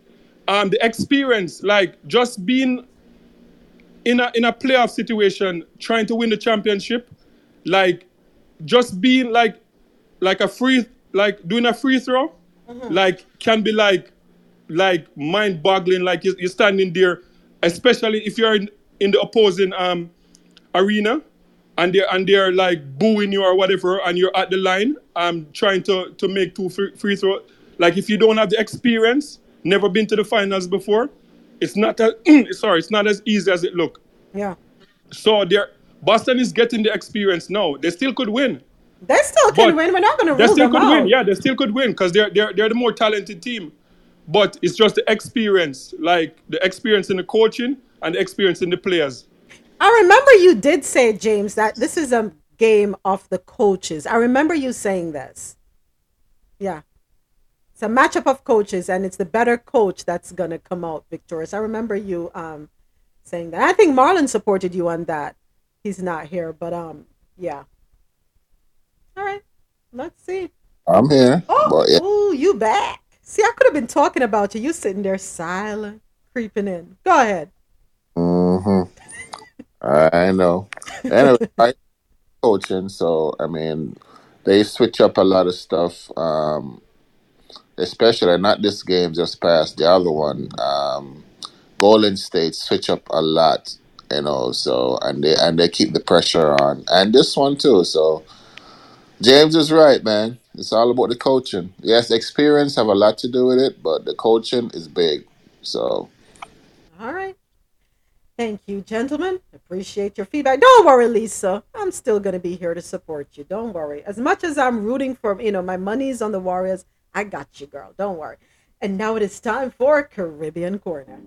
Speaker 14: um, the experience, like just being in a in a playoff situation, trying to win the championship, like just being like like a free like doing a free throw, like can be like like mind boggling. Like you're, you're standing there, especially if you're in, in the opposing um arena and they're and they're like booing you or whatever, and you're at the line, um, trying to to make two free, free throw. Like if you don't have the experience, never been to the finals before, it's not as sorry, it's not as easy as it look.
Speaker 2: Yeah.
Speaker 14: So they're Boston is getting the experience now. They still could win.
Speaker 2: They still can win. We're not going to
Speaker 14: They
Speaker 2: rule
Speaker 14: still
Speaker 2: them
Speaker 14: could
Speaker 2: out.
Speaker 14: win. Yeah, they still could win because they're they're they're the more talented team. But it's just the experience, like the experience in the coaching and the experience in the players.
Speaker 2: I remember you did say, James, that this is a game of the coaches. I remember you saying this. Yeah. It's a matchup of coaches, and it's the better coach that's going to come out victorious. I remember you um, saying that. I think Marlon supported you on that. He's not here, but um, yeah. All right. Let's see.
Speaker 16: I'm here.
Speaker 2: Oh,
Speaker 16: But yeah,
Speaker 2: ooh, you back. See, I could have been talking about you. You sitting there silent, creeping in. Go ahead.
Speaker 16: hmm I know. Anyway, I coaching, so I mean, they switch up a lot of stuff. Um, especially not this game just past the other one. Um, Golden State switch up a lot, you know. So and they and they keep the pressure on, and this one too. So James is right, man. It's all about the coaching. Yes, experience have a lot to do with it, but the coaching is big. So
Speaker 2: All right. Thank you, gentlemen. Appreciate your feedback. Don't worry, Lisa. I'm still going to be here to support you. Don't worry. As much as I'm rooting for, you know, my money's on the Warriors, I got you, girl. Don't worry. And now it is time for Caribbean Corner.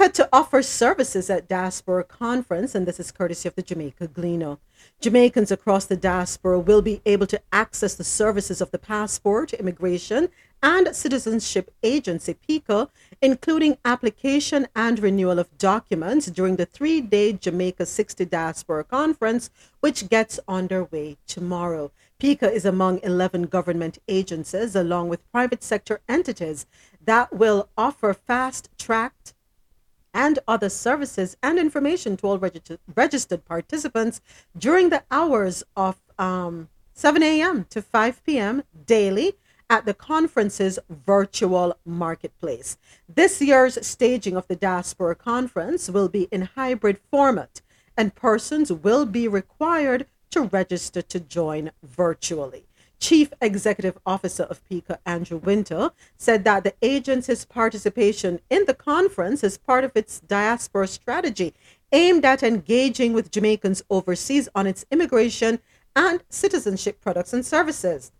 Speaker 2: PICA to offer services at Diaspora Conference, and this is courtesy of the Jamaica Gleaner. Jamaicans across the diaspora will be able to access the services of the Passport, Immigration, and Citizenship Agency, PICA, including application and renewal of documents during the three day Jamaica 60 Diaspora Conference, which gets underway tomorrow. PICA is among 11 government agencies, along with private sector entities, that will offer fast tracked and other services and information to all regis- registered participants during the hours of um, 7 a.m. to 5 p.m. daily at the conference's virtual marketplace. This year's staging of the Diaspora Conference will be in hybrid format, and persons will be required to register to join virtually. Chief Executive Officer of PICA, Andrew Winter, said that the agency's participation in the conference is part of its diaspora strategy aimed at engaging with Jamaicans overseas on its immigration and citizenship products and services.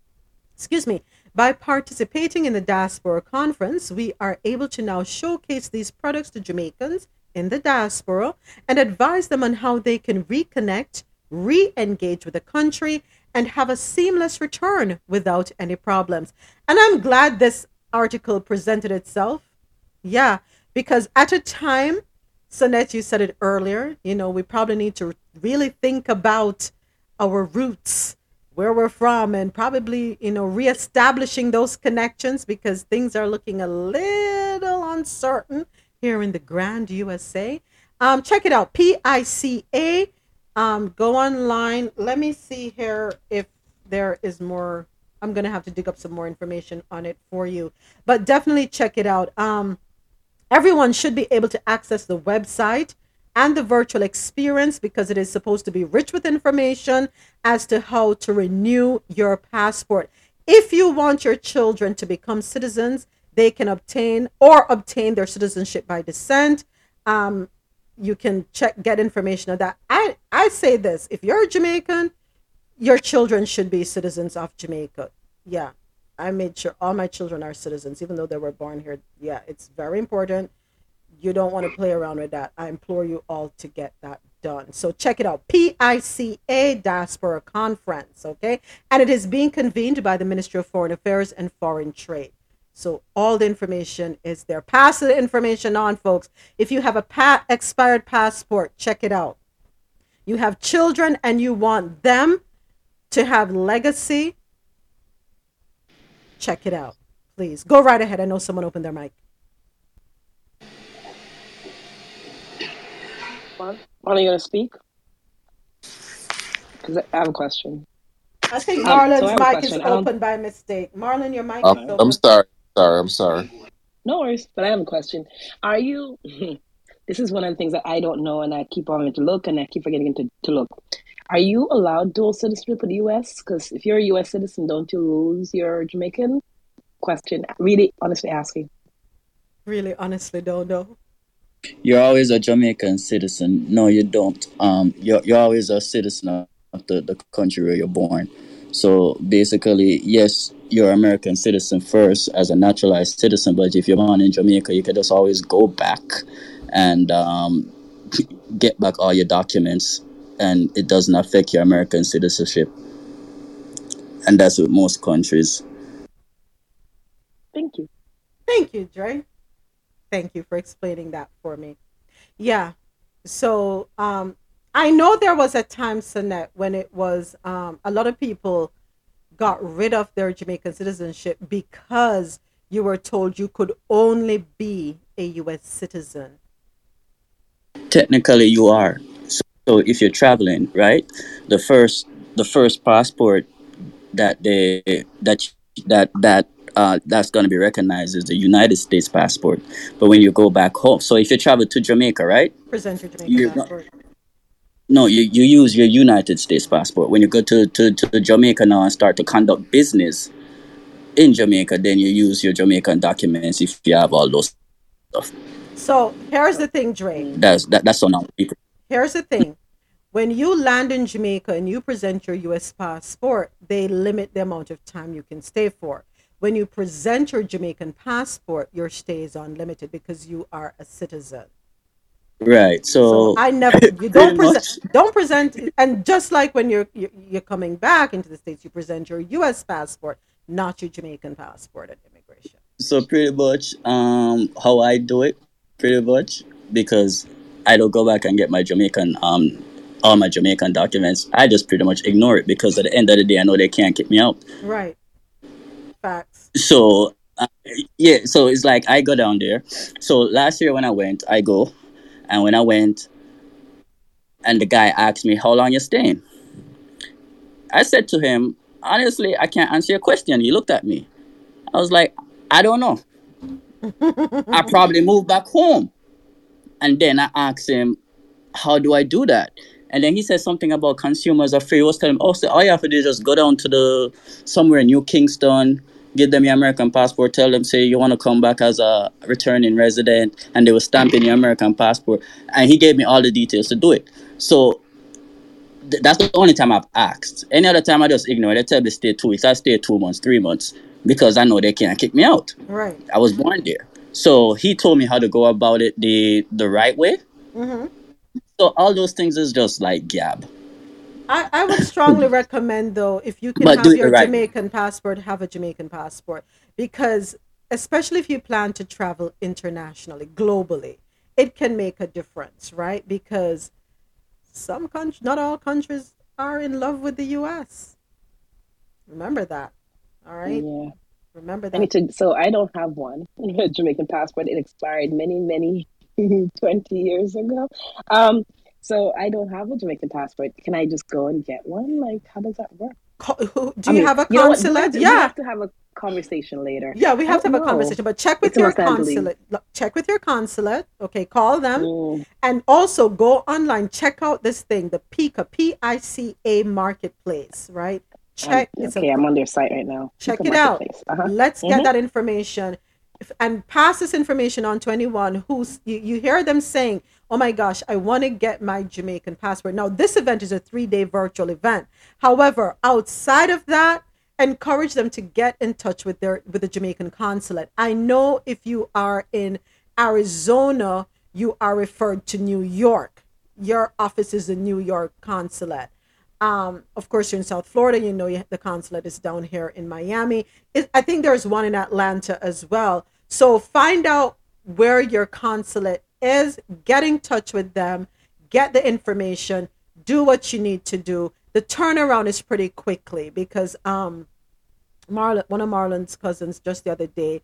Speaker 2: Excuse me. By participating in the Diaspora Conference, we are able to now showcase these products to Jamaicans in the diaspora and advise them on how they can reconnect, re engage with the country, and have a seamless return without any problems. And I'm glad this article presented itself. Yeah, because at a time, Sonette, you said it earlier, you know, we probably need to really think about our roots, where we're from, and probably, you know, reestablishing those connections because things are looking a little uncertain here in the grand USA. Um, check it out, PICA um go online. Let me see here if there is more. I'm gonna have to dig up some more information on it for you but definitely check it out. Um everyone should be able to access the website and the virtual experience because it is supposed to be rich with information as to how to renew your passport. If you want your children to become citizens they can obtain or obtain their citizenship by descent. Um, you can check get information on that. I I say this: if you're Jamaican, your children should be citizens of Jamaica. Yeah, I made sure all my children are citizens, even though they were born here. Yeah, it's very important. You don't want to play around with that. I implore you all to get that done. So check it out. PICA Diaspora Conference, okay? And it is being convened by the Ministry of Foreign Affairs and Foreign Trade. So all the information is there. Pass the information on, folks. If you have a pa- expired passport, check it out. You have children and you want them to have legacy, check it out. Please go right ahead. I know someone opened their mic.
Speaker 5: Marlon, are you going to speak? Because I have a question.
Speaker 2: I think
Speaker 5: Um, so I
Speaker 2: Marlon's mic is
Speaker 5: question. Um,
Speaker 2: open by mistake. Marlon, your mic
Speaker 16: I'm,
Speaker 2: is
Speaker 16: I'm sorry. Sorry, I'm sorry.
Speaker 5: No worries, but I have a question. Are you? This is one of the things that I don't know, and I keep wanting to look, and I keep forgetting to, to look. Are you allowed dual citizenship with the U.S.? Because if you're a U.S. citizen, don't you lose your Jamaican? Question. Really, honestly asking.
Speaker 2: Really, honestly, don't know.
Speaker 8: You're always a Jamaican citizen. No, you don't. Um, you're, you're always a citizen of the, the country where you're born. So basically, yes, you're American citizen first as a naturalized citizen, but if you're born in Jamaica, you can just always go back and um, get back all your documents, and it doesn't affect your American citizenship. And that's with most countries.
Speaker 5: Thank you.
Speaker 2: Thank you, Dre. Thank you for explaining that for me. Yeah. So um I know there was a time, Sonette, when it was um a lot of people got rid of their Jamaican citizenship because you were told you could only be a US citizen
Speaker 8: technically you are. So, so if you're traveling, right, the first the first passport that they that that that uh, that's going to be recognized as the United States passport. But when you go back home, so if you travel to Jamaica, right?
Speaker 2: Present your Jamaican passport.
Speaker 8: No, you, you use your United States passport. When you go to, to, to Jamaica now and start to conduct business in Jamaica, then you use your Jamaican documents if you have all those stuff.
Speaker 2: So here's the thing, Dre.
Speaker 8: That's that, that's on people.
Speaker 2: Here's the thing. When you land in Jamaica and you present your US passport, they limit the amount of time you can stay for. When you present your Jamaican passport, your stay is unlimited because you are a citizen.
Speaker 8: Right.
Speaker 2: So
Speaker 8: So
Speaker 2: I never you don't present don't present and just like when you're you're, coming back into the states, you present your U.S. passport, not your Jamaican passport at immigration.
Speaker 8: so pretty much um how I do it, pretty much because I don't go back and get my Jamaican um all my Jamaican documents. I just pretty much ignore it because at the end of the day, I know they can't kick me out.
Speaker 2: Right. Facts.
Speaker 8: So uh, yeah, so it's like I go down there. So last year when I went, I go, and when I went, and the guy asked me how long you staying. I said to him, honestly, I can't answer your question. He looked at me. I was like, I don't know. I probably moved back home. And then I asked him, how do I do that? And then he said something about consumers are free. I was telling him, oh, so all you have to do is just go down to the somewhere in New Kingston, give them your American passport, tell them, say you want to come back as a returning resident, and they will stamp in your American passport. And he gave me all the details to do it. So th- that's the only time I've asked. Any other time I just ignore. It. They tell me stay two weeks. I stay two months, three months because I know they can't kick me out.
Speaker 2: Right.
Speaker 8: I was born there. So he told me how to go about it the the right way.
Speaker 2: hmm
Speaker 8: So all those things is just like gab.
Speaker 2: I, I would strongly recommend though if you can
Speaker 8: But
Speaker 2: have your
Speaker 8: right.
Speaker 2: Jamaican passport, have a Jamaican passport because especially if you plan to travel internationally, globally, it can make a difference, right? Because some countries, not all countries, are in love with the U.S. Remember that, all right?
Speaker 5: Yeah.
Speaker 2: Remember
Speaker 5: I
Speaker 2: that.
Speaker 5: need to. So I don't have one Jamaican passport. It expired many, many, twenty years ago. Um, so I don't have a Jamaican passport. Can I just go and get one? Like, how does that work?
Speaker 2: Do
Speaker 5: I
Speaker 2: you
Speaker 5: mean,
Speaker 2: have a
Speaker 5: you know what? Do I
Speaker 2: consulate?
Speaker 5: have to- we have to have a conversation later.
Speaker 2: Yeah, we have to have a conversation, but check with
Speaker 5: It's
Speaker 2: your consulate. Check with your consulate. Okay, call them.
Speaker 5: Mm.
Speaker 2: And also go online, check out this thing, the PICA, P I C A marketplace, right? Check it's
Speaker 5: okay, I'm on their site right now.
Speaker 2: check it out.
Speaker 5: Uh-huh.
Speaker 2: Let's get
Speaker 5: Mhm.
Speaker 2: that information and pass this information on to anyone who's you, you hear them saying, Oh my gosh, I want to get my Jamaican passport. Now, this event is a three day virtual event. However, outside of that, encourage them to get in touch with their with the Jamaican consulate. I know if you are in Arizona, you are referred to New York. Your office is the New York consulate. Um, of course, you're in South Florida. You know you, the consulate is down here in Miami. It, I think there's one in Atlanta as well. So find out where your consulate is. Get in touch with them. Get the information. Do what you need to do. The turnaround is pretty quickly because um, Marlon, one of Marlon's cousins, just the other day,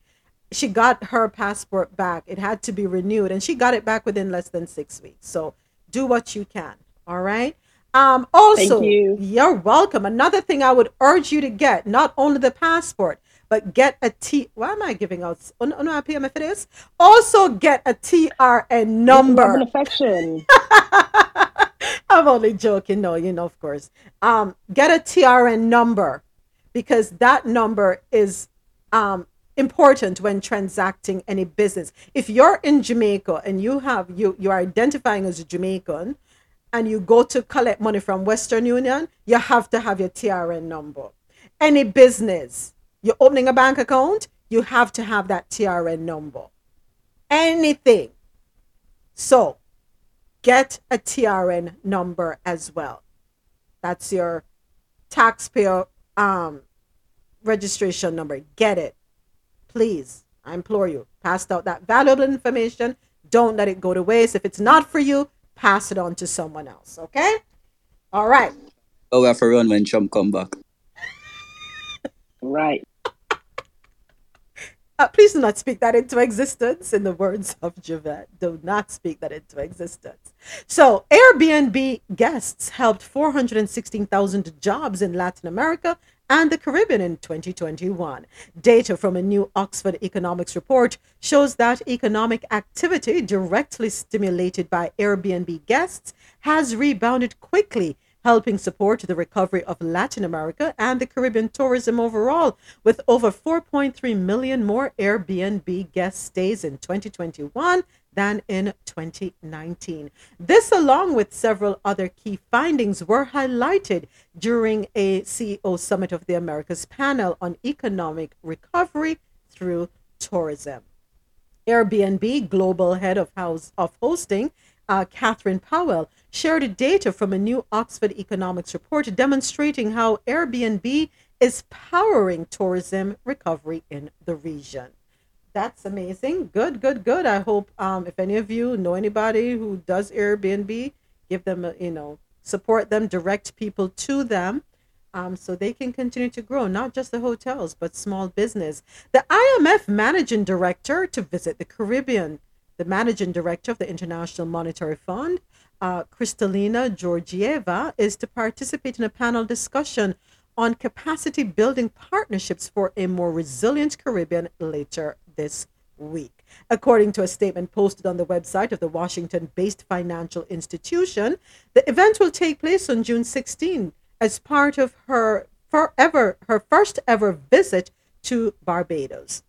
Speaker 2: she got her passport back. It had to be renewed, and she got it back within less than six weeks. So do what you can. All right. Um, also,
Speaker 5: Thank you.
Speaker 2: you're welcome. Another thing I would urge you to get not only the passport, but get a T. Why am I giving out? Oh, no, no, PMF it is. Also, get a TRN number.
Speaker 5: and affection.
Speaker 2: I'm only joking. No, you know, of course. Um, get a TRN number because that number is um, important when transacting any business. If you're in Jamaica and you have you you are identifying as a Jamaican and you go to collect money from Western Union, you have to have your TRN number. Any business, you're opening a bank account, you have to have that TRN number. Anything. So, get a TRN number as well. That's your taxpayer um, registration number. Get it. Please, I implore you. Pass out that valuable information. Don't let it go to waste. If it's not for you, pass it on to someone else. Okay? All right.
Speaker 8: Oh, we have to run when Trump come back.
Speaker 5: Right.
Speaker 2: Uh, please do not speak that into existence. In the words of Javette, do not speak that into existence. So, Airbnb guests helped 416,000 jobs in Latin America and the Caribbean in 2021. Data from a new Oxford economics report shows that economic activity directly stimulated by Airbnb guests has rebounded quickly helping support the recovery of Latin America and the Caribbean tourism overall, with over 4.3 million more Airbnb guest stays in 2021 than in 2019. This, along with several other key findings, were highlighted during a CEO Summit of the Americas panel on economic recovery through tourism. Airbnb global head of house of hosting uh, Catherine Powell shared data from a new Oxford economics report demonstrating how Airbnb is powering tourism recovery in the region. That's amazing. Good, good, good. I hope um, if any of you know anybody who does Airbnb, give them, a, you know, support them, direct people to them. Um, so they can continue to grow, not just the hotels, but small business. The IMF managing director to visit the Caribbean the managing director of the International Monetary Fund, uh, Kristalina Georgieva, is to participate in a panel discussion on capacity building partnerships for a more resilient Caribbean later this week. According to a statement posted on the website of the Washington based financial institution, the event will take place on June 16 as part of her forever her first ever visit to Barbados.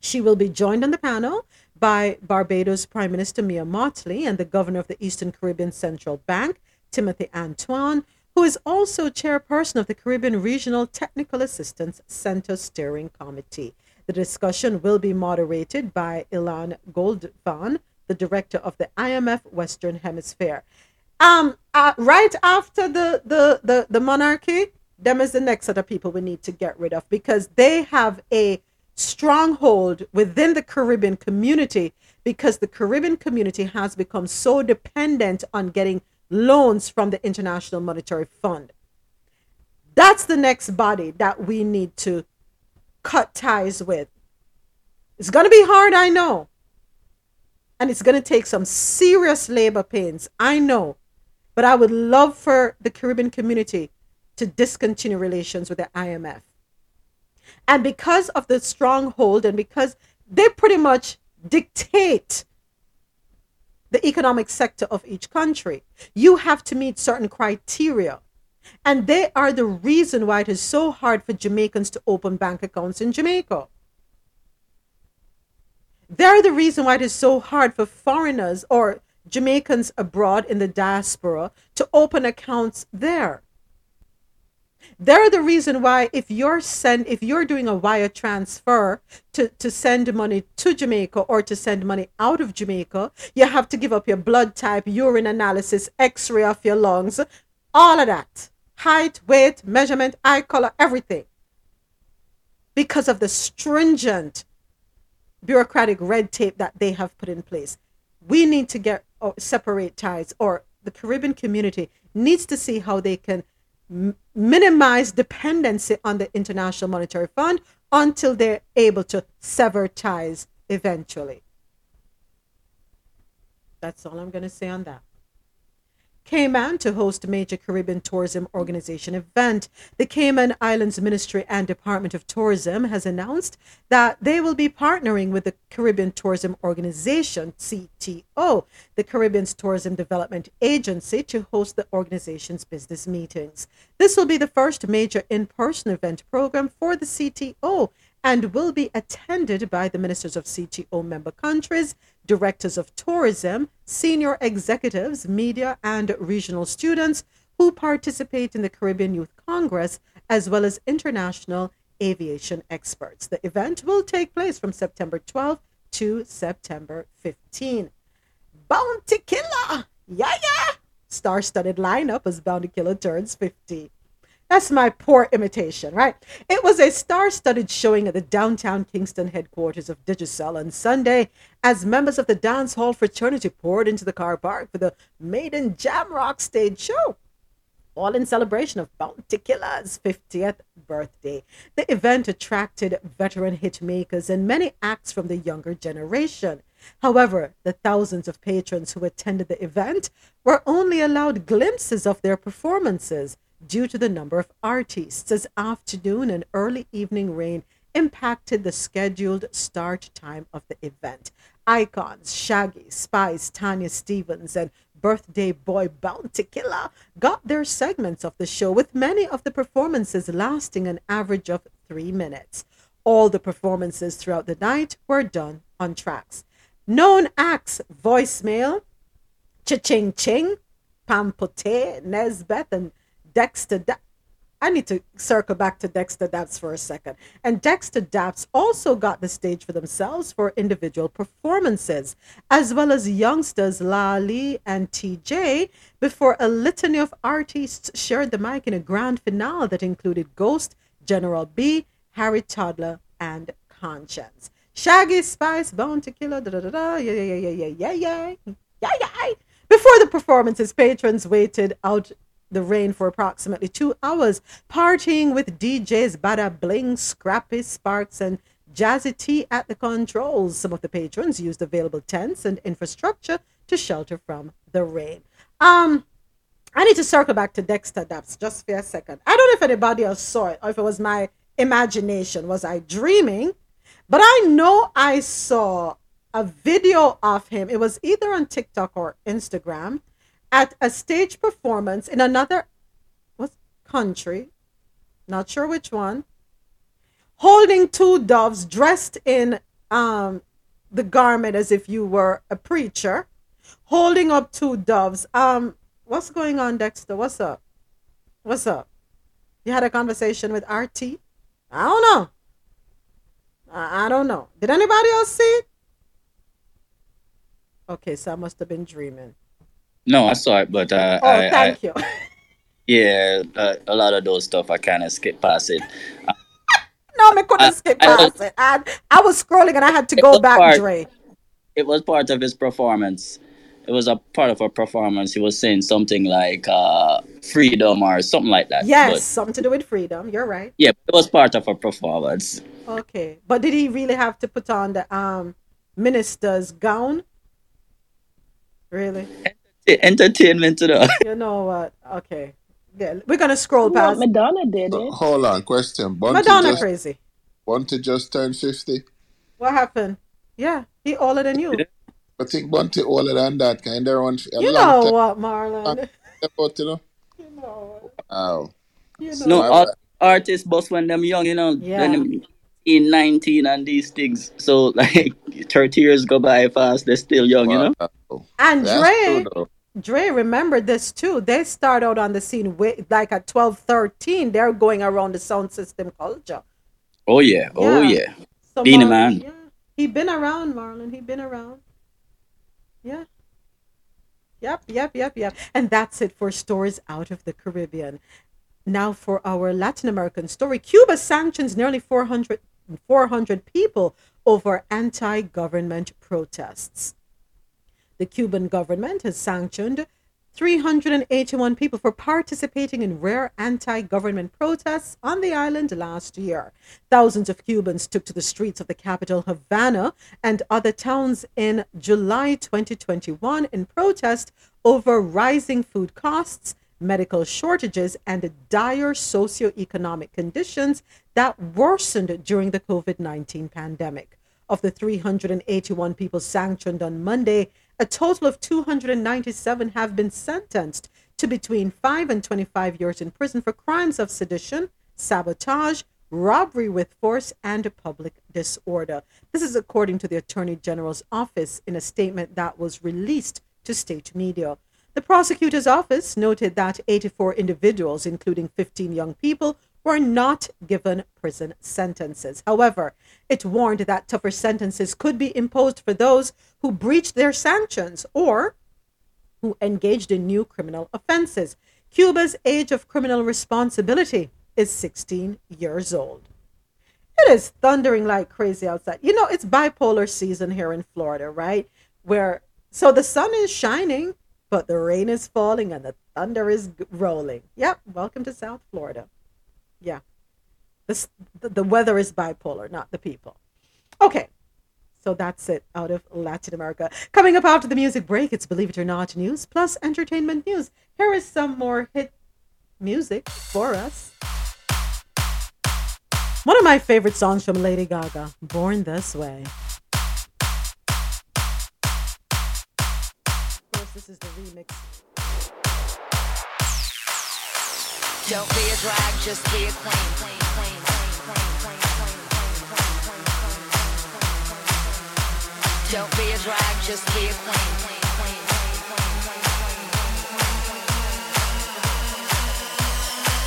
Speaker 2: She will be joined on the panel by Barbados Prime Minister Mia Mottley and the Governor of the Eastern Caribbean Central Bank, Timothy Antoine, who is also chairperson of the Caribbean Regional Technical Assistance Center Steering Committee. The discussion will be moderated by Ilan Goldfajn, the director of the IMF Western Hemisphere. Um, uh, right after the, the, the, the monarchy, them is the next set of people we need to get rid of because they have a stronghold within the Caribbean community because the Caribbean community has become so dependent on getting loans from the International Monetary Fund. That's the next body that we need to cut ties with. It's going to be hard, I know. And it's going to take some serious labor pains, I know. But I would love for the Caribbean community to discontinue relations with the IMF. And because of the stronghold and because they pretty much dictate the economic sector of each country, you have to meet certain criteria. And they are the reason why it is so hard for Jamaicans to open bank accounts in Jamaica. They're the reason why it is so hard for foreigners or Jamaicans abroad in the diaspora to open accounts there. They're the reason why if you're send if you're doing a wire transfer to, to send money to Jamaica or to send money out of Jamaica, you have to give up your blood type, urine analysis, x-ray of your lungs, all of that. Height, weight, measurement, eye color, everything. Because of the stringent bureaucratic red tape that they have put in place. We need to get or separate ties or the Caribbean community needs to see how they can minimize dependency on the International Monetary Fund until they're able to sever ties eventually. That's all I'm going to say on that. Cayman to host a major Caribbean tourism organization event. The Cayman Islands Ministry and Department of Tourism has announced that they will be partnering with the Caribbean Tourism Organization, CTO, the Caribbean's Tourism Development Agency, to host the organization's business meetings. This will be the first major in person event program for the CTO and will be attended by the ministers of CTO member countries, directors of tourism, senior executives, media, and regional students who participate in the Caribbean Youth Congress, as well as international aviation experts. The event will take place from September 12 to September 15. Bounty Killer! Yeah, yeah! Star studded lineup as Bounty Killer turns 50. That's my poor imitation, right? It was a star studded showing at the downtown Kingston headquarters of Digicel on Sunday as members of the dance hall fraternity poured into the car park for the Maiden Jamrock stage show. all in celebration of Bounty Killer's 50th birthday. The event attracted veteran hit makers and many acts from the younger generation. However, the thousands of patrons who attended the event were only allowed glimpses of their performances due to the number of artists, as afternoon and early evening rain impacted the scheduled start time of the event. Icons Shaggy, Spice, Tanya Stevens, and birthday boy Bounty Killer got their segments of the show, with many of the performances lasting an average of three minutes. All the performances throughout the night were done on tracks. Known acts Voicemail, Cha-Ching Ching, Pamputtae, Nesbeth, and Dexter. Da- I need to circle back to Dexter Daps for a second. And Dexter Daps also got the stage for themselves for individual performances, as well as youngsters Lali and TJ, before a litany of artists shared the mic in a grand finale that included Ghost, General B, Harry Toddler, and Conscience. Shaggy Spice, Bounty Killer, da da da da, yeah, yeah, yeah, yeah, yeah, yeah, yeah, yeah. Before the performances, patrons waited out the rain for approximately two hours, partying with DJs Bada Bling, Scrappy Sparks, and Jazzy T at the controls. Some of the patrons used available tents and infrastructure to shelter from the rain. Um, I need to circle back to Dexter Daps just for a second. I don't know if anybody else saw it or if it was my imagination. Was I dreaming? But I know I saw a video of him. It was either on TikTok or Instagram at a stage performance in another what country, not sure which one, holding two doves dressed in um the garment as if you were a preacher, holding up two doves. Um, what's going on, Dexter? What's up? What's up? You had a conversation with RT? I don't know. I, I don't know. Did anybody else see it? Okay, so I must have been dreaming.
Speaker 8: No, I saw it, but uh,
Speaker 2: Oh,
Speaker 8: I, I
Speaker 2: you.
Speaker 8: yeah, uh, a lot of those stuff I kind of skip past it.
Speaker 2: No, I couldn't
Speaker 8: I-
Speaker 2: skip
Speaker 8: I
Speaker 2: past it. I, I was scrolling and I had to go back,
Speaker 8: part-
Speaker 2: Dre.
Speaker 8: It was part of his performance. It was a part of a performance. He was saying something like uh, freedom or something like that.
Speaker 2: Yes,
Speaker 8: But,
Speaker 2: something to do with freedom. You're right.
Speaker 8: yeah, it was part of a performance.
Speaker 2: Okay, but did he really have to put on the um minister's gown? Really?
Speaker 8: The entertainment, you know.
Speaker 2: You know what? Okay, yeah, we're gonna scroll
Speaker 5: Well,
Speaker 2: past.
Speaker 5: Madonna did
Speaker 16: So,
Speaker 5: it.
Speaker 16: hold on, question. Bunty
Speaker 2: Madonna
Speaker 16: just
Speaker 2: crazy.
Speaker 16: Bunty just turned fifty.
Speaker 2: What happened? Yeah, he older than you.
Speaker 16: I think Bunty older than that. Kind of run a
Speaker 2: You
Speaker 16: long
Speaker 2: know
Speaker 16: time.
Speaker 2: what, Marlon?
Speaker 16: About, you know. Wow.
Speaker 2: You
Speaker 16: So
Speaker 8: No,
Speaker 16: my
Speaker 8: all artists bust when them young, you know,
Speaker 2: Yeah.
Speaker 8: when them in 19 and these things. So, like, 30 years go by fast, they're still young, you know?
Speaker 16: Wow.
Speaker 2: And
Speaker 16: That's
Speaker 2: Dre,
Speaker 16: true.
Speaker 2: Dre, remember this too. They start out on the scene with, like at 12, 13. They're going around the sound system culture.
Speaker 8: Oh, yeah. Oh,
Speaker 2: Yeah.
Speaker 8: yeah.
Speaker 2: So
Speaker 8: Beanie
Speaker 2: Marlon,
Speaker 8: Man.
Speaker 2: Yeah, he been around, Marlon. He been around. Yeah. Yep, yep, yep, yep. And that's it for stories out of the Caribbean. Now for our Latin American story. Cuba sanctions nearly 400, 400 people over anti-government protests. The Cuban government has sanctioned 381 people for participating in rare anti government protests on the island last year. Thousands of Cubans took to the streets of the capital, Havana, and other towns in July 2021 in protest over rising food costs, medical shortages, and dire socioeconomic conditions that worsened during the COVID 19 pandemic. Of the 381 people sanctioned on Monday, a total of 297 have been sentenced to between 5 and 25 years in prison for crimes of sedition, sabotage, robbery with force, and public disorder. This is according to the Attorney General's office in a statement that was released to state media. The prosecutor's office noted that 84 individuals, including 15 young people, were not given prison sentences. However, it warned that tougher sentences could be imposed for those who breached their sanctions or who engaged in new criminal offenses. Cuba's age of criminal responsibility is 16 years old. It is thundering like crazy outside. You know, it's bipolar season here in Florida, right? Where so the sun is shining, but the rain is falling and the thunder is rolling. Yep. Welcome to South Florida. Yeah. The, the weather is bipolar, not the people. Okay. So that's it out of Latin America. Coming up after the music break, it's Believe It or Not news plus entertainment news. Here is some more hit music for us. One of my favorite songs from Lady Gaga, Born This Way. Is the remix.
Speaker 7: Don't be a drag, just be a queen. Don't be a drag, just be a queen.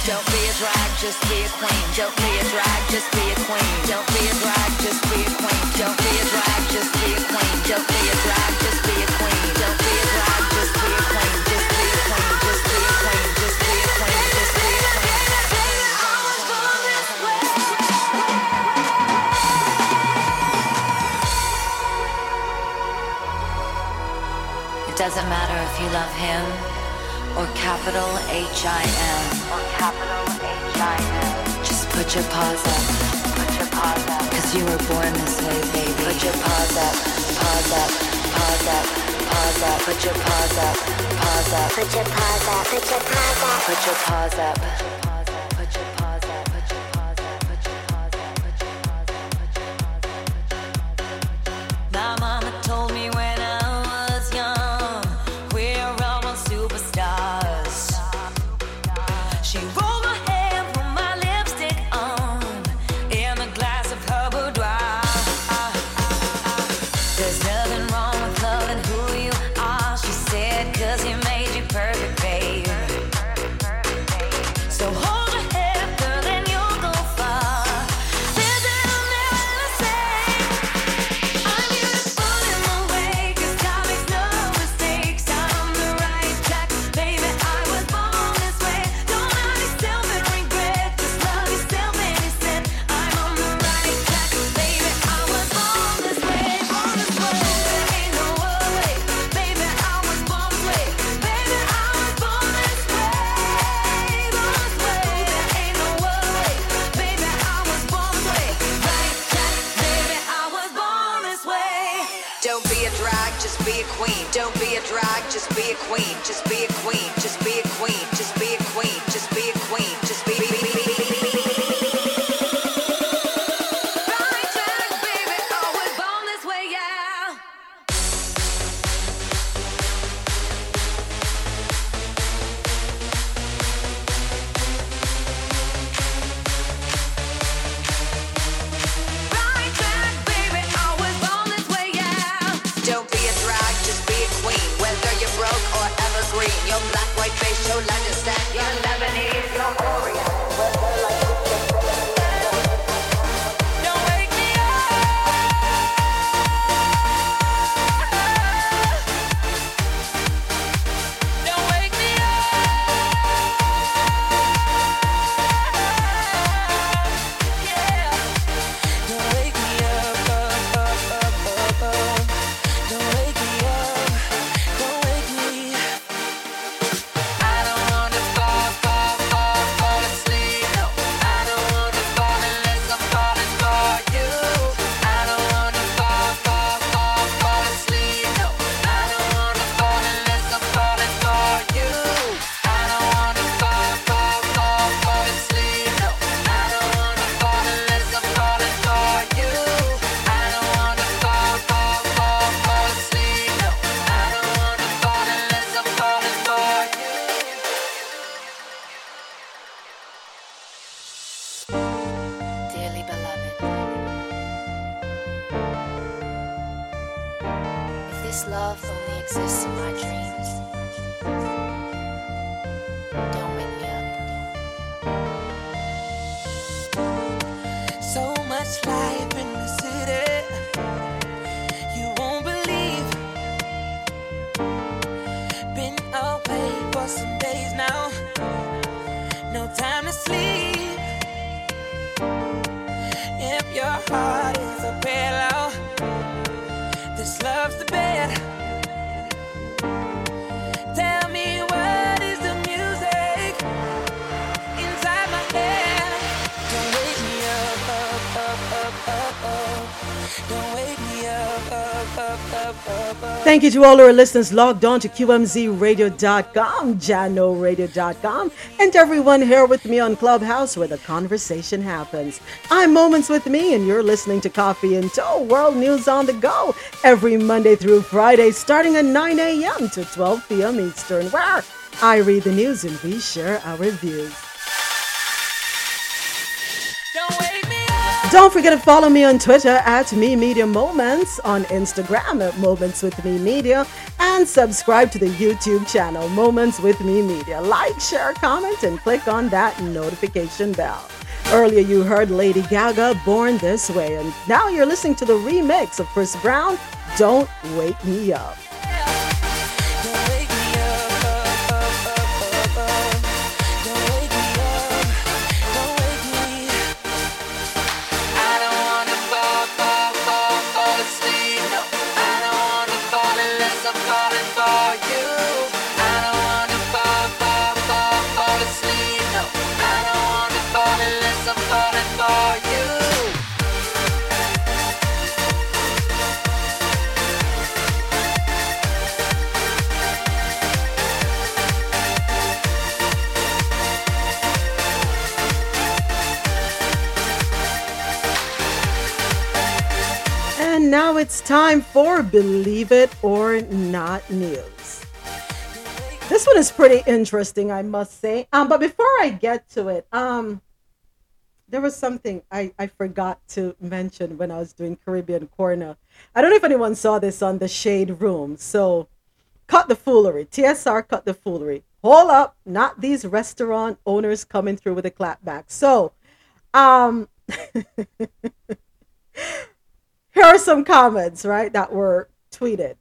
Speaker 7: Don't be a drag, just be a queen. Don't be a drag, just be a queen. Don't be a drag, just be a queen. Don't be a drag, just be a queen. Don't be a drag, just be a queen. Just be a queen. Just be a queen. Just be a queen. Just be a queen. It doesn't matter if you love him or capital H I M or capital H I M. Just put your paws up. Put your paws up. Cause you were born this way, baby. Put your paws up. Paws up. Paws up. Paws up. Put your paws up. Paws up. Put your paws up. Put your paws up. Put your paws up. Put
Speaker 2: Thank you to all our listeners logged on to QMZRadio.com, JahknoRadio.com, and everyone here with me on Clubhouse where the conversation happens. I'm Moments with Mi, and you're listening to Coffee In Toe World News on the Go every Monday through Friday, starting at 9 a.m. to 12 p.m. Eastern, where I read the news and we share our views. Don't forget to follow me on Twitter at Mi Media Moments, on Instagram at Moments with Mi Media, and subscribe to the YouTube channel Moments with Mi Media. Like, share, comment, and click on that notification bell. Earlier, you heard Lady Gaga, Born This Way, and now you're listening to the remix of Chris Brown, Don't Wake Me Up. It's time for Believe It or Not News. This one is pretty interesting, I must say. Um, but before I get to it, um, there was something I, I forgot to mention when I was doing Caribbean Corner. I don't know if anyone saw this on the Shade Room. So, cut the foolery. TSR cut the foolery. Hold up, not these restaurant owners coming through with a clapback. So, um, here are some comments, right, that were tweeted.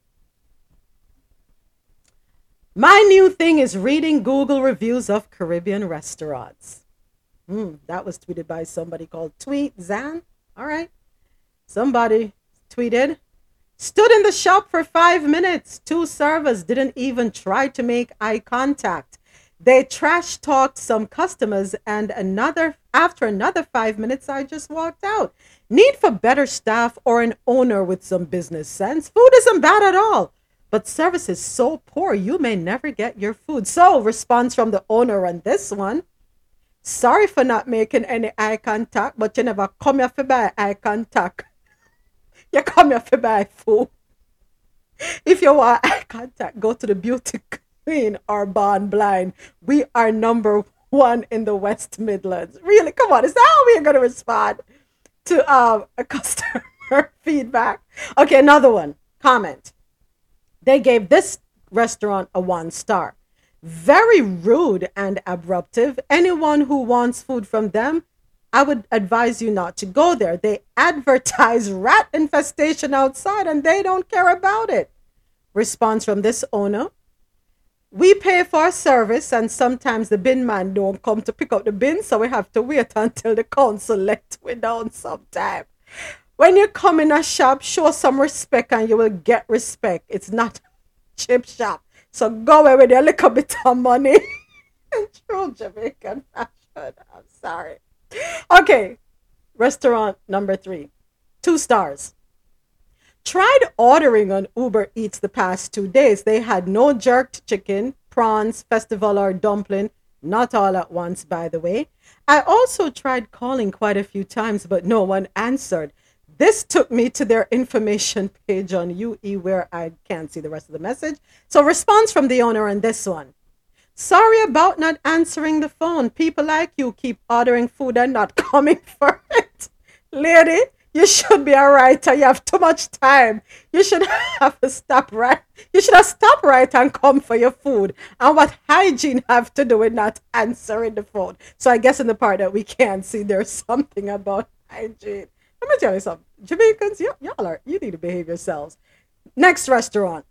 Speaker 2: My new thing is reading Google reviews of Caribbean restaurants. Hmm, that was tweeted by somebody called Tweet Zan. All right. Somebody tweeted, stood in the shop for five minutes. Two servers didn't even try to make eye contact. They trash talked some customers, and another after another five minutes, I just walked out. Need for better staff or an owner with some business sense. Food isn't bad at all, but service is so poor you may never get your food. So, response from the owner on this one. Sorry for not making any eye contact, but you never come here for buy eye contact. You come here for buy food. If you want eye contact, go to the beauty queen or Bond Blind. We are number one in the West Midlands. Really, come on, is that how we are going to respond to um, a customer feedback? Okay, another one. Comment. They gave this restaurant a one star. Very rude and abruptive. Anyone who wants food from them, I would advise you not to go there. They advertise rat infestation outside and they don't care about it. Response from this owner. We pay for service and sometimes the bin man don't come to pick up the bin, so we have to wait until the council let we down sometime. When you come in a shop, show some respect and you will get respect. It's not cheap shop. So go away with your little bit of money. True Jamaican fashion. I'm sorry. Okay. Restaurant number three. Two stars. Tried ordering on Uber Eats the past two days. They had no jerked chicken, prawns, festival, or dumpling. Not all at once, by the way. I also tried calling quite a few times, but no one answered. This took me to their information page on UE where I can't see the rest of the message. So, response from the owner on this one. Sorry about not answering the phone. People like you keep ordering food and not coming for it. Lady, you should be a writer. You have too much time. You should have to stop right. You should have stopped right and come for your food. And what hygiene have to do with not answering the phone? So I guess in the part that we can't see, there's something about hygiene. Let me tell you something. Jamaicans, y- y'all are, you need to behave yourselves. Next restaurant.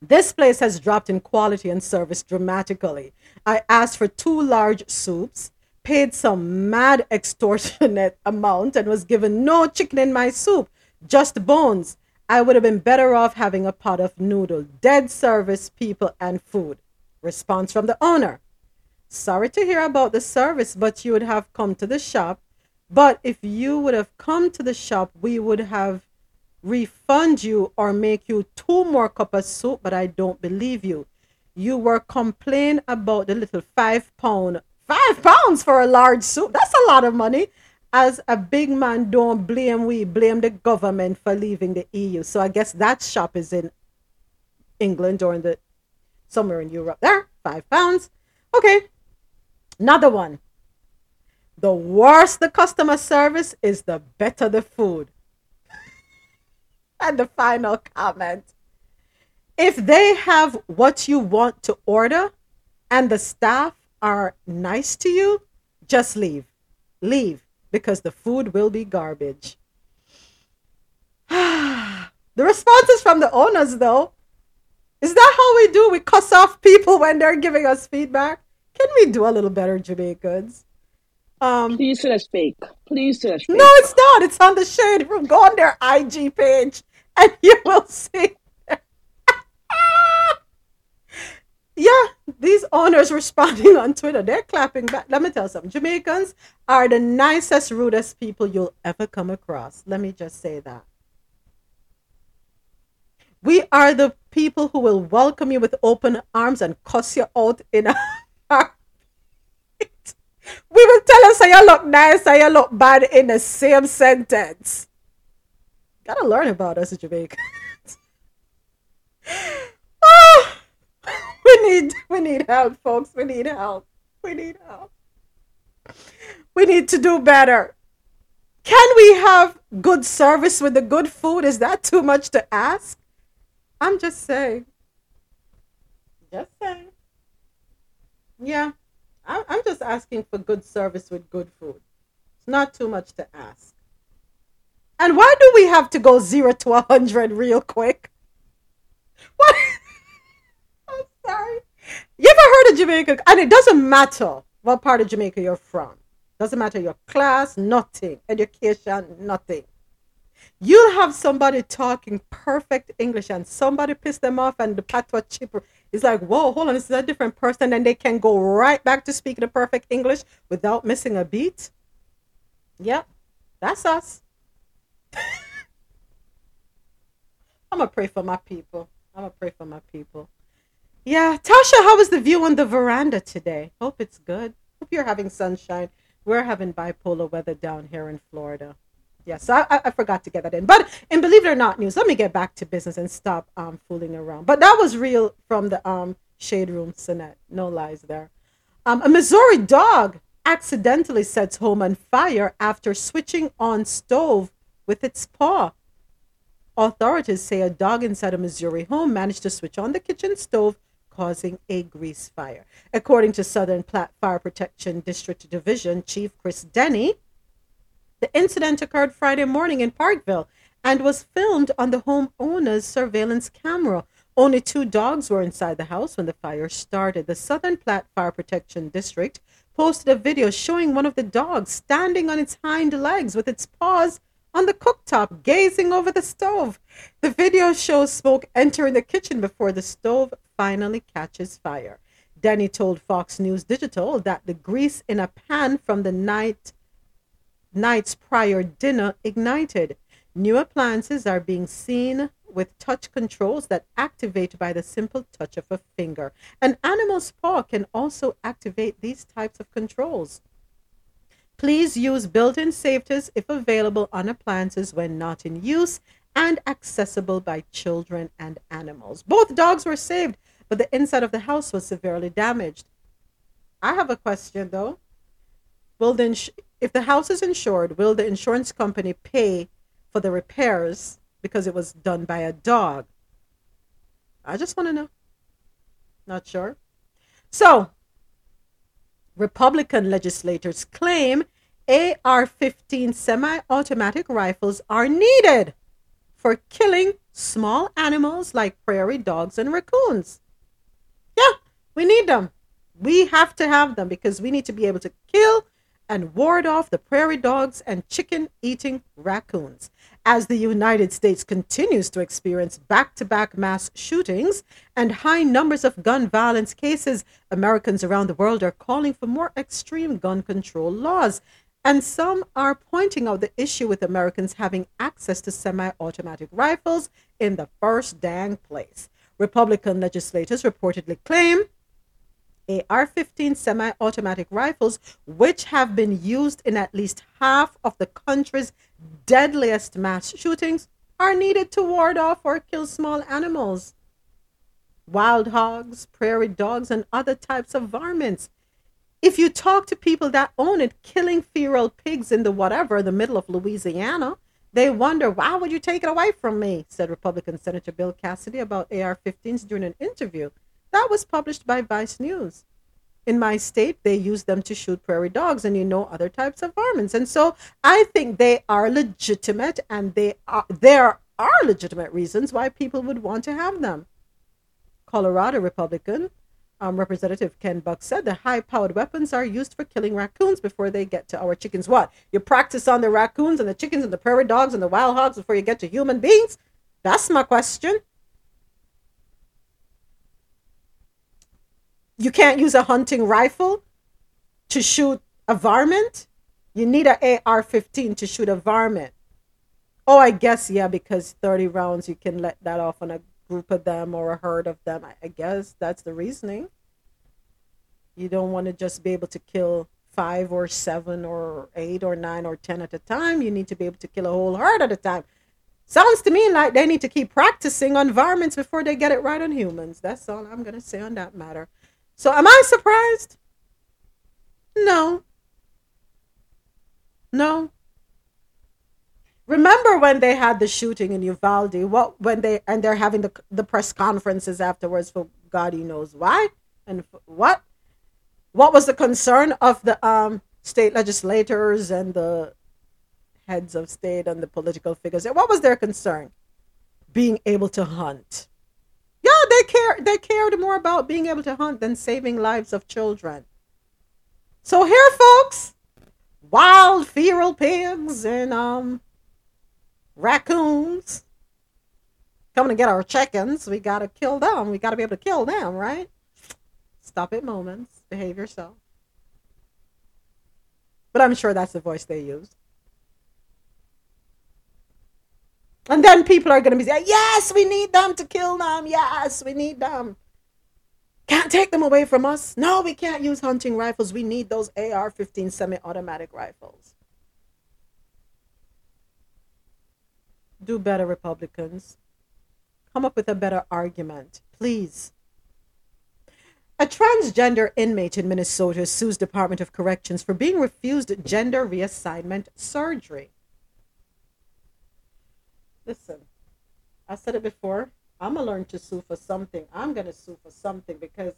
Speaker 2: This place has dropped in quality and service dramatically. I asked for two large soups, paid some mad extortionate amount, and was given no chicken in my soup, just bones. I would have been better off having a pot of noodle. Dead service, people, and food. Response from the owner. Sorry to hear about the service, but you would have come to the shop But if you would have come to the shop, we would have refund you or make you two more cup of soup, but I don't believe you. You were complaining about the little five pound, five pounds for a large soup. That's a lot of money. As a big man, don't blame we, blame the government for leaving the EU. So I guess that shop is in England or in the somewhere in Europe. There, five pounds. Okay. Another one. The worse the customer service is, the better the food. and the final comment. If they have what you want to order and the staff are nice to you, just leave. Leave because the food will be garbage. the responses from the owners, though, is that how we do? We cuss off people when they're giving us feedback? Can we do a little better, Jamaicans? Um,
Speaker 5: Please say that's fake. Please say that's fake.
Speaker 2: no, it's not. It's on the shade room. Go on their IG page and you will see. Yeah, these owners responding on Twitter, they're clapping back. Let me tell something. Jamaicans are the nicest, rudest people you'll ever come across. Let me just say that. We are the people who will welcome you with open arms and cuss you out in a We will tell us how you look nice, how you look bad in the same sentence. Gotta learn about us, Jamaicans. We need we need help, folks. We need help. We need help. We need to do better. Can we have good service with the good food? Is that too much to ask? I'm just saying. Just saying. Yeah. I'm, I'm just asking for good service with good food. It's not too much to ask. And why do we have to go zero to a hundred real quick? What? Sorry. You ever heard of Jamaica? And it doesn't matter what part of Jamaica you're from. Doesn't matter your class, nothing. Education, nothing. You'll have somebody talking perfect English and somebody piss them off and the patois chipper is like, whoa, hold on, this is a different person. And they can go right back to speaking the perfect English without missing a beat. Yep, that's us. I'm going to pray for my people. I'm going to pray for my people. Yeah, Tasha, how was the view on the veranda today? Hope it's good. Hope you're having sunshine. We're having bipolar weather down here in Florida. Yes, I, I, forgot to get that in. But in Believe It or Not news, let me get back to business and stop um, fooling around. But that was real from the um, Shade Room Sinette. No lies there. Um, a Missouri dog accidentally sets home on fire after switching on stove with its paw. Authorities say a dog inside a Missouri home managed to switch on the kitchen stove, causing a grease fire. According to Southern Platte Fire Protection District Division Chief Chris Denny, the incident occurred Friday morning in Parkville and was filmed on the homeowner's surveillance camera. Only two dogs were inside the house when the fire started. The Southern Platte Fire Protection District posted a video showing one of the dogs standing on its hind legs with its paws on the cooktop, gazing over the stove. The video shows smoke entering the kitchen before the stove finally catches fire. Danny told Fox News Digital that the grease in a pan from the night night's prior dinner ignited. New appliances are being seen with touch controls that activate by the simple touch of a finger. An animal's paw can also activate these types of controls. Please use built-in safeties if available on appliances when not in use and accessible by children and animals. Both dogs were saved, but the inside of the house was severely damaged. I have a question though. Will the ins- if the house is insured, will the insurance company pay for the repairs because it was done by a dog? I just want to know. Not sure. So, Republican legislators claim AR 15 semi automatic rifles are needed for killing small animals like prairie dogs and raccoons. Yeah, we need them. We have to have them because we need to be able to kill and ward off the prairie dogs and chicken eating raccoons. As the United States continues to experience back to back mass shootings and high numbers of gun violence cases, Americans around the world are calling for more extreme gun control laws. And some are pointing out the issue with Americans having access to semi automatic rifles in the first dang place. Republican legislators reportedly claim AR 15 semi automatic rifles, which have been used in at least half of the country's deadliest mass shootings, are needed to ward off or kill small animals. Wild hogs, prairie dogs, and other types of varmints. If you talk to people that own it, killing feral pigs in the whatever, the middle of Louisiana, they wonder, why would you take it away from me? said Republican Senator Bill Cassidy about AR 15s during an interview that was published by Vice News. In my state, they use them to shoot prairie dogs and you know other types of varmints. And so I think they are legitimate and they are there are legitimate reasons why people would want to have them. Colorado Republican um, Representative Ken Buck said the high powered weapons are used for killing raccoons before they get to our chickens. What? You practice on the raccoons and the chickens and the prairie dogs and the wild hogs before you get to human beings? That's my question. You can't use a hunting rifle to shoot a varmint? You need an AR 15 to shoot a varmint. Oh, I guess, yeah, because 30 rounds, you can let that off on a group of them or a herd of them. I, guess that's the reasoning. You don't want to just be able to kill five or seven or eight or nine or ten at a time. You need to be able to kill a whole herd at a time. Sounds to me like they need to keep practicing on varmints before they get it right on humans. That's all I'm going to say on that matter. So, am I surprised? No. No. Remember when they had the shooting in Uvalde? What when they and they're having the the press conferences afterwards for God he knows why and what? What was the concern of the um state legislators and the heads of state and the political figures? What was their concern? Being able to hunt. Yeah, they care they cared more about being able to hunt than saving lives of children. So here folks, wild feral pigs and um raccoons coming to get our chickens. We got to kill them. We got to be able to kill them, right? Stop at moments. Behave yourself. But I'm sure that's the voice they use. And then people are going to be saying, yes, we need them to kill them. Yes, we need them. Can't take them away from us. No, we can't use hunting rifles. We need those AR 15 semi automatic rifles. do better, Republicans. Come up with a better argument, please. A transgender inmate in Minnesota sues Department of Corrections for being refused gender reassignment surgery. Listen, I said it before. I'm gonna learn to sue for something. I'm gonna sue for something because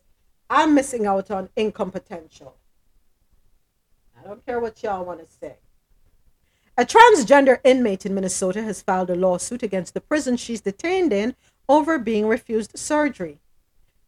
Speaker 2: I'm missing out on income potential. I don't care what y'all want to say. A transgender inmate in Minnesota has filed a lawsuit against the prison she's detained in over being refused surgery.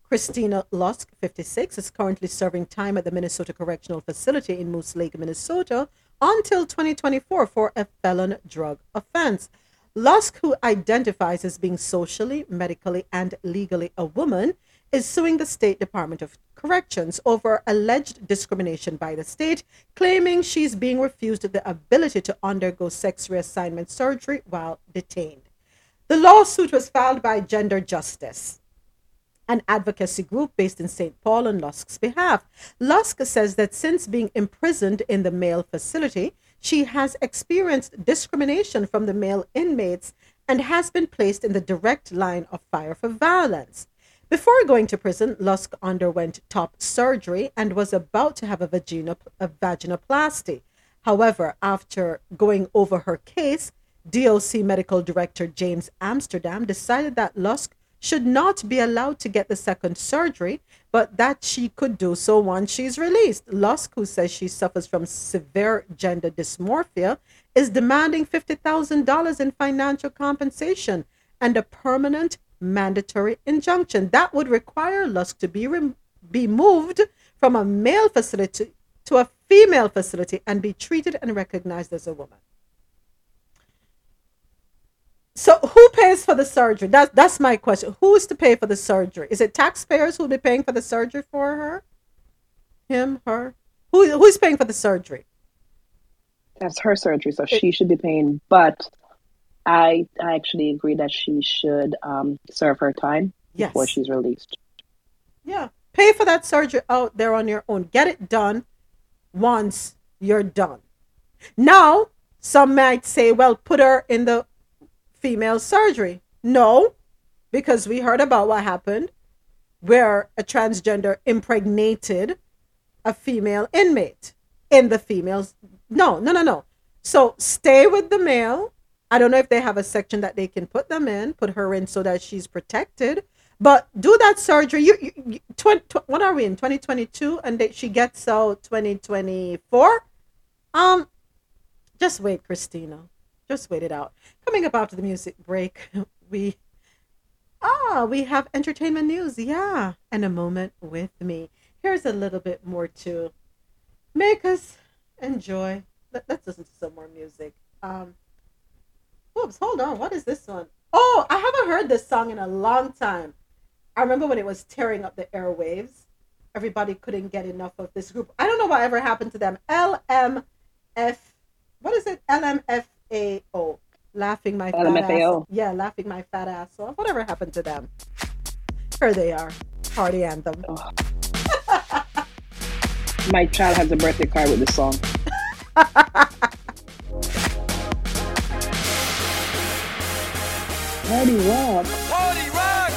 Speaker 2: Christina Lusk, 56, is currently serving time at the Minnesota Correctional Facility in Moose Lake, Minnesota, until 2024 for a felon drug offense. Lusk, who identifies as being socially, medically, and legally a woman, is suing the State Department of Corrections over alleged discrimination by the state, claiming she's being refused the ability to undergo sex reassignment surgery while detained. The lawsuit was filed by Gender Justice, an advocacy group based in St. Paul on Lusk's behalf. Lusk says that since being imprisoned in the male facility, she has experienced discrimination from the male inmates and has been placed in the direct line of fire for violence. Before going to prison, Lusk underwent top surgery and was about to have a, vagina, a vaginoplasty. However, after going over her case, DOC Medical Director James Amsterdam decided that Lusk should not be allowed to get the second surgery, but that she could do so once she's released. Lusk, who says she suffers from severe gender dysmorphia, is demanding $50,000 in financial compensation and a permanent mandatory injunction. That would require Lusk to be, rem- be moved from a male facility to a female facility and be treated and recognized as a woman. So who pays for the surgery? That, that's my question. Who is to pay for the surgery? Is it taxpayers who will be paying for the surgery for her? Him, her? Who, who's paying for the surgery?
Speaker 5: That's her surgery, so she should be paying. But I I actually agree that she should um, serve her time before she's released.
Speaker 2: Yeah. Pay for that surgery out there on your own. Get it done once you're done. Now, some might say, well, put her in the female surgery. No, because we heard about what happened where a transgender impregnated a female inmate in the females. No, no, no, no. So stay with the male. I don't know if they have a section that they can put them in, put her in so that she's protected. But do that surgery. You, you, you 20, tw- what are we in 2022? And she gets out 2024. Um, just wait, Christina. Just wait it out. Coming up after the music break, we ah we have entertainment news. Yeah, and a moment with me. Here's a little bit more to make us enjoy. Let, let's listen to some more music. Um, oops, hold on. What is this one? Oh, I haven't heard this song in a long time. I remember when it was tearing up the airwaves. Everybody couldn't get enough of this group. I don't know what ever happened to them. LMF, what is it? LMFAO. Laughing my fat
Speaker 5: LMFAO.
Speaker 2: ass. Yeah, laughing my fat ass off. Whatever happened to them? Here they are. Party anthem.
Speaker 5: My child has a birthday card with this song. Party rock.
Speaker 17: Party rock!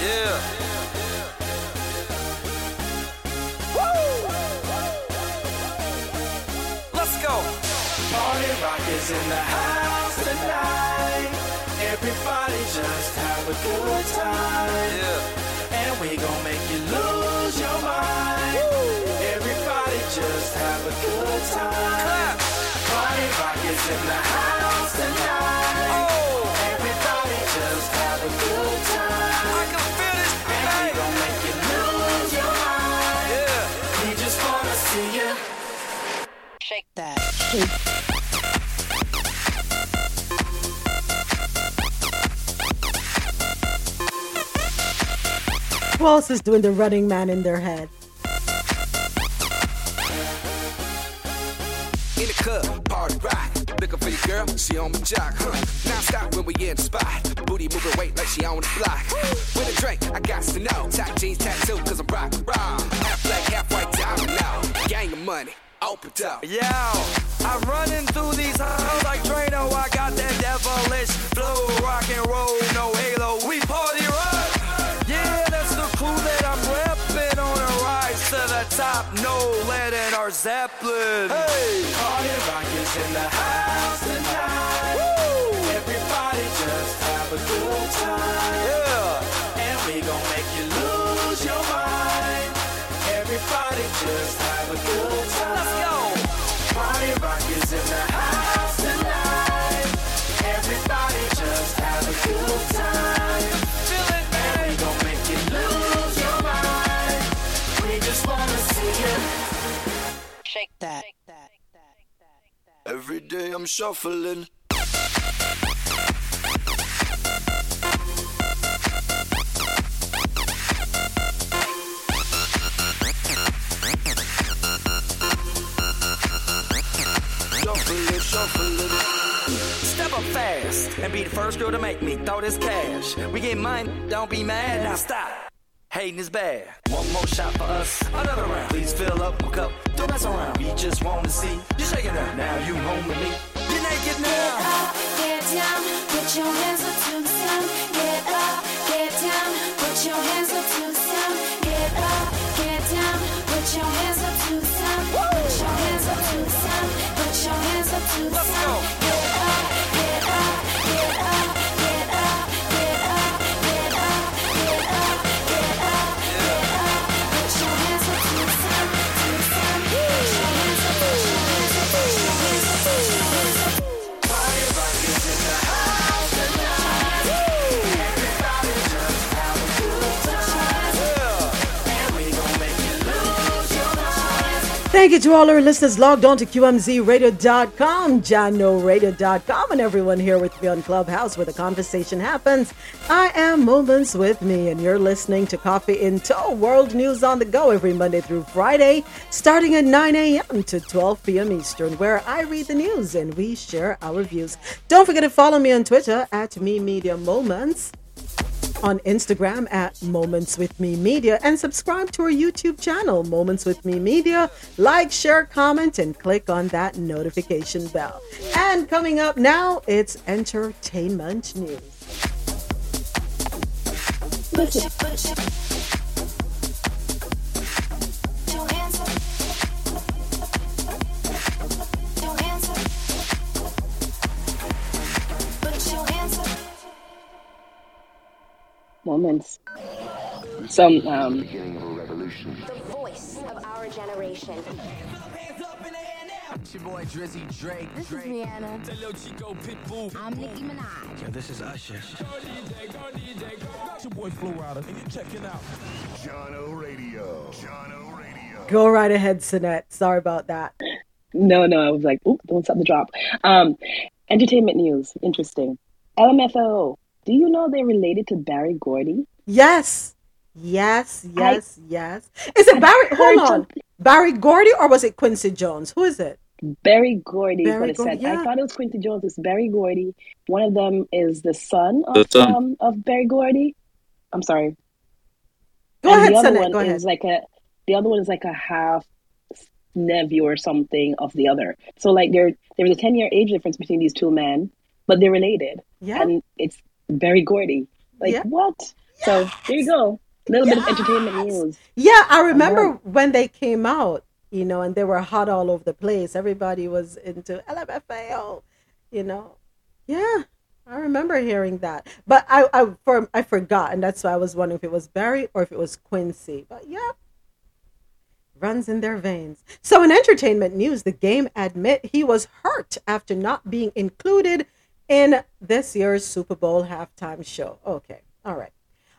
Speaker 17: Yeah.
Speaker 3: Is in the house tonight. Everybody just have a good time.
Speaker 17: Yeah.
Speaker 3: And we gon' make you lose your mind. Everybody just have a good time. Clap. Party rock is in the house tonight. Oh. Everybody just have a good time. I can feel this. And we gon' make you lose your mind.
Speaker 17: Yeah.
Speaker 3: We just wanna see you.
Speaker 18: Shake that.
Speaker 2: Who else is doing the running man in their head?
Speaker 9: In the club, party rock. Looking for your girl, she on my jock, huh? Now stop when we in the spot. Booty moving weight like she on the block. With a drink, I got to know. Tight jeans tattoo, cause I'm rock, raw. Half black, half white diamond now. Gang of money, open up.
Speaker 17: Yo, I'm running through these halls like Drano. I got that devilish flow, rock and roll, no halo. We party rock. Yeah, that's the clue that I'm repping on a rise to the top. No lead in our Zeppelin. Hey,
Speaker 3: Party rock is in the house tonight. Everybody
Speaker 17: day I'm shuffling. Step up fast and be the first girl to make me throw this cash. We get mine, don't be mad, now stop. Hating is bad. One more shot for us, another round. Please fill up my cup, mess around. We just want to see you shaking up. Now you home with me. You're naked now.
Speaker 7: Get up, get down, put your hands up to the sun. Get up, get down, put your hands up to the sun. Get up, get down, put your hands up to the sun. Put your hands up to the sun. Put your hands up to the sun. Get up,
Speaker 2: Thank you to all our listeners logged on to QMZRadio.com, JahknoRadio.com, and everyone here with me on Clubhouse where the conversation happens. I am Moments with Mi, and you're listening to Coffee in Toe, World News on the Go every Monday through Friday, starting at 9 a.m. to 12 p.m. Eastern, where I read the news and we share our views. Don't forget to follow me on Twitter at Mi Media Moments on Instagram at Moments with Mi Media and subscribe to our YouTube channel, Moments with Mi Media. Like, share, comment, and click on that notification bell. And coming up now, it's entertainment news.
Speaker 5: Moments. Some um,
Speaker 19: The voice of our generation.
Speaker 20: It's your boy Drizzy Drake.
Speaker 19: This is Rihanna.
Speaker 20: It's Lil Chico Pitbull.
Speaker 19: I'm Nicki Minaj.
Speaker 20: Yo, this is Usher.
Speaker 21: It's your boy Flo Rida, and you're checking out Jahkno Radio. Jahkno Radio.
Speaker 2: Go right ahead, Sinette. Sorry about that.
Speaker 5: no, no, I was like, oop, don't stop the drop. Um, entertainment news. Interesting. LMFAO. Do you know they're related to Berry Gordy?
Speaker 2: Yes. Yes, yes, yes. Is it Barry? Hold on. Berry Gordy or was it Quincy Jones? Who is it?
Speaker 5: Berry Gordy is what it
Speaker 2: Gordy,
Speaker 5: said.
Speaker 2: yeah.
Speaker 5: I thought it was Quincy Jones. It's Berry Gordy. One of them is the son
Speaker 8: The
Speaker 5: of
Speaker 8: son.
Speaker 5: um, of Berry Gordy. I'm sorry.
Speaker 2: Go
Speaker 5: and
Speaker 2: ahead,
Speaker 5: the other
Speaker 2: Sinette,
Speaker 5: one
Speaker 2: go
Speaker 5: is
Speaker 2: ahead.
Speaker 5: like a the other one is like a half nephew or something of the other. So like there there was a ten year age difference between these two men, but they're related.
Speaker 2: Yeah.
Speaker 5: And it's Berry Gordy. Like
Speaker 2: Yeah.
Speaker 5: what? So there you go. A little bit of entertainment news.
Speaker 2: Yeah, I remember
Speaker 5: know.
Speaker 2: when they came out, you know, and they were hot all over the place. Everybody was into LMFAO, you know. Yeah, I remember hearing that. But I, I, for, I forgot, and that's why I was wondering if it was Barry or if it was Quincy. But yeah, runs in their veins. So in entertainment news, the game admit he was hurt after not being included in this year's Super Bowl halftime show. Okay, all right.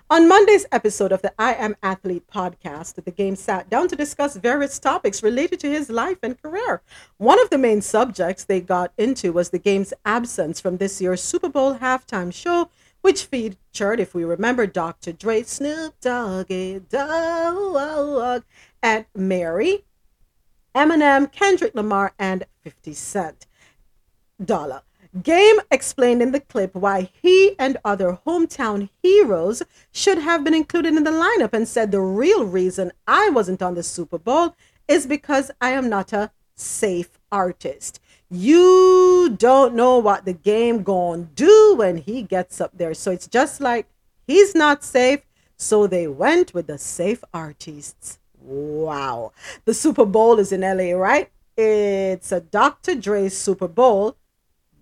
Speaker 2: On Monday's episode of the I Am Athlete podcast, the game sat down to discuss various topics related to his life and career. One of the main subjects they got into was the game's absence from this year's Super Bowl halftime show, which featured, if we remember, Dr. Dre, Snoop Doggy Dogg, and Mary, Eminem, Kendrick Lamar, and 50 Cent. Dollar. Game explained in the clip why he and other hometown heroes should have been included in the lineup and said the real reason I wasn't on the Super Bowl is because I am not a safe artist. You don't know what the game going to do when he gets up there. So it's just like he's not safe, so they went with the safe artists. Wow. The Super Bowl is in LA, right? It's a Dr. Dre Super Bowl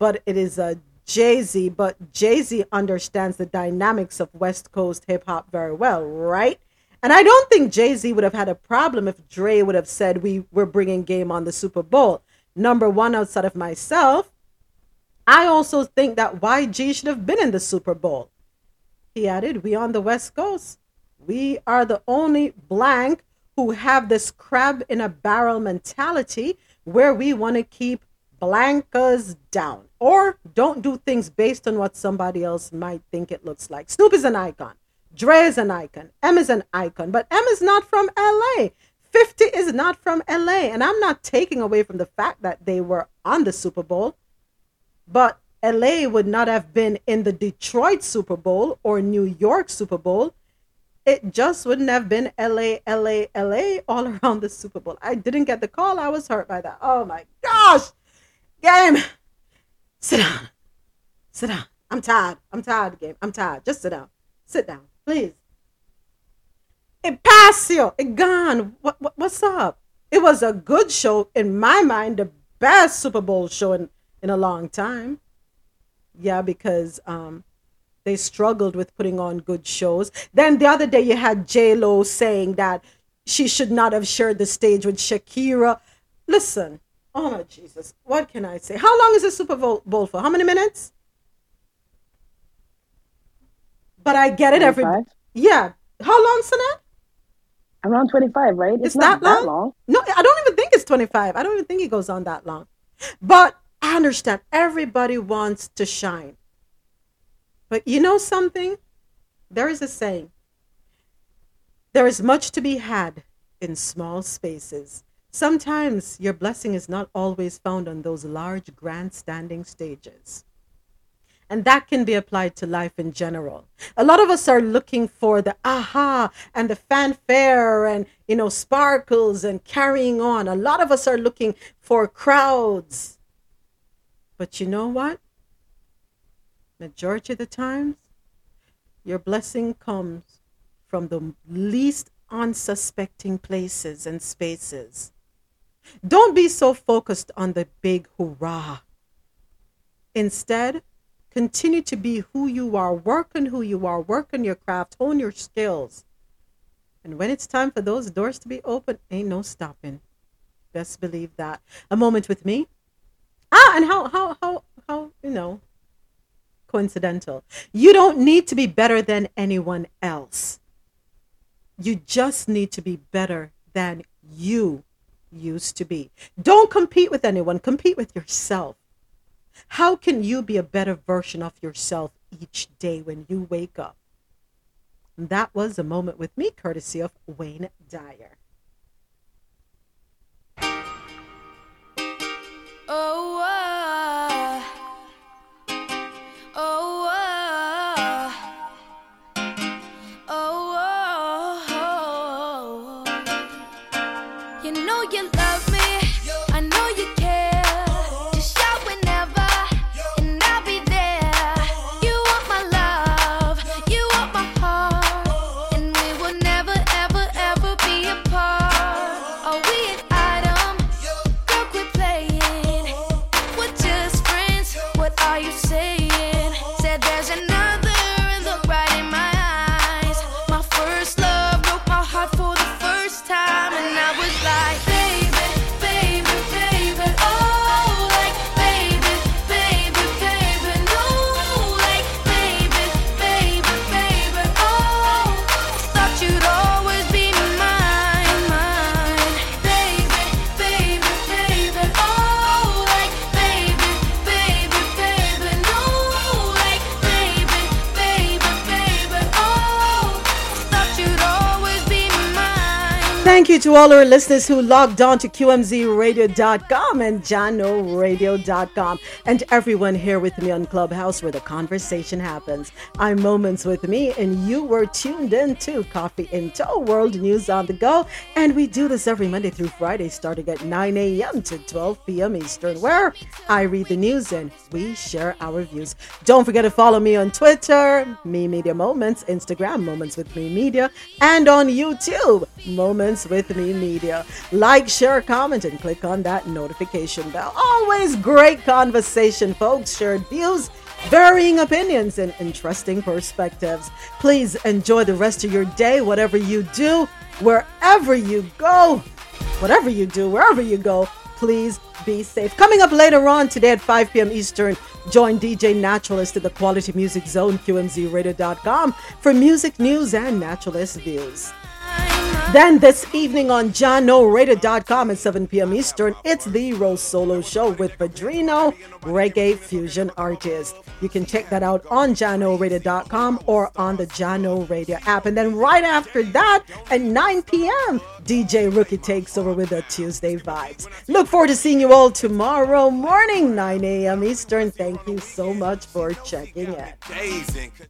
Speaker 2: but it is a Jay Z. But Jay Z understands the dynamics of West Coast hip hop very well, right? And I don't think Jay Z would have had a problem if Dre would have said we were bringing game on the Super Bowl. Number one, outside of myself, I also think that YG should have been in the Super Bowl. He added, We on the West Coast, we are the only blank who have this crab in a barrel mentality where we want to keep blankers down or don't do things based on what somebody else might think it looks like. Snoop is an icon. Dre is an icon. M is an icon, but M is not from LA. 50 is not from LA. And I'm not taking away from the fact that they were on the Super Bowl, but LA would not have been in the Detroit Super Bowl or New York Super Bowl. It just wouldn't have been LA, LA, LA all around the Super Bowl. I didn't get the call. I was hurt by that. Oh my gosh. Game. Sit down. Sit down. I'm tired. I'm tired game. I'm tired. Just sit down. Sit down, please. It passed you. It gone. What, what what's up? It was a good show in my mind, the best Super Bowl show in, in a long time. Yeah, because um they struggled with putting on good shows. Then the other day you had J Lo saying that she should not have shared the stage with Shakira. Listen, oh my Jesus, what can I say? How long is the Super Bowl for? How many minutes? But I get it every yeah. How long, Sinette?
Speaker 5: Around 25, right? It's,
Speaker 2: It's
Speaker 5: not
Speaker 2: that long? No, I don't even think it's 25. I don't even think it goes on that long. But I understand everybody wants to shine. But you know something? There is a saying there is much to be had in small spaces. Sometimes your blessing is not always found on those large, grandstanding stages. And that can be applied to life in general. A lot of us are looking for the aha and the fanfare and, you know, sparkles and carrying on. A lot of us are looking for crowds. But you know what? Majority of the times, your blessing comes from the least unsuspecting places and spaces. Don't be so focused on the big hoorah. Instead, continue to be who you are, work on who you are, work on your craft, hone your skills. And when it's time for those doors to be open, ain't no stopping. Best believe that. A moment with me. Ah, and how how how how you know coincidental. You don't need to be better than anyone else. You just need to be better than you used to be. Don't compete with anyone, compete with yourself. How can you be a better version of yourself each day when you wake up? And that was a moment with me, courtesy of Wayne Dyer.
Speaker 7: Oh, uh, oh,
Speaker 2: Thank you to all our listeners who logged on to QMZRadio.com and JahknoRadio.com and everyone here with me on Clubhouse where the conversation happens. I'm Moments with Mi, and you were tuned in to Coffee in Toe World News on the Go. And we do this every Monday through Friday starting at 9 a.m. to 12 p.m. Eastern, where I read the news and we share our views. Don't forget to follow me on Twitter, Mi Media Moments, Instagram, Moments with Mi Media, and on YouTube, Moments with Mi Media. Like, share, comment, and click on that notification bell. Always great conversation, folks. Shared views, varying opinions, and interesting perspectives. Please enjoy the rest of your day, whatever you do, wherever you go, whatever you do, wherever you go. Please be safe. Coming up later on today at 5 p.m. Eastern, join DJ Naturalist at the Quality Music Zone, QMZRadio.com, for music news and naturalist views. Then this evening on JahknoRadio.com at 7 p.m. Eastern, it's the Rose Solo Show with Padrino, reggae fusion artist. You can check that out on JahknoRadio.com or on the Jahkno Radio app. And then right after that, at 9 p.m., DJ Rookie takes over with the Tuesday vibes. Look forward to seeing you all tomorrow morning, 9 a.m. Eastern. Thank you so much for checking in.